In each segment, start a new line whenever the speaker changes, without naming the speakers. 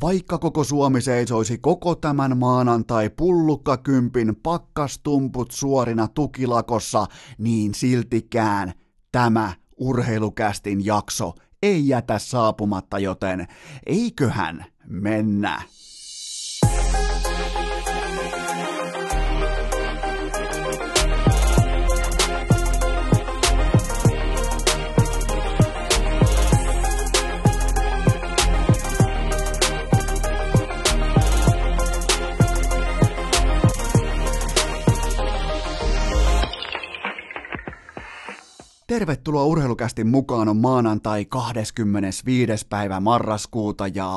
Vaikka koko Suomi seisoisi koko tämän maanantai pullukkakympin pakkastumput suorina tukilakossa, niin siltikään tämä urheilukästin jakso ei jätä saapumatta, joten eiköhän mennä. Tervetuloa urheilukästin mukaan on maanantai 25. päivä marraskuuta ja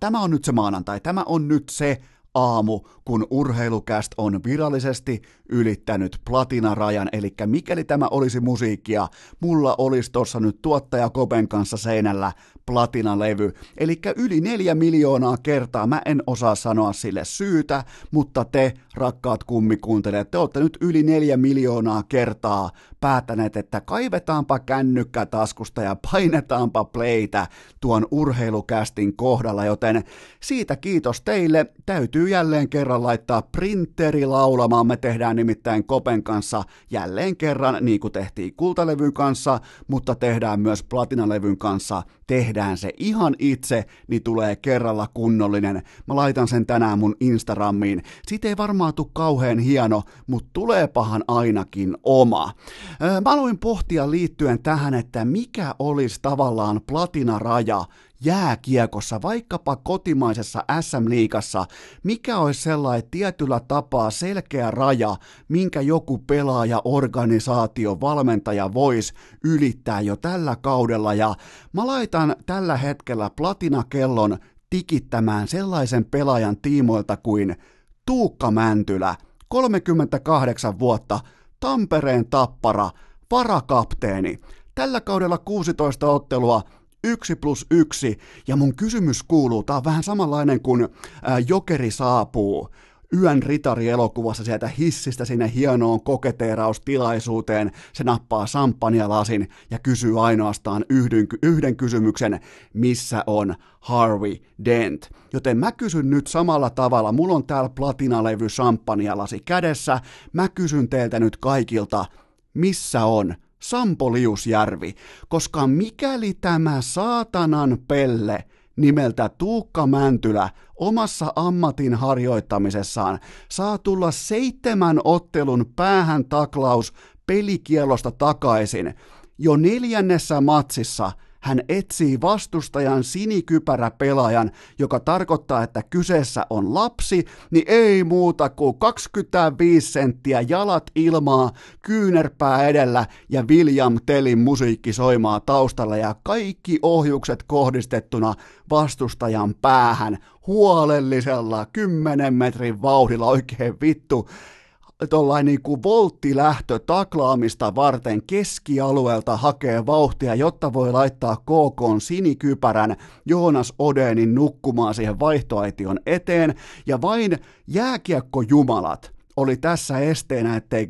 tämä on nyt se maanantai, tämä on nyt se aamu, kun urheilukäst on virallisesti ylittänyt platinarajan, eli mikäli tämä olisi musiikkia, mulla olisi tuossa nyt tuottaja Kopen kanssa seinällä platinalevy, eli yli neljä miljoonaa kertaa, mä en osaa sanoa sille syytä, mutta te, rakkaat kummikuuntelijat, te olette nyt yli neljä miljoonaa kertaa päättäneet, että kaivetaanpa kännykkä taskusta ja painetaanpa playtä tuon urheilukästin kohdalla, joten siitä kiitos teille, täytyy jälleen kerran laittaa printeri laulamaan, me tehdään nimittäin Kopen kanssa jälleen kerran, niin kuin tehtiin kultalevyn kanssa, mutta tehdään myös platinalevyn kanssa, tehdään se ihan itse, niin tulee kerralla kunnollinen. Mä laitan sen tänään mun Instagramiin. Siitä ei varmaan tule kauhean hieno, mutta tuleepahan ainakin oma. Mä aloin pohtia liittyen tähän, että mikä olisi tavallaan platinaraja jääkiekossa, vaikkapa kotimaisessa SM-liigassa, mikä olisi sellainen tietyllä tapaa selkeä raja, minkä joku pelaaja, organisaatio, valmentaja voisi ylittää jo tällä kaudella. Ja mä laitan tällä hetkellä platinakellon tikittämään sellaisen pelaajan tiimoilta kuin Tuukka Mäntylä, 38 vuotta, Tampereen tappara, varakapteeni. Tällä kaudella 16 ottelua, yksi plus yksi, ja mun kysymys kuuluu, tää on vähän samanlainen kuin Jokeri saapuu yön ritari-elokuvassa sieltä hissistä sinne hienoon koketeeraustilaisuuteen. Se nappaa lasin ja kysyy ainoastaan yhden, yhden kysymyksen, missä on Harvey Dent. Joten mä kysyn nyt samalla tavalla, mulla on täällä platinalevy lasi kädessä, mä kysyn teiltä nyt kaikilta, missä on Sampo Liusjärvi, koska mikäli tämä saatanan pelle nimeltä Tuukka Mäntylä omassa ammatin harjoittamisessaan saa tulla seitsemän ottelun päähän taklaus pelikielosta takaisin jo neljännessä matsissa – hän etsii vastustajan sinikypärä pelaajan, joka tarkoittaa, että kyseessä on lapsi, niin ei muuta kuin 25 senttiä jalat ilmaa, kyynärpää edellä ja William Tellin musiikki soimaa taustalla ja kaikki ohjukset kohdistettuna vastustajan päähän huolellisella 10 metrin vauhdilla. Oikein vittu tuollainen niin kuin volttilähtö taklaamista varten keskialueelta hakee vauhtia, jotta voi laittaa KK sinikypärän Joonas Odenin nukkumaan siihen vaihtoaition eteen, ja vain jääkiekkojumalat oli tässä esteenä, ettei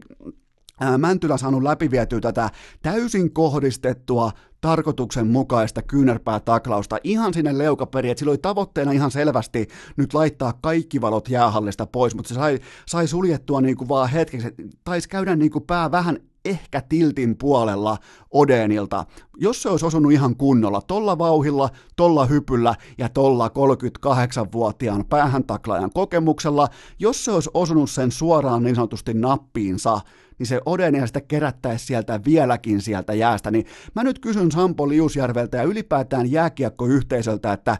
Mäntylä saanut läpivietyä tätä täysin kohdistettua tarkoituksenmukaista kyynärpää taklausta ihan sinne leukaperiin, että sillä oli tavoitteena ihan selvästi nyt laittaa kaikki valot jäähallista pois, mutta se sai, sai suljettua niin kuin vaan hetkeksi, taisi käydä niin kuin pää vähän ehkä tiltin puolella Odenilta. Jos se olisi osunut ihan kunnolla, tolla vauhilla, tolla hypyllä ja tolla 38-vuotiaan päähän taklaajan kokemuksella, jos se olisi osunut sen suoraan niin sanotusti nappiinsa, niin se Odenia sitä kerättäisi sieltä vieläkin sieltä jäästä. Niin mä nyt kysyn Sampo Liusjärveltä ja ylipäätään jääkiekkoyhteisöltä, että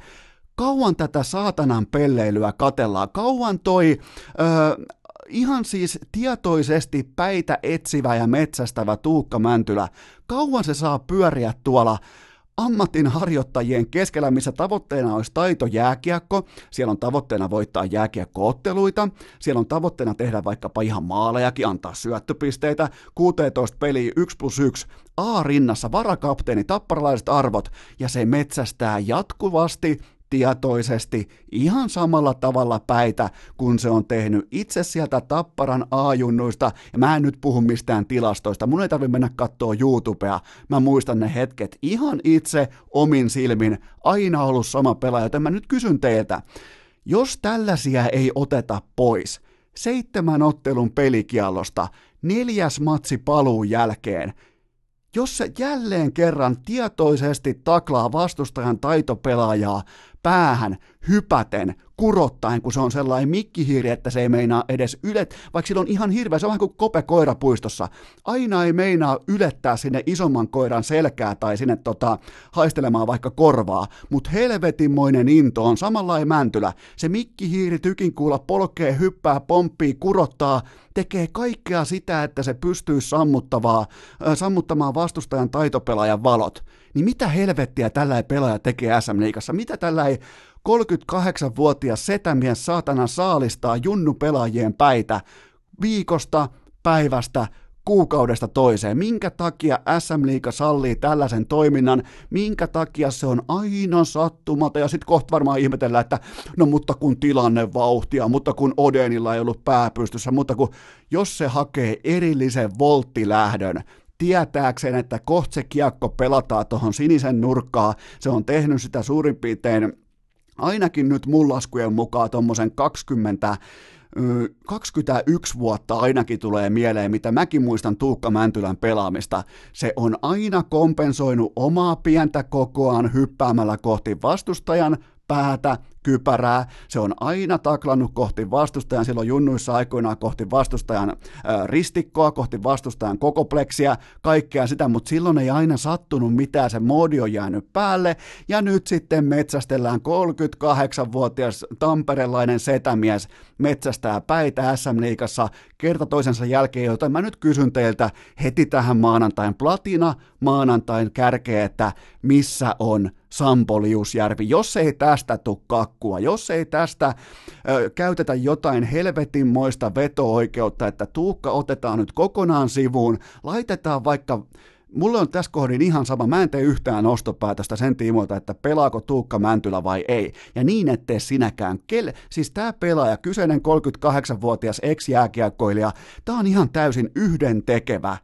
kauan tätä saatanan pelleilyä katellaan, kauan toi öö, ihan siis tietoisesti päitä etsivä ja metsästävä Tuukka Mäntylä, kauan se saa pyöriä tuolla ammatin harjoittajien keskellä, missä tavoitteena olisi taito jääkiekko, siellä on tavoitteena voittaa jääkiekkootteluita, siellä on tavoitteena tehdä vaikkapa ihan maalejakin, antaa syöttöpisteitä, 16 peliä 1 plus 1, A-rinnassa, varakapteeni, tapparalaiset arvot, ja se metsästää jatkuvasti tietoisesti ihan samalla tavalla päitä, kun se on tehnyt itse sieltä Tapparan aajunnuista, ja mä en nyt puhu mistään tilastoista, mun ei tarvitse mennä katsoa YouTubea, mä muistan ne hetket ihan itse omin silmin, aina ollut sama pelaaja, joten mä nyt kysyn teiltä, jos tällaisia ei oteta pois, seitsemän ottelun pelikiallosta, neljäs matsi paluun jälkeen, jos se jälleen kerran tietoisesti taklaa vastustajan taitopelaajaa päähän hypäten, kurottaen, kun se on sellainen mikkihiiri, että se ei meinaa edes ylet, vaikka sillä on ihan hirveä, se on vähän kuin kope koirapuistossa. Aina ei meinaa ylettää sinne isomman koiran selkää tai sinne tota, haistelemaan vaikka korvaa, mutta helvetinmoinen into on samanlainen mäntylä. Se mikkihiiri tykin kuulla polkee, hyppää, pomppii, kurottaa, tekee kaikkea sitä, että se pystyy sammuttavaa, sammuttamaan vastustajan taitopelaajan valot. Niin mitä helvettiä tällä pelaaja tekee SM Liigassa? Mitä tällä 38-vuotias setämies saatana saalistaa junnupelaajien päitä viikosta, päivästä, kuukaudesta toiseen. Minkä takia SM Liiga sallii tällaisen toiminnan? Minkä takia se on aina sattumalta? Ja sitten kohta varmaan ihmetellään, että no mutta kun tilanne vauhtia, mutta kun Odenilla ei ollut pääpystyssä, mutta kun jos se hakee erillisen volttilähdön, tietääkseen, että kohta se kiekko pelataan tuohon sinisen nurkkaan, se on tehnyt sitä suurin piirtein ainakin nyt mun laskujen mukaan tuommoisen 20 21 vuotta ainakin tulee mieleen, mitä mäkin muistan Tuukka Mäntylän pelaamista. Se on aina kompensoinut omaa pientä kokoaan hyppäämällä kohti vastustajan päätä, kypärää. Se on aina taklannut kohti vastustajan, silloin junnuissa aikoinaan kohti vastustajan ristikkoa, kohti vastustajan kokopleksia, kaikkea sitä, mutta silloin ei aina sattunut mitään, se moodi on jäänyt päälle, ja nyt sitten metsästellään 38-vuotias tamperelainen setämies metsästää päitä SM-liigassa kerta toisensa jälkeen, joten mä nyt kysyn teiltä heti tähän maanantain platina, maanantain kärkeä, että missä on Sampo Liusjärvi, jos ei tästä tule kakkua, jos ei tästä ö, käytetä jotain helvetinmoista veto-oikeutta, että Tuukka otetaan nyt kokonaan sivuun, laitetaan vaikka Mulle on tässä kohdin ihan sama, mä en tee yhtään ostopäätöstä sen tiimoilta, että pelaako Tuukka Mäntylä vai ei. Ja niin ettei sinäkään. Kel, siis tämä pelaaja, kyseinen 38-vuotias ex-jääkiekkoilija, tää on ihan täysin yhden tekevä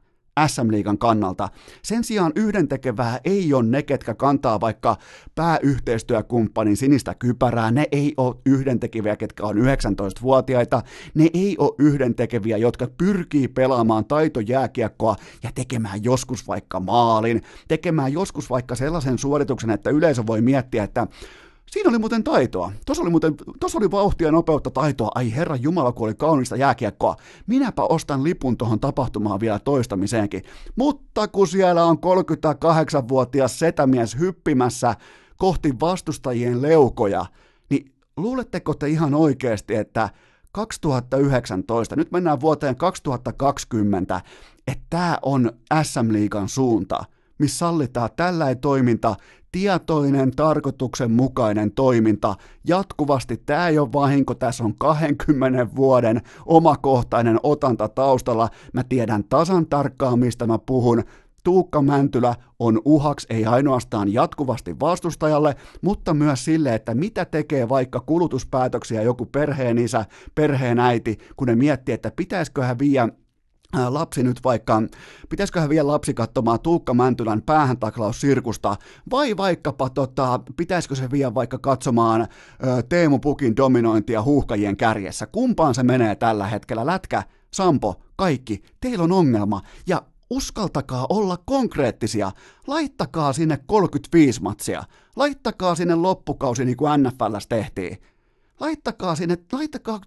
SM-liigan kannalta. Sen sijaan yhdentekevää ei ole ne, ketkä kantaa vaikka pääyhteistyökumppanin sinistä kypärää, ne ei ole yhdentekeviä, ketkä on 19-vuotiaita, ne ei ole yhdentekeviä, jotka pyrkii pelaamaan taitojääkiekkoa ja tekemään joskus vaikka maalin, tekemään joskus vaikka sellaisen suorituksen, että yleisö voi miettiä, että Siinä oli muuten taitoa. Tuossa oli, muuten, tuossa oli vauhtia, nopeutta, taitoa. Ai herra Jumala, kun oli kaunista jääkiekkoa. Minäpä ostan lipun tuohon tapahtumaan vielä toistamiseenkin. Mutta kun siellä on 38-vuotias setämies hyppimässä kohti vastustajien leukoja, niin luuletteko te ihan oikeasti, että 2019, nyt mennään vuoteen 2020, että tämä on SM-liigan suunta, missä sallitaan tällainen toiminta tietoinen, tarkoituksenmukainen toiminta. Jatkuvasti tämä ei ole vahinko, tässä on 20 vuoden omakohtainen otanta taustalla. Mä tiedän tasan tarkkaan, mistä mä puhun. Tuukka Mäntylä on uhaksi ei ainoastaan jatkuvasti vastustajalle, mutta myös sille, että mitä tekee vaikka kulutuspäätöksiä joku perheen isä, perheen äiti, kun ne miettii, että pitäisiköhän viiä lapsi nyt vaikka, pitäisiköhän vielä lapsi katsomaan Tuukka Mäntylän päähän sirkusta, vai vaikkapa tota, pitäisikö se vielä vaikka katsomaan ö, Teemu Pukin dominointia huuhkajien kärjessä. Kumpaan se menee tällä hetkellä? Lätkä, Sampo, kaikki, teillä on ongelma. Ja uskaltakaa olla konkreettisia. Laittakaa sinne 35 matsia. Laittakaa sinne loppukausi niin kuin NFLs tehtiin. Laittakaa sinne, laittakaa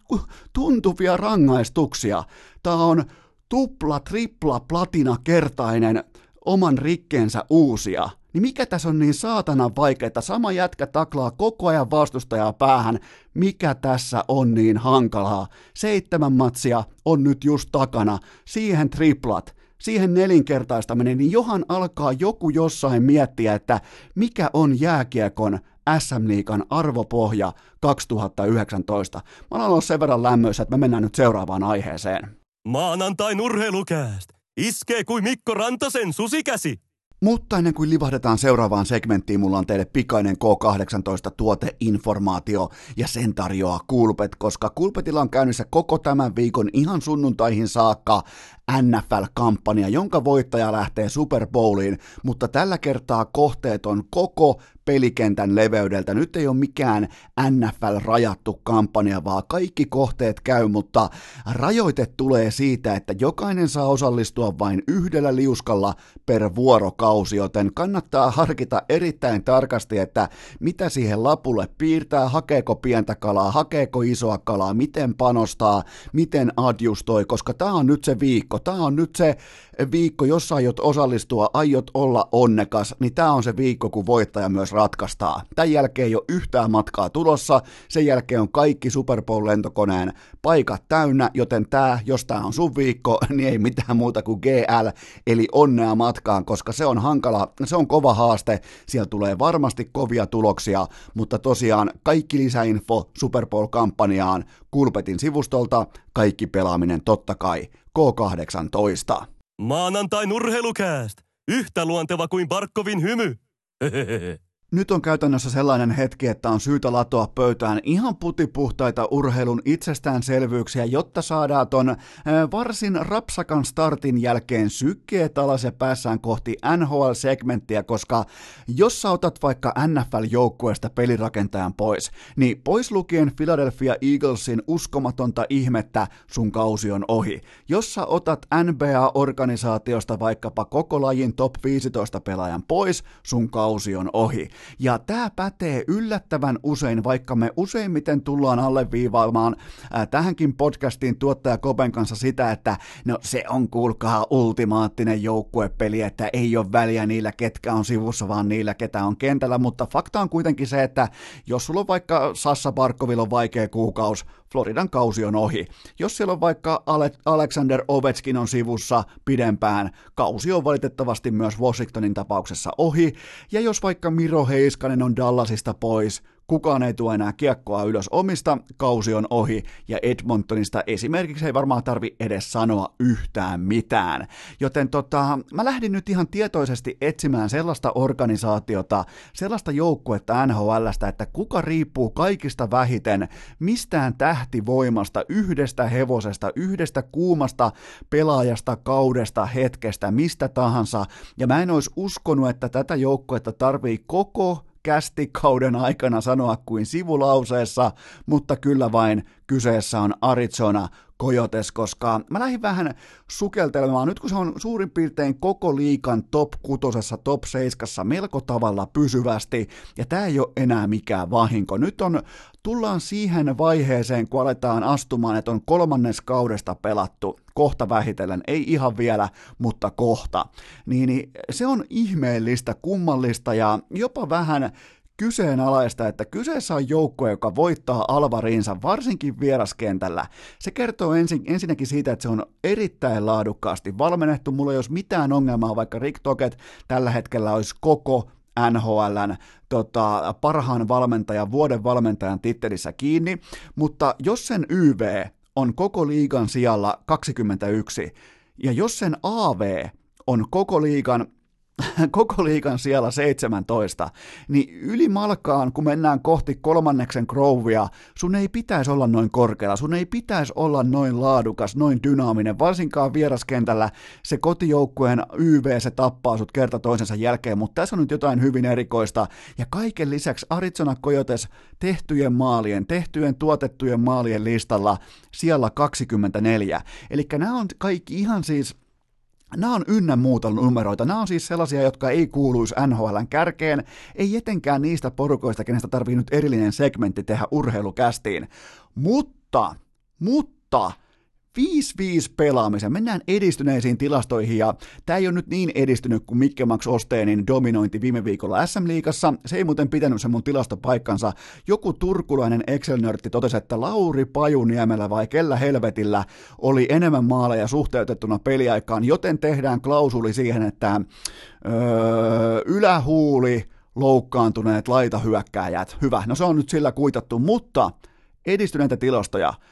tuntuvia rangaistuksia. Tämä on tupla, tripla, platina kertainen oman rikkeensä uusia, niin mikä tässä on niin saatana vaikeaa? Sama jätkä taklaa koko ajan vastustajaa päähän. Mikä tässä on niin hankalaa? Seitsemän matsia on nyt just takana. Siihen triplat, siihen nelinkertaistaminen, niin johan alkaa joku jossain miettiä, että mikä on jääkiekon SM-liikan arvopohja 2019. Mä olen ollut sen verran lämmöissä, että me mennään nyt seuraavaan aiheeseen.
Maanantain urheilukääst! Iskee kuin Mikko Rantasen susikäsi!
Mutta ennen kuin livahdetaan seuraavaan segmenttiin, mulla on teille pikainen K18 tuoteinformaatio ja sen tarjoaa Kulpet, koska Kulpetilla on käynnissä koko tämän viikon ihan sunnuntaihin saakka NFL-kampanja, jonka voittaja lähtee Super Bowliin, mutta tällä kertaa kohteet on koko pelikentän leveydeltä. Nyt ei ole mikään NFL-rajattu kampanja, vaan kaikki kohteet käy, mutta rajoite tulee siitä, että jokainen saa osallistua vain yhdellä liuskalla per vuorokausi, joten kannattaa harkita erittäin tarkasti, että mitä siihen lapulle piirtää, hakeeko pientä kalaa, hakeeko isoa kalaa, miten panostaa, miten adjustoi, koska tämä on nyt se viikko, tämä on nyt se viikko, jos aiot osallistua, aiot olla onnekas, niin tämä on se viikko, kun voittaja myös ratkaistaan. Tämän jälkeen ei ole yhtään matkaa tulossa, sen jälkeen on kaikki Super Bowl-lentokoneen paikat täynnä, joten tämä, jos tämä on sun viikko, niin ei mitään muuta kuin GL, eli onnea matkaan, koska se on hankala, se on kova haaste, siellä tulee varmasti kovia tuloksia, mutta tosiaan kaikki lisäinfo Super Bowl-kampanjaan Kulpetin sivustolta, kaikki pelaaminen totta kai K18.
Maanantain urheilukääst! Yhtä luonteva kuin Barkovin hymy!
Nyt on käytännössä sellainen hetki, että on syytä latoa pöytään ihan putipuhtaita urheilun itsestäänselvyyksiä, jotta saadaan ton varsin rapsakan startin jälkeen sykkeet alas ja päässään kohti NHL-segmenttiä, koska jos sä otat vaikka NFL-joukkueesta pelirakentajan pois, niin pois lukien Philadelphia Eaglesin uskomatonta ihmettä sun kausi on ohi. Jos sä otat NBA-organisaatiosta vaikkapa koko lajin top 15 pelaajan pois, sun kausi on ohi. Ja tämä pätee yllättävän usein, vaikka me useimmiten tullaan alleviivaamaan äh, tähänkin podcastiin tuottaja Kopen kanssa sitä, että no se on kuulkaa ultimaattinen joukkuepeli, että ei ole väliä niillä, ketkä on sivussa, vaan niillä, ketä on kentällä, mutta fakta on kuitenkin se, että jos sulla on vaikka Sassa Barkovilla on vaikea kuukausi, Floridan kausi on ohi. Jos siellä on vaikka Ale- Alexander Ovechkin on sivussa pidempään, kausi on valitettavasti myös Washingtonin tapauksessa ohi, ja jos vaikka Miro Heiskanen on Dallasista pois, kukaan ei tuo enää kiekkoa ylös omista, kausi on ohi, ja Edmontonista esimerkiksi ei varmaan tarvi edes sanoa yhtään mitään. Joten tota, mä lähdin nyt ihan tietoisesti etsimään sellaista organisaatiota, sellaista joukkuetta NHLstä, että kuka riippuu kaikista vähiten mistään tähtivoimasta, yhdestä hevosesta, yhdestä kuumasta pelaajasta, kaudesta, hetkestä, mistä tahansa, ja mä en olisi uskonut, että tätä joukkuetta tarvii koko kauden aikana sanoa kuin sivulauseessa, mutta kyllä vain kyseessä on Arizona Coyotes, koska mä lähdin vähän sukeltelemaan, nyt kun se on suurin piirtein koko liikan top kutosessa, top seiskassa melko tavalla pysyvästi, ja tämä ei ole enää mikään vahinko. Nyt on, tullaan siihen vaiheeseen, kun aletaan astumaan, että on kolmannes kaudesta pelattu, kohta vähitellen, ei ihan vielä, mutta kohta. Niin, niin se on ihmeellistä, kummallista ja jopa vähän kyseenalaista, että kyseessä on joukko, joka voittaa Alvarinsa varsinkin vieraskentällä. Se kertoo ensin, ensinnäkin siitä, että se on erittäin laadukkaasti valmennettu. Mulla ei olisi mitään ongelmaa, vaikka Rick Toket tällä hetkellä olisi koko NHLn tota, parhaan valmentajan, vuoden valmentajan tittelissä kiinni, mutta jos sen YV on koko liigan sijalla 21, ja jos sen AV on koko liigan koko liikan siellä 17, niin ylimalkaan, kun mennään kohti kolmanneksen Grovia, sun ei pitäisi olla noin korkealla, sun ei pitäisi olla noin laadukas, noin dynaaminen, varsinkaan vieraskentällä. Se kotijoukkueen YV, se tappaa sut kerta toisensa jälkeen, mutta tässä on nyt jotain hyvin erikoista, ja kaiken lisäksi Arizona Coyotes tehtyjen maalien, tehtyjen tuotettujen maalien listalla siellä 24, eli nämä on kaikki ihan siis Nämä on ynnä muuta numeroita. Nämä on siis sellaisia, jotka ei kuuluisi NHLn kärkeen, ei etenkään niistä porukoista, kenestä tarvii nyt erillinen segmentti tehdä urheilukästiin. Mutta, mutta, 5-5 pelaamisen, mennään edistyneisiin tilastoihin ja tämä ei ole nyt niin edistynyt kuin Mikke Max Osteenin dominointi viime viikolla SM-liigassa. Se ei muuten pitänyt se mun tilastopaikkansa. Joku turkulainen Excel-nörtti totesi, että Lauri Pajuniemellä vai kellä helvetillä oli enemmän maaleja suhteutettuna peliaikaan, joten tehdään klausuli siihen, että öö, ylähuuli loukkaantuneet laitahyökkääjät. Hyvä, no se on nyt sillä kuitattu, mutta edistyneitä tilastoja –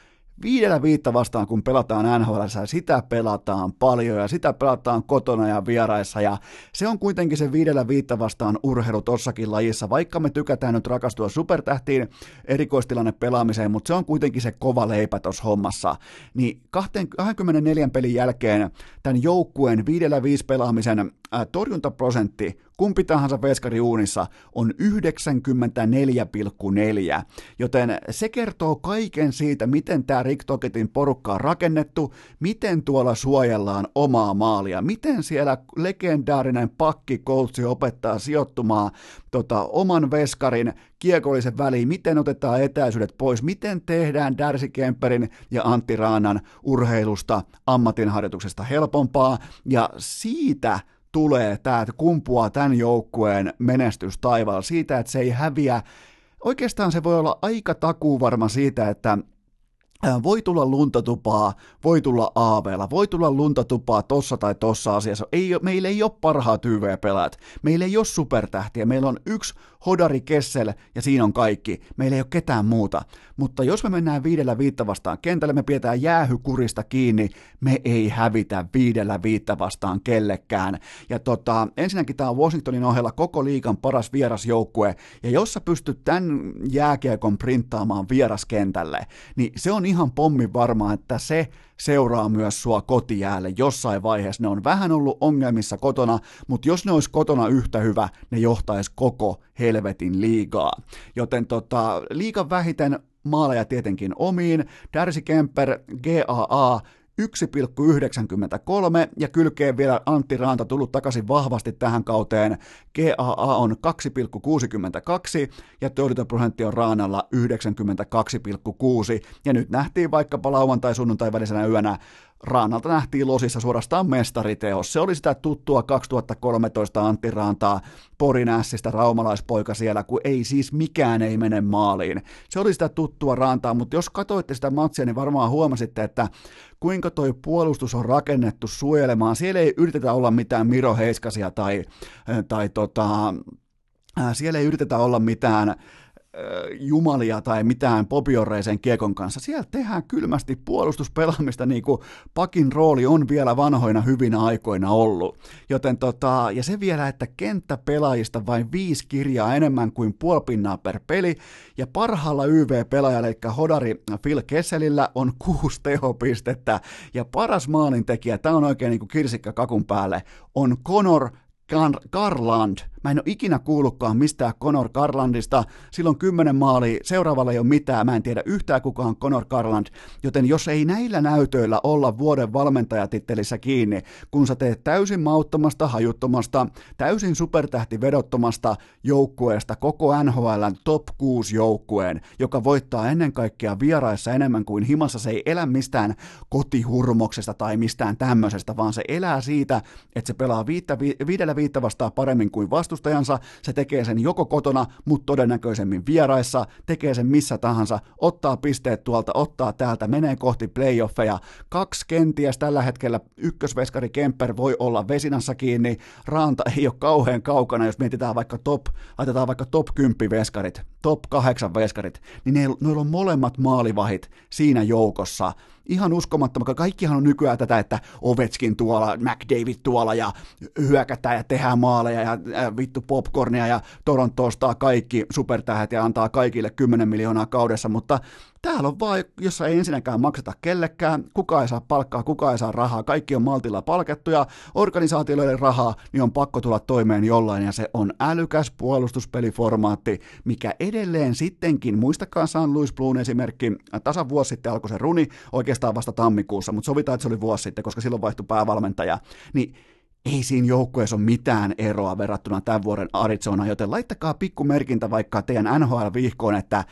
viidellä viittä vastaan, kun pelataan NHL, sitä pelataan paljon ja sitä pelataan kotona ja vieraissa ja se on kuitenkin se viidellä viittä vastaan urheilu tossakin lajissa, vaikka me tykätään nyt rakastua supertähtiin erikoistilanne pelaamiseen, mutta se on kuitenkin se kova leipä tuossa hommassa. Niin 24 pelin jälkeen tämän joukkueen viidellä viisi pelaamisen torjuntaprosentti kumpi tahansa veskari uunissa on 94,4, joten se kertoo kaiken siitä, miten tämä Rick Tocketin porukka on rakennettu, miten tuolla suojellaan omaa maalia, miten siellä legendaarinen pakki Coltsi opettaa sijoittumaan tota, oman veskarin kiekollisen väliin, miten otetaan etäisyydet pois, miten tehdään Darcy Kemperin ja Antti Raanan urheilusta, ammatinharjoituksesta helpompaa, ja siitä tulee tämä, kumpuaa tämän joukkueen menestys taivaalla siitä, että se ei häviä. Oikeastaan se voi olla aika takuu varma siitä, että voi tulla luntatupaa, voi tulla aaveella, voi tulla luntatupaa tossa tai tossa asiassa. Ei, meillä ei ole parhaat YV-pelaat, meillä ei ole supertähtiä, meillä on yksi Hodari Kessel ja siinä on kaikki. Meillä ei ole ketään muuta. Mutta jos me mennään viidellä viittä vastaan kentälle, me pidetään jäähykurista kiinni, me ei hävitä viidellä viittä vastaan kellekään. Ja tota, ensinnäkin tämä on Washingtonin ohella koko liikan paras vierasjoukkue, ja jos sä pystyt tämän jääkiekon printtaamaan vieraskentälle, niin se on ihan pommi varmaa, että se seuraa myös sua kotijäälle jossain vaiheessa. Ne on vähän ollut ongelmissa kotona, mutta jos ne olisi kotona yhtä hyvä, ne johtaisi koko helvetin liigaa. Joten tota, liikan vähiten maaleja tietenkin omiin. Darcy Kemper, GAA, 1,93 ja kylkeen vielä Antti Raanta tullut takaisin vahvasti tähän kauteen. GAA on 2,62 ja torjuntaprosentti on Raanalla 92,6 ja nyt nähtiin vaikkapa lauantai sunnuntai välisenä yönä Raanalta nähtiin Losissa suorastaan mestariteos. Se oli sitä tuttua 2013 Antti Raantaa, Porin ässistä raumalaispoika siellä, kun ei siis mikään ei mene maaliin. Se oli sitä tuttua Raantaa, mutta jos katsoitte sitä matsia, niin varmaan huomasitte, että kuinka toi puolustus on rakennettu suojelemaan. Siellä ei yritetä olla mitään Miro Heiskasia tai, tai tota, siellä ei yritetä olla mitään jumalia tai mitään popioreisen kiekon kanssa. Siellä tehdään kylmästi puolustuspelaamista, niin kuin pakin rooli on vielä vanhoina hyvinä aikoina ollut. Joten tota, ja se vielä, että kenttäpelaajista vain viisi kirjaa enemmän kuin puolpinnaa per peli, ja parhaalla YV-pelaajalla, eli Hodari Phil Kesselillä on kuusi tehopistettä, ja paras maalintekijä, tämä on oikein niin kuin kirsikka kakun päälle, on Conor Garland. Mä en ole ikinä kuullutkaan mistään Conor Garlandista. Silloin kymmenen maali, seuraavalla ei ole mitään. Mä en tiedä yhtään kukaan Conor Garland. Joten jos ei näillä näytöillä olla vuoden valmentajatittelissä kiinni, kun sä teet täysin mauttomasta, hajuttomasta, täysin supertähtivedottomasta joukkueesta koko NHLn top 6 joukkueen, joka voittaa ennen kaikkea vieraissa enemmän kuin himassa. Se ei elä mistään kotihurmoksesta tai mistään tämmöisestä, vaan se elää siitä, että se pelaa viittä, viidellä viittä vastaa paremmin kuin vastustajansa, se tekee sen joko kotona, mutta todennäköisemmin vieraissa, tekee sen missä tahansa, ottaa pisteet tuolta, ottaa täältä, menee kohti playoffeja. Kaksi kenties tällä hetkellä ykkösveskari Kemper voi olla vesinassa kiinni, Raanta ei ole kauhean kaukana, jos mietitään vaikka top, laitetaan vaikka top 10 veskarit, top 8 veskarit, niin ne, noilla on molemmat maalivahit siinä joukossa, ihan uskomattoman. Kaikkihan on nykyään tätä, että Ovetskin tuolla, McDavid tuolla ja hyökätään ja tehdään maaleja ja äh, vittu popcornia ja Toronto ostaa kaikki supertähdet ja antaa kaikille 10 miljoonaa kaudessa, mutta Täällä on vaan, jossa ei ensinnäkään makseta kellekään, kuka ei saa palkkaa, kuka ei saa rahaa, kaikki on maltilla palkattuja, organisaatioiden rahaa, niin on pakko tulla toimeen jollain, ja se on älykäs puolustuspeliformaatti, mikä edelleen sittenkin, muistakaa San Luis Bluun esimerkki, tasan vuosi sitten alkoi se runi, oikeastaan vasta tammikuussa, mutta sovitaan, että se oli vuosi sitten, koska silloin vaihtui päävalmentaja, niin ei siinä joukkueessa ole mitään eroa verrattuna tämän vuoden Arizona, joten laittakaa pikkumerkintä vaikka teidän NHL-vihkoon, että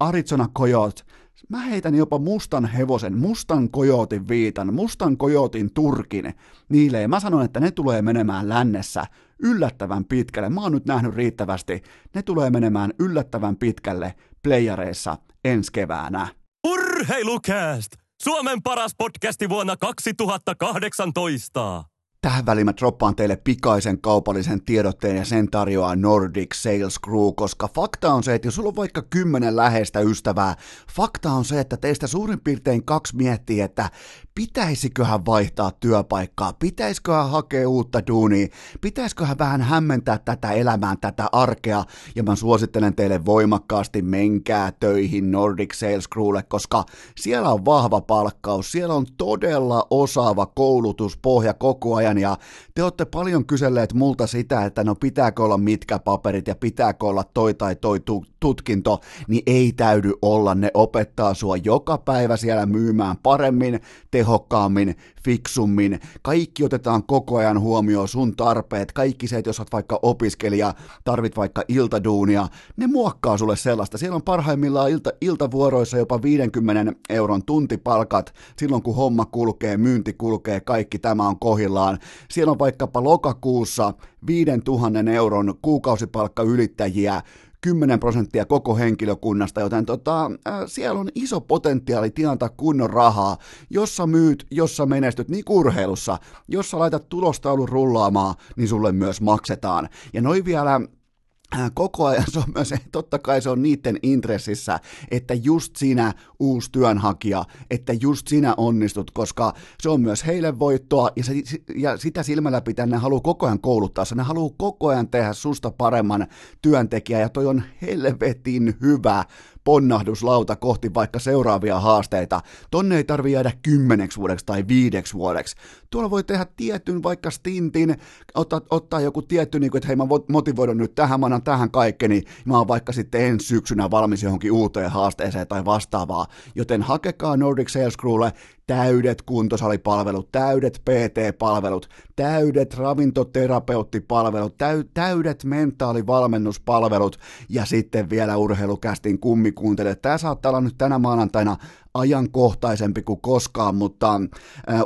Arizona Coyotes, mä heitän jopa mustan hevosen, mustan kojotin viitan, mustan kojotin turkin niille, ja mä sanon, että ne tulee menemään lännessä yllättävän pitkälle. Mä oon nyt nähnyt riittävästi. Ne tulee menemään yllättävän pitkälle playareissa ensi keväänä.
Urheilukääst! Suomen paras podcasti vuonna 2018!
Tähän väliin mä droppaan teille pikaisen kaupallisen tiedotteen ja sen tarjoaa Nordic Sales Crew, koska fakta on se, että jos sulla on vaikka kymmenen läheistä ystävää, fakta on se, että teistä suurin piirtein kaksi miettii, että pitäisiköhän vaihtaa työpaikkaa, pitäisiköhän hakea uutta duunia, pitäisiköhän vähän hämmentää tätä elämää, tätä arkea, ja mä suosittelen teille voimakkaasti, menkää töihin Nordic Sales Crewlle, koska siellä on vahva palkkaus, siellä on todella osaava koulutuspohja koko ajan, ja te olette paljon kyselleet multa sitä, että no pitääkö olla mitkä paperit ja pitääkö olla toi tai toi tutkinto, niin ei täydy olla, ne opettaa sua joka päivä siellä myymään paremmin, tehokkaammin, fiksummin, kaikki otetaan koko ajan huomioon, sun tarpeet, kaikki se, että jos olet vaikka opiskelija, tarvit vaikka iltaduunia, ne muokkaa sulle sellaista. Siellä on parhaimmillaan ilta, iltavuoroissa jopa 50 euron tuntipalkat, silloin kun homma kulkee, myynti kulkee, kaikki tämä on kohillaan. Siellä on vaikkapa lokakuussa 5000 euron kuukausipalkka ylittäjiä, 10 prosenttia koko henkilökunnasta, joten tota, äh, siellä on iso potentiaali tienata kunnon rahaa, jossa myyt, jossa menestyt, niin urheilussa, jossa laitat tulostaulun rullaamaan, niin sulle myös maksetaan. Ja noin vielä koko ajan se on myös, totta kai se on niiden intressissä, että just sinä uusi työnhakija, että just sinä onnistut, koska se on myös heille voittoa ja, se, ja sitä silmällä pitää ne haluaa koko ajan kouluttaa, ne haluaa koko ajan tehdä susta paremman työntekijän ja toi on helvetin hyvä ponnahduslauta kohti vaikka seuraavia haasteita. Tonne ei tarvi jäädä kymmeneksi vuodeksi tai viideksi vuodeksi. Tuolla voi tehdä tietyn vaikka stintin, ottaa, ottaa joku tietty, niin kuin, että hei mä motivoidun nyt tähän, mä annan tähän kaikkeni, mä oon vaikka sitten ensi syksynä valmis johonkin uuteen haasteeseen tai vastaavaa. Joten hakekaa Nordic Sales Crewlle täydet kuntosalipalvelut, täydet PT-palvelut, täydet ravintoterapeuttipalvelut, täy, täydet mentaalivalmennuspalvelut ja sitten vielä urheilukästin kummikuuntelijat. Tämä saattaa olla nyt tänä maanantaina ajankohtaisempi kuin koskaan, mutta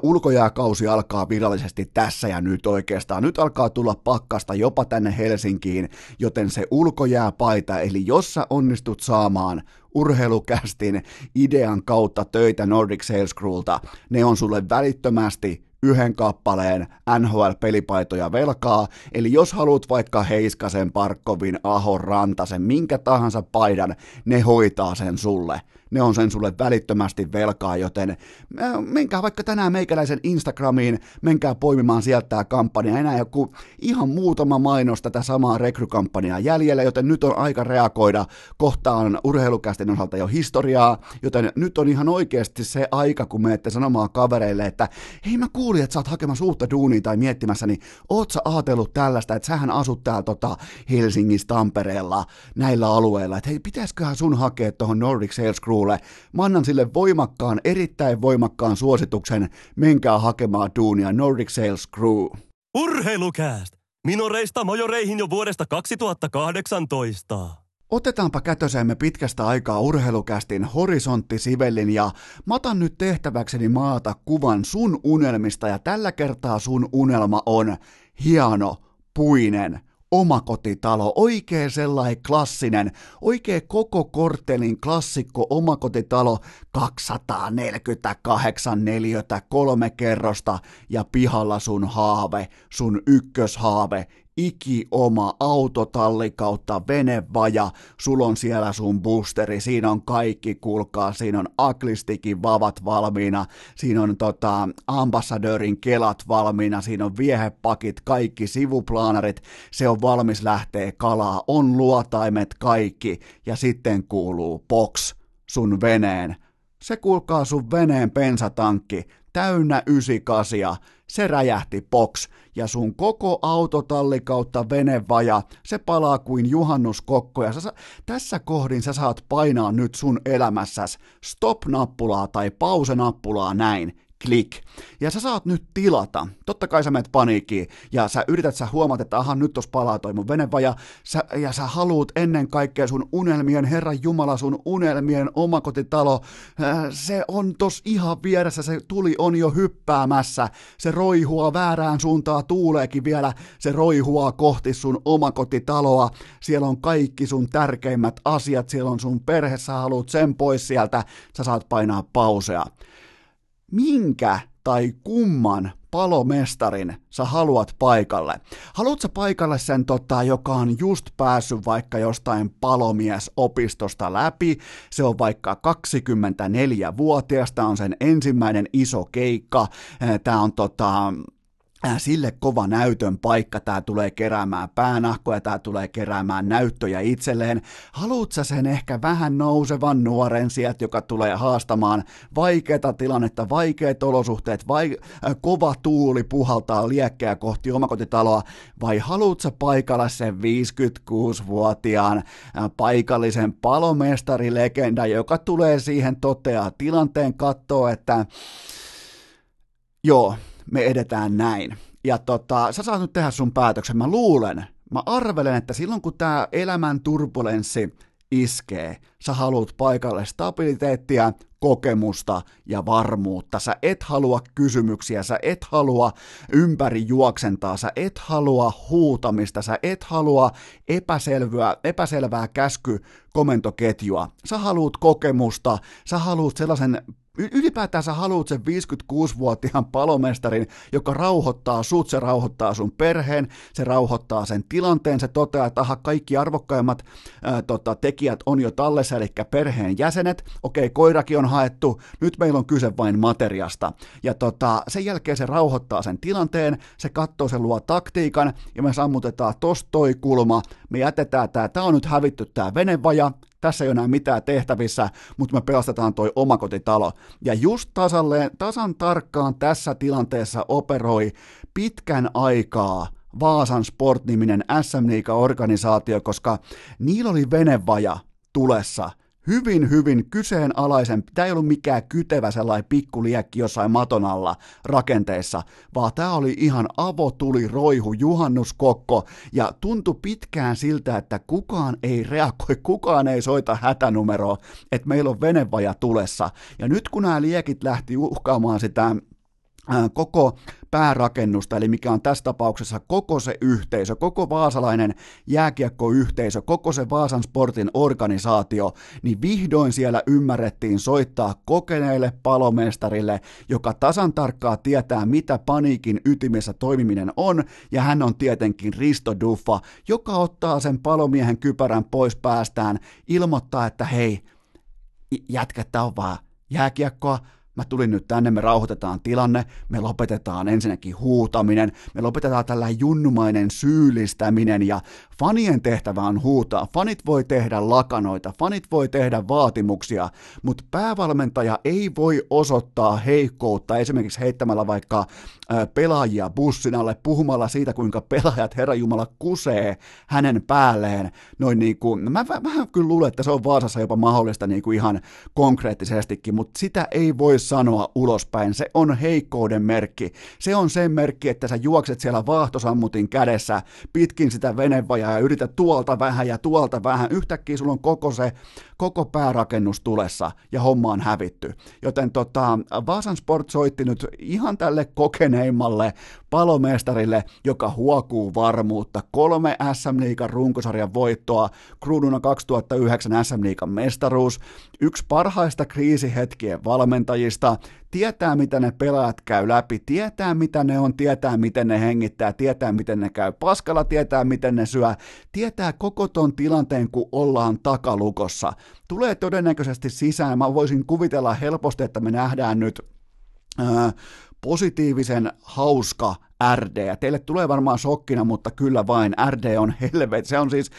ulkojääkausi alkaa virallisesti tässä ja nyt oikeastaan. Nyt alkaa tulla pakkasta jopa tänne Helsinkiin, joten se ulkojääpaita, eli jos sä onnistut saamaan urheilukästin idean kautta töitä Nordic Sales Crewlta, ne on sulle välittömästi yhden kappaleen NHL-pelipaitoja velkaa, eli jos haluat vaikka Heiskasen, Parkkovin, Ahon, Rantasen, minkä tahansa paidan, ne hoitaa sen sulle ne on sen sulle välittömästi velkaa, joten menkää vaikka tänään meikäläisen Instagramiin, menkää poimimaan sieltä tämä kampanja, enää joku ihan muutama mainos tätä samaa rekrykampanjaa jäljellä, joten nyt on aika reagoida kohtaan urheilukästin osalta jo historiaa, joten nyt on ihan oikeasti se aika, kun menette sanomaan kavereille, että hei mä kuulin, että sä oot hakemassa uutta duunia tai miettimässä, niin oot sä ajatellut tällaista, että sähän asut täällä tota Helsingissä, Tampereella, näillä alueilla, että hei, pitäisiköhän sun hakea tuohon Nordic Sales Crew Turulle. Mä annan sille voimakkaan, erittäin voimakkaan suosituksen. Menkää hakemaan duunia Nordic Sales Crew.
Urheilukääst! Minoreista majoreihin jo vuodesta 2018.
Otetaanpa kätöseemme pitkästä aikaa urheilukästin horisonttisivellin ja mä otan nyt tehtäväkseni maata kuvan sun unelmista ja tällä kertaa sun unelma on hieno, puinen, omakotitalo, oikein sellainen klassinen, oikein koko korttelin klassikko omakotitalo, 248 neliötä, kolme kerrosta ja pihalla sun haave, sun ykköshaave, iki oma autotalli kautta venevaja, sul on siellä sun boosteri, siinä on kaikki, kuulkaa, siinä on aklistikin vavat valmiina, siinä on tota, ambassadörin kelat valmiina, siinä on viehepakit, kaikki sivuplaanarit, se on valmis lähtee kalaa, on luotaimet kaikki, ja sitten kuuluu box sun veneen. Se kuulkaa sun veneen pensatankki, täynnä 98, se räjähti box ja sun koko autotalli kautta venevaja, se palaa kuin juhannuskokko ja sä, tässä kohdin sä saat painaa nyt sun elämässäs stop-nappulaa tai pause-nappulaa näin, klik. Ja sä saat nyt tilata. Totta kai sä menet paniikkiin ja sä yrität, sä huomaat, että aha, nyt tos palaa toi mun venevaja. Sä, ja sä haluut ennen kaikkea sun unelmien, Herran Jumala, sun unelmien omakotitalo. Äh, se on tos ihan vieressä, se tuli on jo hyppäämässä. Se roihua väärään suuntaan tuuleekin vielä. Se roihua kohti sun omakotitaloa. Siellä on kaikki sun tärkeimmät asiat, siellä on sun perhe, sä haluut sen pois sieltä. Sä saat painaa pausea minkä tai kumman palomestarin sä haluat paikalle? Haluatko paikalle sen, tota, joka on just päässyt vaikka jostain palomiesopistosta läpi, se on vaikka 24-vuotias, tämä on sen ensimmäinen iso keikka, tämä on tota, sille kova näytön paikka, tämä tulee keräämään päänahkoja, tämä tulee keräämään näyttöjä itselleen. Haluatko sen ehkä vähän nousevan nuoren sieltä, joka tulee haastamaan vaikeata tilannetta, vaikeat olosuhteet, vai, äh, kova tuuli puhaltaa liekkejä kohti omakotitaloa, vai haluatko paikalla sen 56-vuotiaan äh, paikallisen palomestarilegenda, joka tulee siihen toteaa tilanteen kattoo, että joo, me edetään näin. Ja tota, sä saat nyt tehdä sun päätöksen. Mä luulen, mä arvelen, että silloin kun tämä elämän turbulenssi iskee, sä haluat paikalle stabiliteettia, kokemusta ja varmuutta. Sä et halua kysymyksiä, sä et halua ympäri juoksentaa, sä et halua huutamista, sä et halua epäselvää, epäselvää käsky komentoketjua. Sä haluat kokemusta, sä haluat sellaisen Ylipäätään sä haluat sen 56-vuotiaan palomestarin, joka rauhoittaa sut, se rauhoittaa sun perheen, se rauhoittaa sen tilanteen, se toteaa, että aha, kaikki arvokkaimmat ää, tota, tekijät on jo tallessa, eli perheen jäsenet, okei, koirakin on haettu, nyt meillä on kyse vain materiasta. Ja tota, sen jälkeen se rauhoittaa sen tilanteen, se katsoo, se luo taktiikan, ja me sammutetaan tosta toi kulma, me jätetään tää, tää on nyt hävitty tää venevaja, tässä ei ole enää mitään tehtävissä, mutta me pelastetaan toi omakotitalo. Ja just tasalleen, tasan tarkkaan tässä tilanteessa operoi pitkän aikaa Vaasan Sport-niminen SM organisaatio koska niillä oli venevaja tulessa – hyvin, hyvin kyseenalaisen, tämä ei ollut mikään kytevä sellainen pikkuliekki jossain maton alla rakenteessa, vaan tämä oli ihan avotuli roihu juhannuskokko, ja tuntui pitkään siltä, että kukaan ei reagoi, kukaan ei soita hätänumeroa, että meillä on venevaja tulessa. Ja nyt kun nämä liekit lähti uhkaamaan sitä koko päärakennusta, eli mikä on tässä tapauksessa koko se yhteisö, koko vaasalainen jääkiekkoyhteisö, koko se Vaasan sportin organisaatio, niin vihdoin siellä ymmärrettiin soittaa kokeneelle palomestarille, joka tasan tarkkaa tietää, mitä paniikin ytimessä toimiminen on, ja hän on tietenkin Risto Duffa, joka ottaa sen palomiehen kypärän pois päästään, ilmoittaa, että hei, jätkät, on vaan jääkiekkoa, Mä tulin nyt tänne, me rauhoitetaan tilanne, me lopetetaan ensinnäkin huutaminen, me lopetetaan tällä junnumainen syyllistäminen ja fanien tehtävä on huutaa. Fanit voi tehdä lakanoita, fanit voi tehdä vaatimuksia, mutta päävalmentaja ei voi osoittaa heikkoutta esimerkiksi heittämällä vaikka pelaajia bussin alle puhumalla siitä, kuinka pelaajat Herra Jumala kusee hänen päälleen. Noin niin kuin, mä vähän kyllä luulen, että se on Vaasassa jopa mahdollista niin kuin ihan konkreettisestikin, mutta sitä ei voi sanoa ulospäin. Se on heikkouden merkki. Se on sen merkki, että sä juokset siellä vaahtosammutin kädessä pitkin sitä venevajaa ja yrität tuolta vähän ja tuolta vähän. Yhtäkkiä sulla on koko se koko päärakennus tulessa ja homma on hävitty. Joten tota, Vaasan Sport soitti nyt ihan tälle kokeneimmalle palomestarille, joka huokuu varmuutta. Kolme SM Liigan runkosarjan voittoa, kruununa 2009 SM Liigan mestaruus, yksi parhaista kriisihetkien valmentajista, tietää mitä ne pelaajat käy läpi, tietää mitä ne on, tietää miten ne hengittää, tietää miten ne käy paskalla, tietää miten ne syö, tietää koko ton tilanteen, kun ollaan takalukossa. Tulee todennäköisesti sisään, mä voisin kuvitella helposti, että me nähdään nyt ää, positiivisen hauska RD. Teille tulee varmaan shokkina, mutta kyllä vain RD on helvet. Se on siis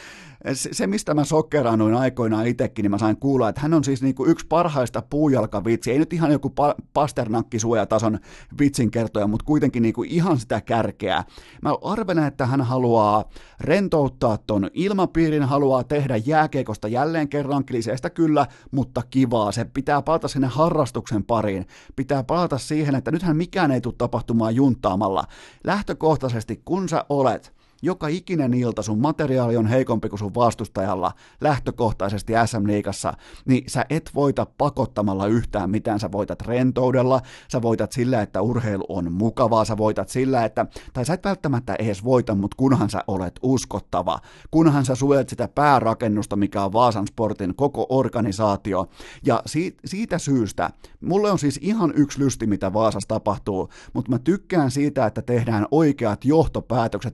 se, mistä mä sokkerannuin aikoinaan itsekin, niin mä sain kuulla, että hän on siis niinku yksi parhaista puujalkavitsi, ei nyt ihan joku pa- pasternakkisuojatason vitsin kertoja, mutta kuitenkin niinku ihan sitä kärkeä. Mä arvelen, että hän haluaa rentouttaa ton ilmapiirin, haluaa tehdä jääkeikosta jälleen kerran kliseistä kyllä, mutta kivaa. Se pitää palata sinne harrastuksen pariin. Pitää palata siihen, että nythän mikään ei tule tapahtumaan juntaamalla. Lähtökohtaisesti, kun sä olet joka ikinen ilta sun materiaali on heikompi kuin sun vastustajalla lähtökohtaisesti SM-liigassa, niin sä et voita pakottamalla yhtään mitään. Sä voitat rentoudella, sä voitat sillä, että urheilu on mukavaa, sä voitat sillä, että, tai sä et välttämättä edes voita, mutta kunhan sä olet uskottava, kunhan sä suojelet sitä päärakennusta, mikä on Vaasan Sportin koko organisaatio. Ja siitä, siitä syystä, mulle on siis ihan yksi lysti, mitä Vaasassa tapahtuu, mutta mä tykkään siitä, että tehdään oikeat johtopäätökset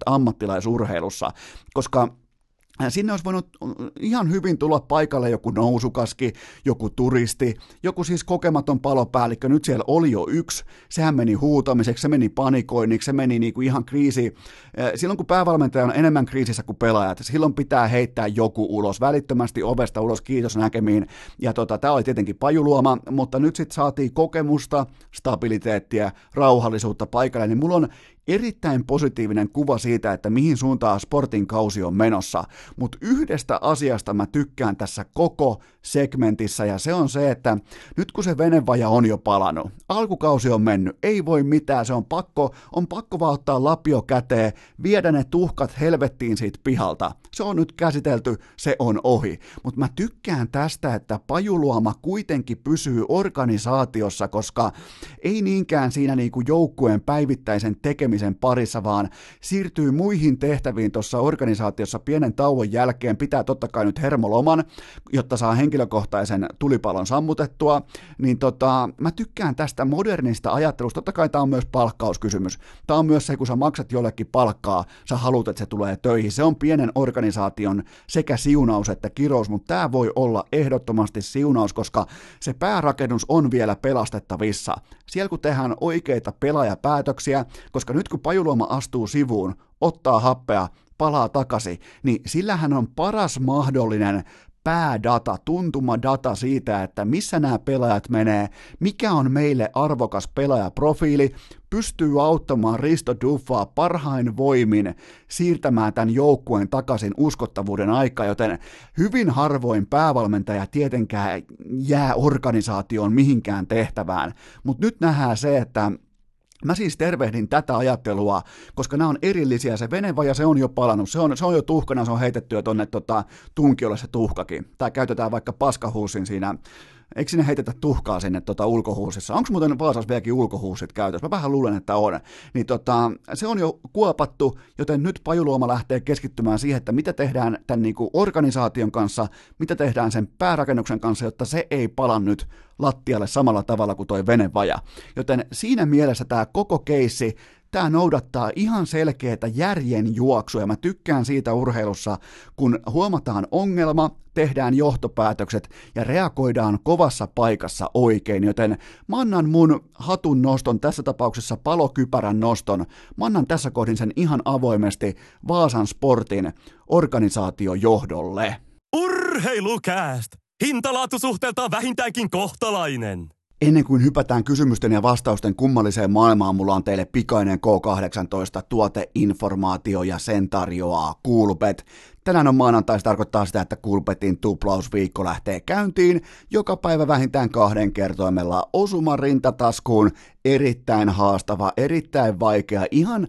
ammattilaisurheilussa, koska Sinne olisi voinut ihan hyvin tulla paikalle joku nousukaski, joku turisti, joku siis kokematon palopäällikkö. Nyt siellä oli jo yksi. Sehän meni huutamiseksi, se meni panikoinniksi, se meni kuin ihan kriisi. Silloin kun päävalmentaja on enemmän kriisissä kuin pelaajat, silloin pitää heittää joku ulos, välittömästi ovesta ulos, kiitos näkemiin. Ja tota, tämä oli tietenkin pajuluoma, mutta nyt sitten saatiin kokemusta, stabiliteettia, rauhallisuutta paikalle, niin mulla on erittäin positiivinen kuva siitä, että mihin suuntaan sportin kausi on menossa, mutta yhdestä asiasta mä tykkään tässä koko segmentissä ja se on se, että nyt kun se venevaja on jo palannut, alkukausi on mennyt, ei voi mitään, se on pakko, on pakko vaan ottaa lapio käteen, viedä ne tuhkat helvettiin siitä pihalta. Se on nyt käsitelty, se on ohi. Mutta mä tykkään tästä, että pajuluoma kuitenkin pysyy organisaatiossa, koska ei niinkään siinä niinku joukkueen päivittäisen tekemisen parissa, vaan siirtyy muihin tehtäviin tuossa organisaatiossa pienen tauon jälkeen, pitää totta kai nyt hermoloman, jotta saa henkilökohtaisen tulipalon sammutettua, niin tota, mä tykkään tästä modernista ajattelusta. Totta kai tämä on myös palkkauskysymys. Tämä on myös se, kun sä maksat jollekin palkkaa, sä haluat, että se tulee töihin. Se on pienen organisaation sekä siunaus että kirous, mutta tämä voi olla ehdottomasti siunaus, koska se päärakennus on vielä pelastettavissa. Siellä kun tehdään oikeita pelaajapäätöksiä, koska nyt kun Pajuluoma astuu sivuun, ottaa happea, palaa takaisin, niin sillähän on paras mahdollinen päädata, tuntumadata siitä, että missä nämä pelaajat menee, mikä on meille arvokas pelaajaprofiili, pystyy auttamaan Risto Duffaa parhain voimin siirtämään tämän joukkueen takaisin uskottavuuden aikaa, joten hyvin harvoin päävalmentaja tietenkään jää organisaatioon mihinkään tehtävään, mutta nyt nähdään se, että Mä siis tervehdin tätä ajattelua, koska nämä on erillisiä. Se venevaja, se on jo palannut, se on, se on jo tuhkana, se on heitetty jo tonne tota, tunkiolle se tuhkakin. Tai käytetään vaikka paskahuusin siinä Eikö sinne heitetä tuhkaa sinne tota, ulkohuusissa? Onko muuten Vaasassa vieläkin ulkohuusit käytössä? Mä vähän luulen, että on. Niin tota, se on jo kuopattu, joten nyt Pajuluoma lähtee keskittymään siihen, että mitä tehdään tämän niin kuin organisaation kanssa, mitä tehdään sen päärakennuksen kanssa, jotta se ei pala nyt lattialle samalla tavalla kuin toi venevaja. Joten siinä mielessä tämä koko keissi tämä noudattaa ihan selkeää järjen juoksua ja mä tykkään siitä urheilussa, kun huomataan ongelma, tehdään johtopäätökset ja reagoidaan kovassa paikassa oikein, joten mä annan mun hatun noston, tässä tapauksessa palokypärän noston, mä annan tässä kohdin sen ihan avoimesti Vaasan Sportin organisaatiojohdolle.
Urheilukääst! Hintalaatusuhteeltaan vähintäänkin kohtalainen.
Ennen kuin hypätään kysymysten ja vastausten kummalliseen maailmaan, mulla on teille pikainen K18 tuoteinformaatio ja sen tarjoaa Coolbet. Tänään on maanantai, se tarkoittaa sitä, että Kulpetin tuplausviikko lähtee käyntiin. Joka päivä vähintään kahden kertoimella osuma rintataskuun. Erittäin haastava, erittäin vaikea, ihan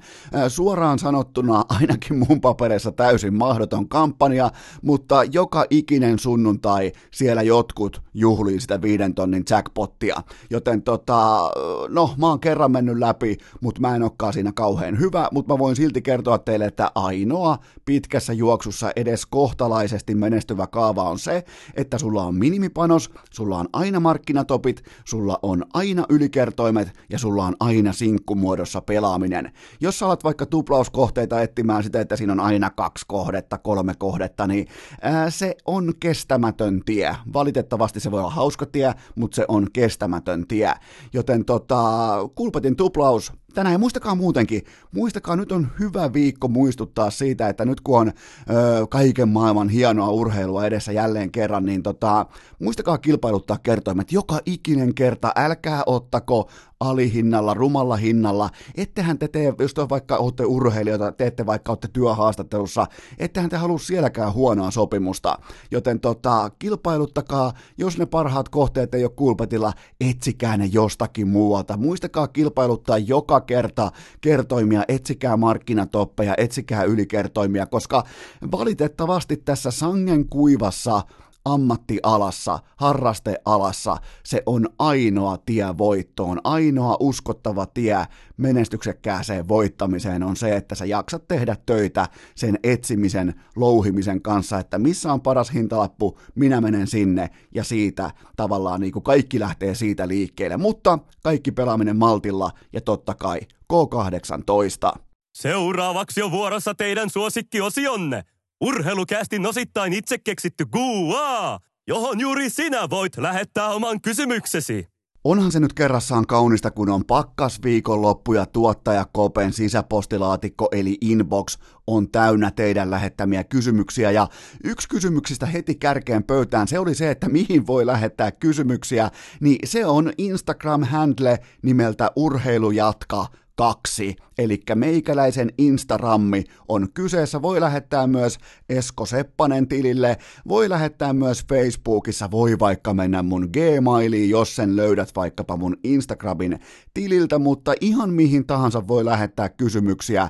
suoraan sanottuna ainakin mun paperissa täysin mahdoton kampanja, mutta joka ikinen sunnuntai siellä jotkut juhlii sitä viiden tonnin jackpottia. Joten tota, no mä oon kerran mennyt läpi, mutta mä en olekaan siinä kauhean hyvä, mutta mä voin silti kertoa teille, että ainoa pitkässä juoksussa edes kohtalaisesti menestyvä kaava on se, että sulla on minimipanos, sulla on aina markkinatopit, sulla on aina ylikertoimet ja sulla on aina sinkkumuodossa pelaaminen. Jos sä alat vaikka tuplauskohteita etsimään sitä, että siinä on aina kaksi kohdetta, kolme kohdetta, niin ää, se on kestämätön tie. Valitettavasti se voi olla hauska tie, mutta se on kestämätön tie. Joten tota, kulpetin tuplaus tänään. Ja muistakaa muutenkin, muistakaa nyt on hyvä viikko muistuttaa siitä, että nyt kun on ö, kaiken maailman hienoa urheilua edessä jälleen kerran, niin tota, muistakaa kilpailuttaa kertoimet joka ikinen kerta. Älkää ottako alihinnalla, rumalla hinnalla. Ettehän te tee, jos te vaikka olette urheilijoita, teette vaikka olette työhaastattelussa, ettehän te halua sielläkään huonoa sopimusta. Joten tota, kilpailuttakaa, jos ne parhaat kohteet ei ole kulpetilla, etsikää ne jostakin muualta. Muistakaa kilpailuttaa joka kerta kertoimia, etsikää markkinatoppeja, etsikää ylikertoimia, koska valitettavasti tässä sangen kuivassa ammattialassa, harrastealassa, se on ainoa tie voittoon, ainoa uskottava tie menestyksekkääseen voittamiseen on se, että sä jaksat tehdä töitä sen etsimisen, louhimisen kanssa, että missä on paras hintalappu, minä menen sinne ja siitä tavallaan niin kuin kaikki lähtee siitä liikkeelle, mutta kaikki pelaaminen maltilla ja totta kai K18.
Seuraavaksi on vuorossa teidän suosikkiosionne. Urheilukästin osittain itse keksitty Guaa, johon juuri sinä voit lähettää oman kysymyksesi.
Onhan se nyt kerrassaan kaunista, kun on pakkas viikonloppu ja tuottaja Kopen sisäpostilaatikko eli inbox on täynnä teidän lähettämiä kysymyksiä. Ja yksi kysymyksistä heti kärkeen pöytään, se oli se, että mihin voi lähettää kysymyksiä, niin se on Instagram-handle nimeltä Urheilujatka kaksi, eli meikäläisen Instagrammi on kyseessä. Voi lähettää myös Esko Seppanen tilille, voi lähettää myös Facebookissa, voi vaikka mennä mun Gmailiin, jos sen löydät vaikkapa mun Instagramin tililtä, mutta ihan mihin tahansa voi lähettää kysymyksiä.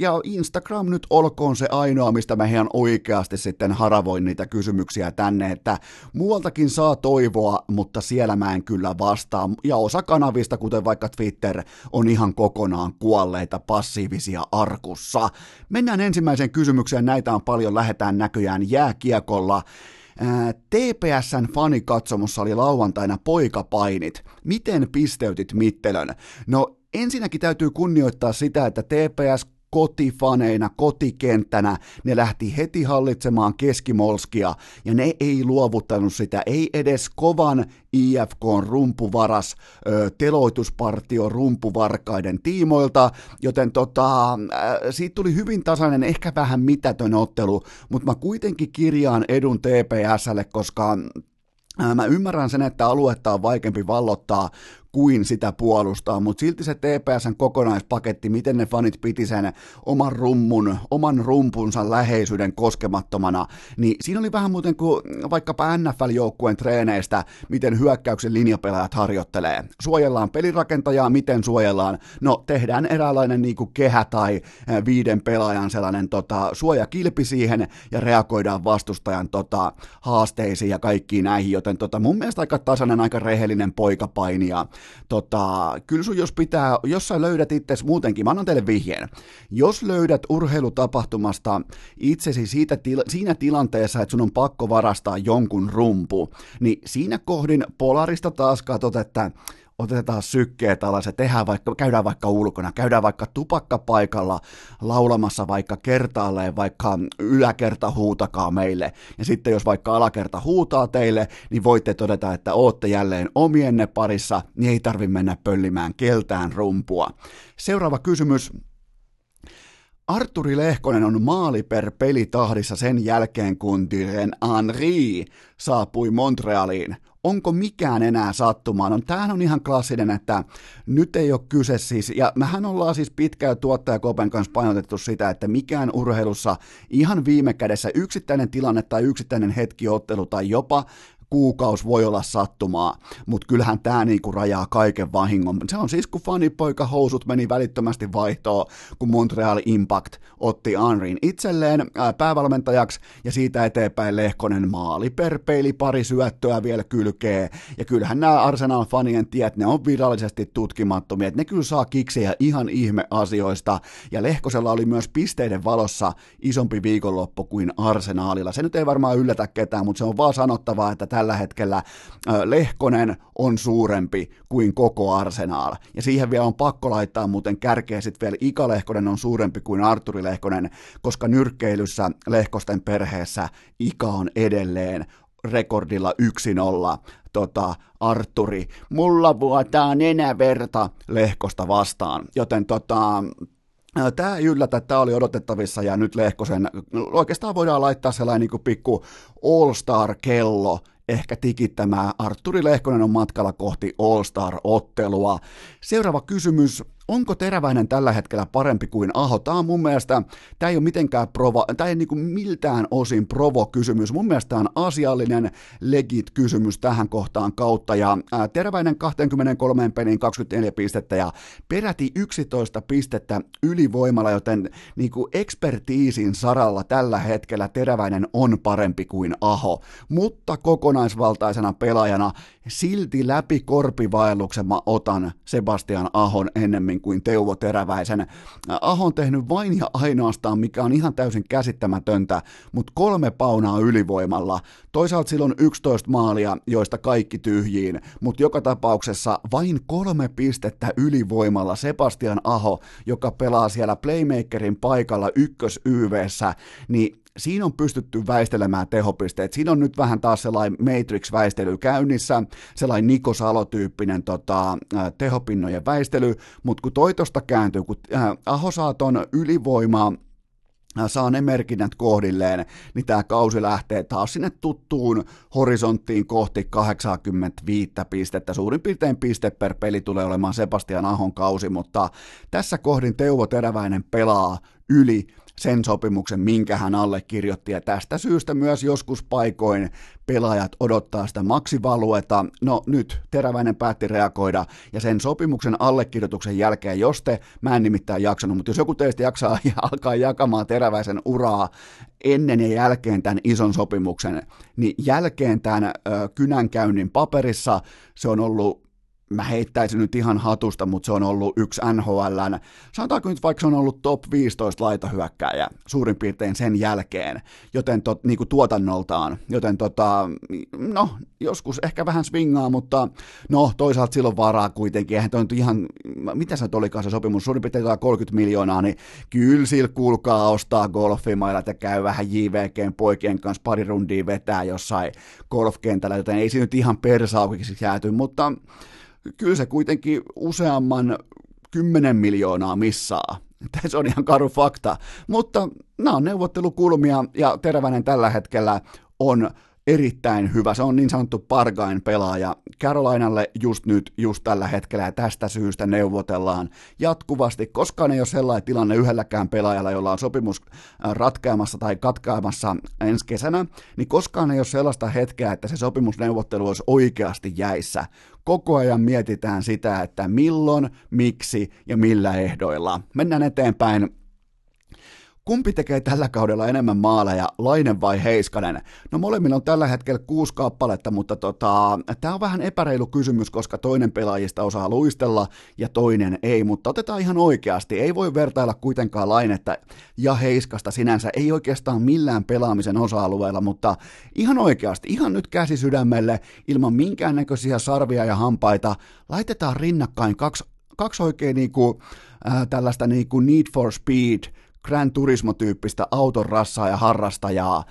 Ja Instagram nyt olkoon se ainoa, mistä mä ihan oikeasti sitten haravoin niitä kysymyksiä tänne, että muualtakin saa toivoa, mutta siellä mä en kyllä vastaa. Ja osa kanavista, kuten vaikka Twitter, on ihan kokonaan kuolleita passiivisia arkussa. Mennään ensimmäiseen kysymykseen, näitä on paljon, lähetään näköjään jääkiekolla. TPSn fanikatsomossa oli lauantaina poikapainit. Miten pisteytit mittelön? No ensinnäkin täytyy kunnioittaa sitä, että TPS kotifaneina, kotikenttänä, ne lähti heti hallitsemaan keskimolskia, ja ne ei luovuttanut sitä, ei edes kovan IFK rumpuvaras ö, teloituspartio rumpuvarkaiden tiimoilta, joten tota, siitä tuli hyvin tasainen, ehkä vähän mitätön ottelu, mutta mä kuitenkin kirjaan edun TPSlle, koska Mä ymmärrän sen, että aluetta on vaikeampi vallottaa kuin sitä puolustaa, mutta silti se TPSn kokonaispaketti, miten ne fanit piti sen oman rummun, oman rumpunsa läheisyyden koskemattomana, niin siinä oli vähän muuten kuin vaikkapa NFL-joukkueen treeneistä, miten hyökkäyksen linjapelaajat harjoittelee. Suojellaan pelirakentajaa, miten suojellaan? No tehdään eräänlainen niin kuin kehä tai viiden pelaajan sellainen tota, suojakilpi siihen ja reagoidaan vastustajan tota, haasteisiin ja kaikkiin näihin, joten tota, mun mielestä aika tasainen, aika rehellinen poikapainia tota, kyllä sun jos pitää, jos sä löydät itse muutenkin, mä annan teille vihjeen, jos löydät urheilutapahtumasta itsesi siitä, siinä tilanteessa, että sun on pakko varastaa jonkun rumpu, niin siinä kohdin Polarista taas katsot, että otetaan sykkeet alas ja tehdään vaikka, käydään vaikka ulkona, käydään vaikka tupakkapaikalla laulamassa vaikka kertaalleen, vaikka yläkerta huutakaa meille. Ja sitten jos vaikka alakerta huutaa teille, niin voitte todeta, että ootte jälleen omienne parissa, niin ei tarvi mennä pöllimään keltään rumpua. Seuraava kysymys. Arturi Lehkonen on maali per pelitahdissa sen jälkeen, kun Dyren Henri saapui Montrealiin onko mikään enää sattumaan. No, tämähän on ihan klassinen, että nyt ei ole kyse siis, ja mehän ollaan siis pitkään tuottajakopen kanssa painotettu sitä, että mikään urheilussa ihan viime kädessä yksittäinen tilanne tai yksittäinen hetki ottelu tai jopa kuukaus voi olla sattumaa, mutta kyllähän tämä niinku rajaa kaiken vahingon. Se on siis, kun fanipoika housut meni välittömästi vaihtoon, kun Montreal Impact otti Henryn itselleen ää, päävalmentajaksi, ja siitä eteenpäin Lehkonen maali per peili, pari syöttöä vielä kylkee, ja kyllähän nämä Arsenal-fanien tiet, ne on virallisesti tutkimattomia, että ne kyllä saa kiksejä ihan ihme asioista, ja Lehkosella oli myös pisteiden valossa isompi viikonloppu kuin Arsenaalilla. Se nyt ei varmaan yllätä ketään, mutta se on vaan sanottavaa, että tällä hetkellä Lehkonen on suurempi kuin koko Arsenal. Ja siihen vielä on pakko laittaa muuten kärkeä sitten vielä Ika Lehkonen on suurempi kuin Arturi Lehkonen, koska nyrkkeilyssä Lehkosten perheessä Ika on edelleen rekordilla 1-0 tota, Arturi. Mulla vuotaa nenäverta Lehkosta vastaan, joten tota, Tämä ei yllätä, tämä oli odotettavissa ja nyt Lehkosen, oikeastaan voidaan laittaa sellainen niin pikku all-star-kello ehkä tikittämään. Arturi Lehkonen on matkalla kohti All-Star-ottelua. Seuraava kysymys. Onko Teräväinen tällä hetkellä parempi kuin Aho? Tämä on mun mielestä, tämä ei ole mitenkään provo, tämä ei niin kuin miltään osin provo-kysymys. Mun mielestä tämä on asiallinen, legit kysymys tähän kohtaan kautta. Ja ää, Teräväinen 23 peliin 24 pistettä ja peräti 11 pistettä ylivoimalla, joten niin kuin ekspertiisin saralla tällä hetkellä Teräväinen on parempi kuin Aho. Mutta kokonaisvaltaisena pelaajana silti läpi korpivaelluksen mä otan Sebastian Ahon ennemmin kuin Teuvo Teräväisen. Aho on tehnyt vain ja ainoastaan, mikä on ihan täysin käsittämätöntä, mutta kolme paunaa ylivoimalla. Toisaalta silloin 11 maalia, joista kaikki tyhjiin, mutta joka tapauksessa vain kolme pistettä ylivoimalla Sebastian Aho, joka pelaa siellä playmakerin paikalla ykkös YVssä, niin siinä on pystytty väistelemään tehopisteet. Siinä on nyt vähän taas sellainen Matrix-väistely käynnissä, sellainen Niko Salo-tyyppinen tota, tehopinnojen väistely, mutta kun toitosta kääntyy, kun Aho saa ton ylivoimaa saa ne merkinnät kohdilleen, niin tämä kausi lähtee taas sinne tuttuun horisonttiin kohti 85 pistettä. Suurin piirtein piste per peli tulee olemaan Sebastian Ahon kausi, mutta tässä kohdin Teuvo Teräväinen pelaa yli sen sopimuksen, minkä hän allekirjoitti, ja tästä syystä myös joskus paikoin pelaajat odottaa sitä maksivalueta. No nyt Teräväinen päätti reagoida, ja sen sopimuksen allekirjoituksen jälkeen, jos te, mä en nimittäin jaksanut, mutta jos joku teistä jaksaa ja alkaa jakamaan Teräväisen uraa ennen ja jälkeen tämän ison sopimuksen, niin jälkeen tämän ö, kynänkäynnin paperissa se on ollut mä heittäisin nyt ihan hatusta, mutta se on ollut yksi NHLn, sanotaanko nyt vaikka se on ollut top 15 laitahyökkääjä suurin piirtein sen jälkeen, joten tot, niin kuin tuotannoltaan, joten tota, no, joskus ehkä vähän swingaa, mutta no, toisaalta silloin varaa kuitenkin, eihän toi nyt ihan, mitä se olikaan se sopimus, suurin piirtein 30 miljoonaa, niin kyllä sillä kuulkaa ostaa golfimailla, että käy vähän JVGn poikien kanssa pari rundia vetää jossain golfkentällä, joten ei se nyt ihan persaukiksi jääty, mutta kyllä se kuitenkin useamman kymmenen miljoonaa missaa. Se on ihan karu fakta. Mutta nämä on neuvottelukulmia ja Teräväinen tällä hetkellä on erittäin hyvä. Se on niin sanottu pargain pelaaja. Carolinalle just nyt, just tällä hetkellä ja tästä syystä neuvotellaan jatkuvasti. Koskaan ei ole sellainen tilanne yhdelläkään pelaajalla, jolla on sopimus äh, ratkeamassa tai katkaamassa ensi kesänä, niin koskaan ei ole sellaista hetkeä, että se sopimusneuvottelu olisi oikeasti jäissä. Koko ajan mietitään sitä, että milloin, miksi ja millä ehdoilla. Mennään eteenpäin Kumpi tekee tällä kaudella enemmän maaleja, Lainen vai Heiskanen? No molemmilla on tällä hetkellä kuusi kappaletta, mutta tota, tämä on vähän epäreilu kysymys, koska toinen pelaajista osaa luistella ja toinen ei, mutta otetaan ihan oikeasti. Ei voi vertailla kuitenkaan Lainetta ja Heiskasta sinänsä, ei oikeastaan millään pelaamisen osa-alueella, mutta ihan oikeasti, ihan nyt käsi sydämelle, ilman minkäännäköisiä sarvia ja hampaita, laitetaan rinnakkain kaksi, kaksi oikein niinku, äh, tällaista niinku Need for Speed – Grand Turismo-tyyppistä auton rassaa ja harrastajaa.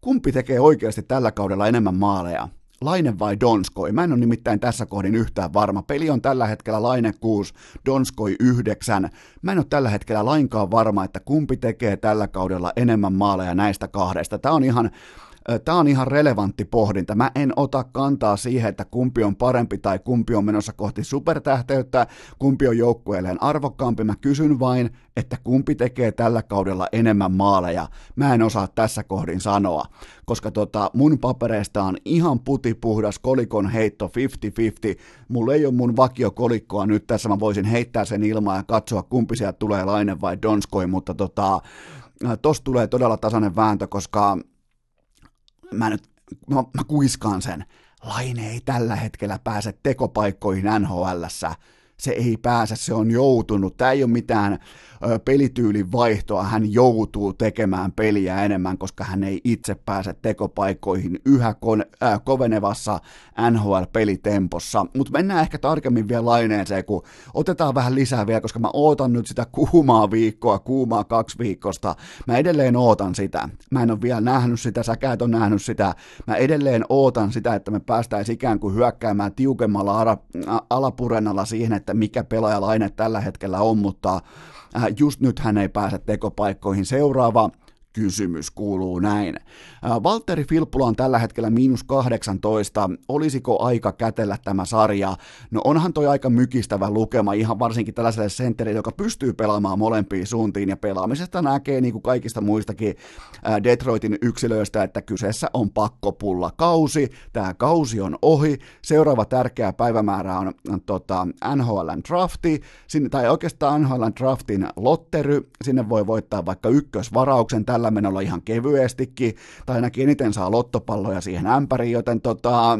Kumpi tekee oikeasti tällä kaudella enemmän maaleja? Laine vai Donskoi? Mä en ole nimittäin tässä kohdin yhtään varma. Peli on tällä hetkellä Laine 6, Donskoi 9. Mä en ole tällä hetkellä lainkaan varma, että kumpi tekee tällä kaudella enemmän maaleja näistä kahdesta. Tämä on ihan Tämä on ihan relevantti pohdinta. Mä en ota kantaa siihen, että kumpi on parempi tai kumpi on menossa kohti supertähteyttä, kumpi on joukkueelleen arvokkaampi. Mä kysyn vain, että kumpi tekee tällä kaudella enemmän maaleja. Mä en osaa tässä kohdin sanoa, koska tota, mun papereista on ihan putipuhdas kolikon heitto 50-50. Mulla ei ole mun vakiokolikkoa nyt tässä, mä voisin heittää sen ilmaan ja katsoa kumpi sieltä tulee Laine vai Donskoi, mutta tota, tosta tulee todella tasainen vääntö, koska mä nyt, mä, mä kuiskaan sen, Laine ei tällä hetkellä pääse tekopaikkoihin NHLssä, se ei pääse, se on joutunut. Tämä ei ole mitään pelityylin vaihtoa, hän joutuu tekemään peliä enemmän, koska hän ei itse pääse tekopaikkoihin yhä ko- äh, kovenevassa NHL-pelitempossa. Mutta mennään ehkä tarkemmin vielä laineeseen, kun otetaan vähän lisää vielä, koska mä ootan nyt sitä kuumaa viikkoa, kuumaa kaksi viikosta. Mä edelleen ootan sitä. Mä en ole vielä nähnyt sitä, sä et ole nähnyt sitä. Mä edelleen ootan sitä, että me päästäisiin ikään kuin hyökkäämään tiukemmalla alapurennalla siihen, että mikä pelaajalaine tällä hetkellä on, mutta Äh, just nyt hän ei pääse tekopaikkoihin. Seuraava kysymys kuuluu näin. Valtteri Filppula on tällä hetkellä miinus 18. Olisiko aika kätellä tämä sarja? No onhan toi aika mykistävä lukema, ihan varsinkin tällaiselle sentterille, joka pystyy pelaamaan molempiin suuntiin, ja pelaamisesta näkee niin kuin kaikista muistakin Detroitin yksilöistä, että kyseessä on pakkopulla kausi. Tämä kausi on ohi. Seuraava tärkeä päivämäärä on, tota, NHL drafti, sinne, tai oikeastaan NHL draftin lottery. Sinne voi voittaa vaikka ykkösvarauksen tällä menolla ihan kevyestikin, tai ainakin eniten saa lottopalloja siihen ämpäriin, joten tota,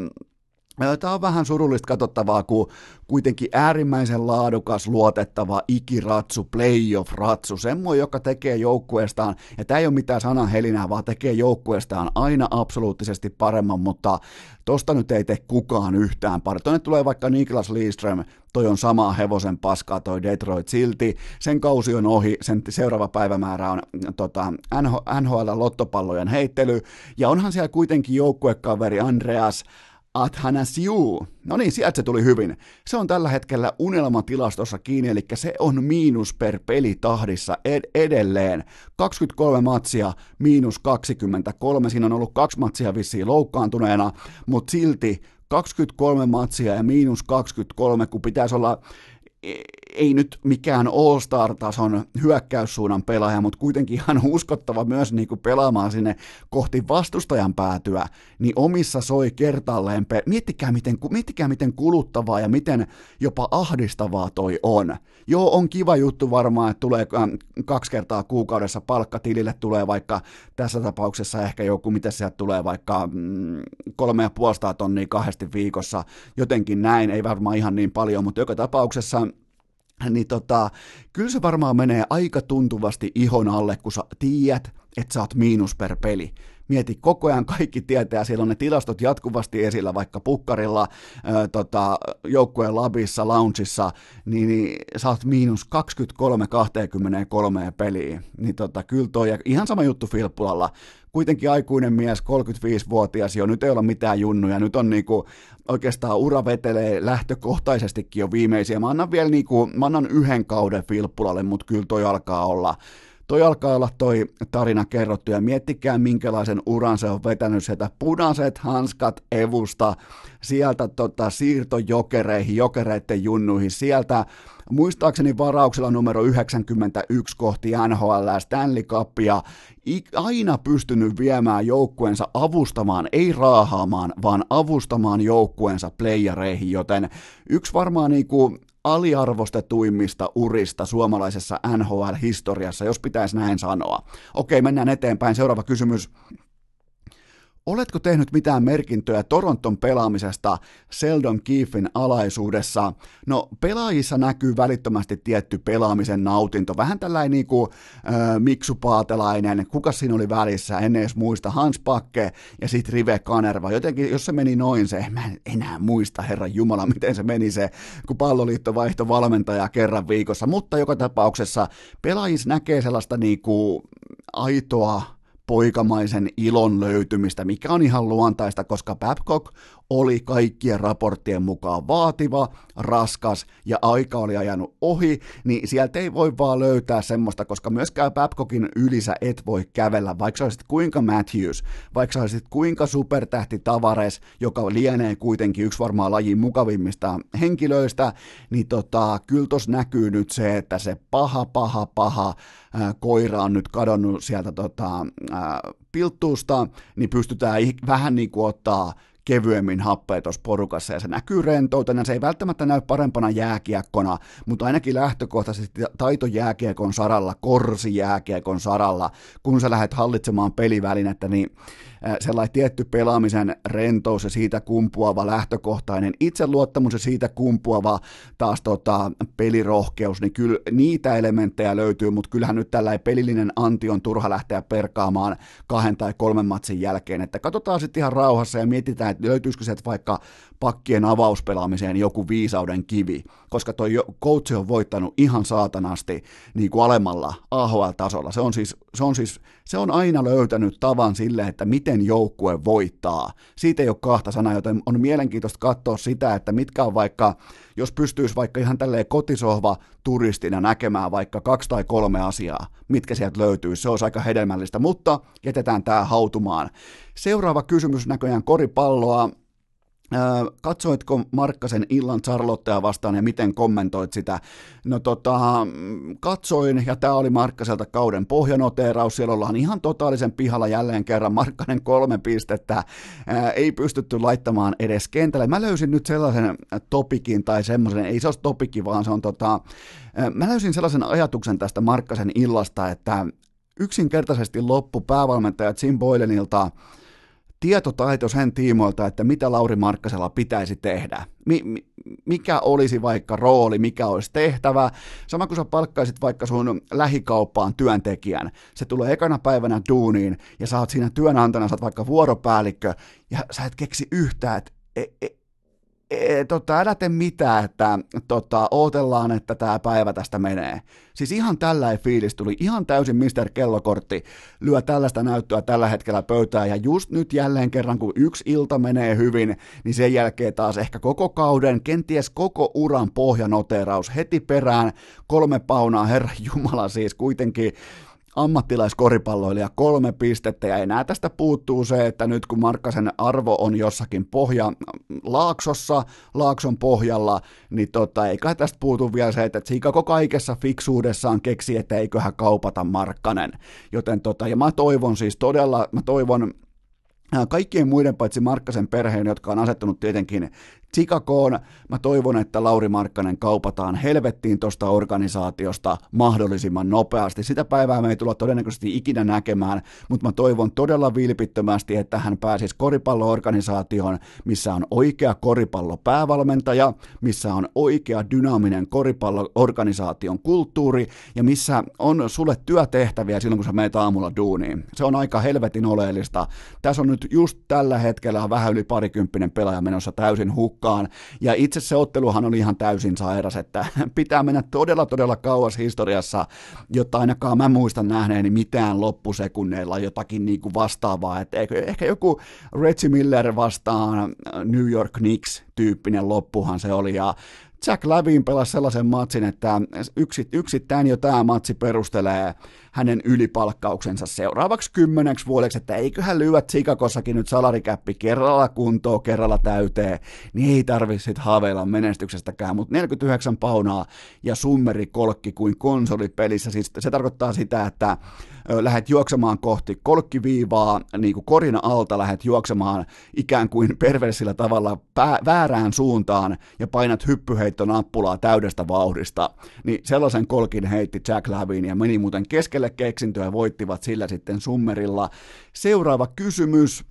Tämä on vähän surullista katsottavaa, kun kuitenkin äärimmäisen laadukas, luotettava ikiratsu, playoff-ratsu, semmoinen, joka tekee joukkueestaan, ja tämä ei ole mitään sanahelinää, vaan tekee joukkueestaan aina absoluuttisesti paremman, mutta tosta nyt ei tee kukaan yhtään pari. Tuonne tulee vaikka Niklas Lidström, toi on samaa hevosen paskaa toi Detroit silti, sen kausi on ohi, sen seuraava päivämäärä on tota, NHL-lottopallojen heittely, ja onhan siellä kuitenkin joukkuekaveri Andreas Athanasiu. No niin, sieltä se tuli hyvin. Se on tällä hetkellä unelmatilastossa kiinni, eli se on miinus per peli tahdissa ed- edelleen. 23 matsia, miinus 23. Siinä on ollut kaksi matsia vissiin loukkaantuneena, mutta silti 23 matsia ja miinus 23, kun pitäisi olla ei nyt mikään All-Star-tason hyökkäyssuunnan pelaaja, mutta kuitenkin ihan uskottava myös niin kuin pelaamaan sinne kohti vastustajan päätyä, niin omissa soi kertalleen. Pe- miettikää, miten, miettikää, miten kuluttavaa ja miten jopa ahdistavaa toi on. Joo, on kiva juttu varmaan, että tulee ähm, kaksi kertaa kuukaudessa palkka tilille, tulee vaikka tässä tapauksessa ehkä joku, mitä sieltä tulee vaikka mm, kolme ja puolesta tonnia kahdesti viikossa, jotenkin näin, ei varmaan ihan niin paljon, mutta joka tapauksessa niin tota, kyllä se varmaan menee aika tuntuvasti ihon alle, kun sä tiedät, että sä oot miinus per peli. Mieti, koko ajan kaikki tietää, siellä on ne tilastot jatkuvasti esillä, vaikka pukkarilla, tota, joukkueen labissa, loungeissa, niin, niin sä oot miinus 23 23 peliä. Niin tota, kyllä toi, ihan sama juttu Filppulalla, kuitenkin aikuinen mies, 35-vuotias jo, nyt ei ole mitään junnuja, nyt on niinku, oikeastaan ura vetelee lähtökohtaisestikin jo viimeisiä. Mä annan vielä niinku, mä annan yhden kauden Filppulalle, mutta kyllä toi alkaa olla toi alkaa olla toi tarina kerrottu ja miettikää minkälaisen uran se on vetänyt sieltä punaiset hanskat evusta, sieltä tota, siirtojokereihin, jokereiden junnuihin, sieltä muistaakseni varauksella numero 91 kohti NHL Stanley Cupia, aina pystynyt viemään joukkueensa avustamaan, ei raahaamaan, vaan avustamaan joukkueensa playereihin, joten yksi varmaan niin kuin aliarvostetuimmista urista suomalaisessa NHL-historiassa, jos pitäisi näin sanoa. Okei, mennään eteenpäin. Seuraava kysymys. Oletko tehnyt mitään merkintöjä Toronton pelaamisesta Seldon Keefin alaisuudessa? No, pelaajissa näkyy välittömästi tietty pelaamisen nautinto. Vähän tällainen niin kuin äh, Miksu Paatelainen, kuka siinä oli välissä, en edes muista, Hans Pakke ja sitten Rive Kanerva. Jotenkin, jos se meni noin se, mä en enää muista, herran Jumala, miten se meni se, kun palloliitto vaihtoi valmentajaa kerran viikossa. Mutta joka tapauksessa pelaajissa näkee sellaista niin kuin aitoa poikamaisen ilon löytymistä, mikä on ihan luontaista, koska Babcock oli kaikkien raporttien mukaan vaativa, raskas ja aika oli ajanut ohi, niin sieltä ei voi vaan löytää semmoista, koska myöskään Babcockin ylisä et voi kävellä, vaikka sä olisit kuinka Matthews, vaikka sä olisit kuinka supertähti Tavares, joka lienee kuitenkin yksi varmaan lajin mukavimmista henkilöistä, niin tota, kyllä tos näkyy nyt se, että se paha, paha, paha ää, koira on nyt kadonnut sieltä tota, ää, pilttuusta, niin pystytään vähän niin kuin ottaa kevyemmin happea tuossa porukassa ja se näkyy rentoutena. Se ei välttämättä näy parempana jääkiekkona, mutta ainakin lähtökohtaisesti taitojääkiekon saralla, korsijääkiekon saralla, kun sä lähdet hallitsemaan pelivälinettä, niin sellainen tietty pelaamisen rentous ja siitä kumpuava lähtökohtainen itseluottamus ja siitä kumpuava taas tota, pelirohkeus, niin kyllä niitä elementtejä löytyy, mutta kyllähän nyt tällainen pelillinen anti on turha lähteä perkaamaan kahden tai kolmen matsin jälkeen, että katsotaan sitten ihan rauhassa ja mietitään, että löytyisikö sieltä vaikka pakkien avauspelaamiseen joku viisauden kivi, koska toi coach on voittanut ihan saatanasti niin kuin alemmalla AHL-tasolla. Se on, siis, se, on siis, se on aina löytänyt tavan sille, että miten joukkue voittaa. Siitä ei ole kahta sanaa, joten on mielenkiintoista katsoa sitä, että mitkä on vaikka, jos pystyisi vaikka ihan tälleen kotisohva turistina näkemään vaikka kaksi tai kolme asiaa, mitkä sieltä löytyy, se olisi aika hedelmällistä, mutta jätetään tämä hautumaan. Seuraava kysymys näköjään koripalloa. Katsoitko Markkasen illan Charlottea vastaan ja miten kommentoit sitä? No tota, katsoin ja tämä oli Markkaselta kauden pohjanoteeraus. Siellä ollaan ihan totaalisen pihalla jälleen kerran. Markkanen kolme pistettä. Ei pystytty laittamaan edes kentälle. Mä löysin nyt sellaisen topikin tai semmoisen, ei se ole topikki, vaan se on tota, mä löysin sellaisen ajatuksen tästä Markkasen illasta, että yksinkertaisesti loppu päävalmentaja Jim Boylenilta tietotaito sen tiimoilta, että mitä Lauri Markkasella pitäisi tehdä. Mi- mikä olisi vaikka rooli, mikä olisi tehtävä. Sama kuin sä palkkaisit vaikka sun lähikauppaan työntekijän. Se tulee ekana päivänä duuniin ja sä oot siinä työnantana, sä oot vaikka vuoropäällikkö ja sä et keksi yhtään, että e, tota, älä tee mitään, että tota, ootellaan, että tämä päivä tästä menee. Siis ihan tällä fiilis tuli, ihan täysin Mr. Kellokortti lyö tällaista näyttöä tällä hetkellä pöytään, ja just nyt jälleen kerran, kun yksi ilta menee hyvin, niin sen jälkeen taas ehkä koko kauden, kenties koko uran pohjanoteraus heti perään, kolme paunaa, herra Jumala siis kuitenkin ammattilaiskoripalloilija kolme pistettä ja enää tästä puuttuu se, että nyt kun Markkasen arvo on jossakin pohja laaksossa, laakson pohjalla, niin tota, eikä tästä puutu vielä se, että Chicago kaikessa fiksuudessaan keksi, että eiköhän kaupata Markkanen. Joten tota, ja mä toivon siis todella, mä toivon kaikkien muiden paitsi Markkasen perheen, jotka on asettunut tietenkin Chicagoon. Mä toivon, että Lauri Markkanen kaupataan helvettiin tuosta organisaatiosta mahdollisimman nopeasti. Sitä päivää me ei tulla todennäköisesti ikinä näkemään, mutta mä toivon todella vilpittömästi, että hän pääsisi koripalloorganisaatioon, missä on oikea koripallopäävalmentaja, missä on oikea dynaaminen koripalloorganisaation kulttuuri ja missä on sulle työtehtäviä silloin, kun sä meet aamulla duuniin. Se on aika helvetin oleellista. Tässä on nyt just tällä hetkellä vähän yli parikymppinen pelaaja menossa täysin hukkaan hukkaan. Ja itse se otteluhan oli ihan täysin sairas, että pitää mennä todella todella kauas historiassa, jotta ainakaan mä muistan nähneeni mitään loppusekunneilla jotakin niin kuin vastaavaa. Että ehkä joku Reggie Miller vastaan New York Knicks tyyppinen loppuhan se oli, ja Jack Lavin pelasi sellaisen matsin, että yksi, yksittäin jo tämä matsi perustelee hänen ylipalkkauksensa seuraavaksi kymmeneksi vuodeksi, että eiköhän lyödä Chicagossakin nyt salarikäppi kerralla kuntoon, kerralla täyteen, niin ei tarvitse haaveilla menestyksestäkään, mutta 49 paunaa ja summeri kolkki kuin konsolipelissä, siis se tarkoittaa sitä, että lähdet juoksemaan kohti kolkkiviivaa, niin kuin korin alta lähdet juoksemaan ikään kuin perversillä tavalla pää, väärään suuntaan ja painat hyppyheittonappulaa täydestä vauhdista, niin sellaisen kolkin heitti Jack Lavin ja meni muuten keskelle keksintöä voittivat sillä sitten summerilla. Seuraava kysymys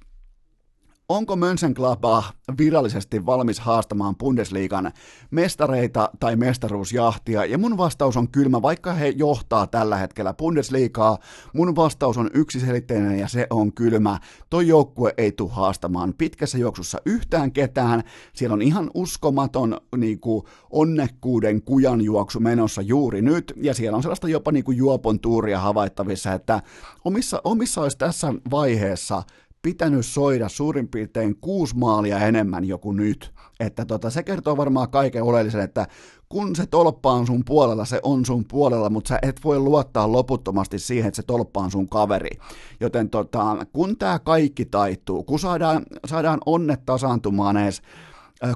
onko Mönchengladbach virallisesti valmis haastamaan Bundesliigan mestareita tai mestaruusjahtia? Ja mun vastaus on kylmä, vaikka he johtaa tällä hetkellä Bundesliigaa, mun vastaus on yksiselitteinen ja se on kylmä. Toi joukkue ei tule haastamaan pitkässä juoksussa yhtään ketään. Siellä on ihan uskomaton niin kuin, onnekkuuden kujanjuoksu menossa juuri nyt, ja siellä on sellaista jopa niin kuin juopon tuuria havaittavissa, että omissa, omissa olisi tässä vaiheessa pitänyt soida suurin piirtein kuusi maalia enemmän joku nyt. Että tota, se kertoo varmaan kaiken oleellisen, että kun se tolppa on sun puolella, se on sun puolella, mutta sä et voi luottaa loputtomasti siihen, että se tolppa on sun kaveri. Joten tota, kun tämä kaikki taittuu, kun saadaan, saadaan onnet tasaantumaan edes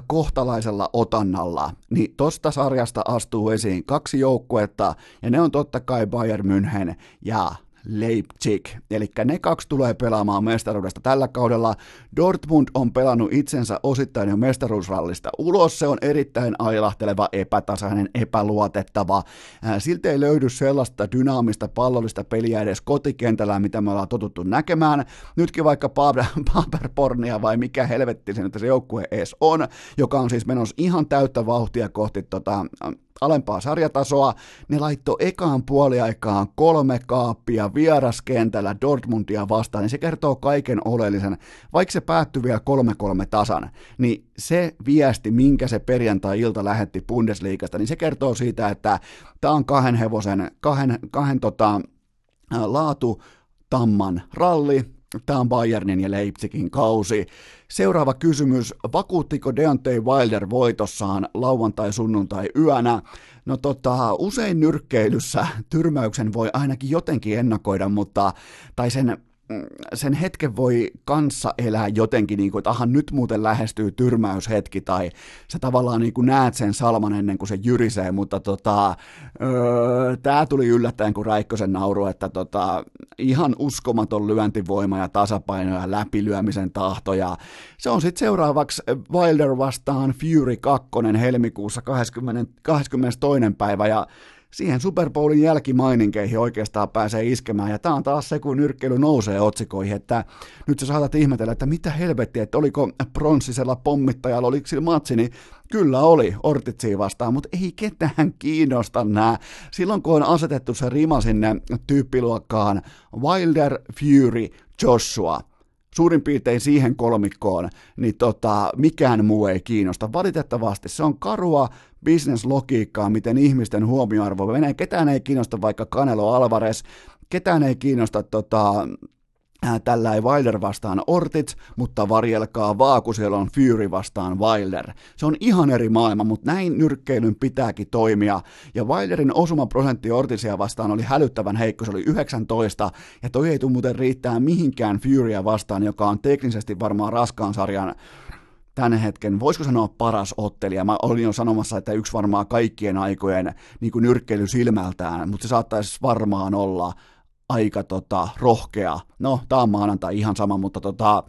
kohtalaisella otannalla, niin tosta sarjasta astuu esiin kaksi joukkuetta, ja ne on totta kai Bayern München ja Leipzig. Eli ne kaksi tulee pelaamaan mestaruudesta tällä kaudella. Dortmund on pelannut itsensä osittain jo mestaruusrallista ulos. Se on erittäin ailahteleva, epätasainen, epäluotettava. Silti ei löydy sellaista dynaamista pallollista peliä edes kotikentällä, mitä me ollaan totuttu näkemään. Nytkin vaikka Paperpornia vai mikä helvetti se nyt se joukkue edes on, joka on siis menossa ihan täyttä vauhtia kohti tota, alempaa sarjatasoa. Ne laittoi ekaan puoliaikaan kolme kaappia vieraskentällä Dortmundia vastaan, niin se kertoo kaiken oleellisen. Vaikka se päättyi vielä 3-3 tasan, niin se viesti, minkä se perjantai-ilta lähetti Bundesliigasta, niin se kertoo siitä, että tämä on kahden hevosen, kahden, kahden tota, laatu tamman ralli, Tämä on Bayernin ja Leipzigin kausi. Seuraava kysymys. Vakuuttiko Deontay Wilder voitossaan lauantai-sunnuntai yönä? No tota, usein nyrkkeilyssä tyrmäyksen voi ainakin jotenkin ennakoida, mutta, tai sen sen hetken voi kanssa elää jotenkin, niin kuin, että aha, nyt muuten lähestyy tyrmäyshetki, tai sä tavallaan niin kuin näet sen salman ennen kuin se jyrisee, mutta tota, öö, tämä tuli yllättäen kuin Räikkösen nauru, että tota, ihan uskomaton lyöntivoima ja tasapaino ja läpilyömisen tahto, ja se on sitten seuraavaksi Wilder vastaan Fury 2. helmikuussa 20, 22. päivä, ja siihen Super Bowlin jälkimaininkeihin oikeastaan pääsee iskemään, ja tämä on taas se, kun nyrkkeily nousee otsikoihin, että nyt sä saatat ihmetellä, että mitä helvettiä, että oliko pronssisella pommittajalla, oliko sillä matsi, niin kyllä oli Ortitsiin vastaan, mutta ei ketään kiinnosta nämä. Silloin kun on asetettu se rima sinne tyyppiluokkaan Wilder, Fury, Joshua, suurin piirtein siihen kolmikkoon, niin tota, mikään muu ei kiinnosta. Valitettavasti se on karua bisneslogiikkaa, miten ihmisten huomioarvo menee. Ketään ei kiinnosta vaikka Canelo Alvarez, ketään ei kiinnosta tota, tällä ei Wilder vastaan Ortiz, mutta varjelkaa siellä on Fury vastaan Wilder. Se on ihan eri maailma, mutta näin nyrkkeilyn pitääkin toimia. Ja Wilderin prosentti Ortizia vastaan oli hälyttävän heikko, se oli 19, ja toi ei tule muuten riittää mihinkään Furya vastaan, joka on teknisesti varmaan raskaan sarjan tämän hetken, voisiko sanoa paras ottelija. Mä olin jo sanomassa, että yksi varmaan kaikkien aikojen niin kuin nyrkkeily silmältään, mutta se saattaisi varmaan olla aika tota, rohkea. No, tämä on maanantai ihan sama, mutta tota,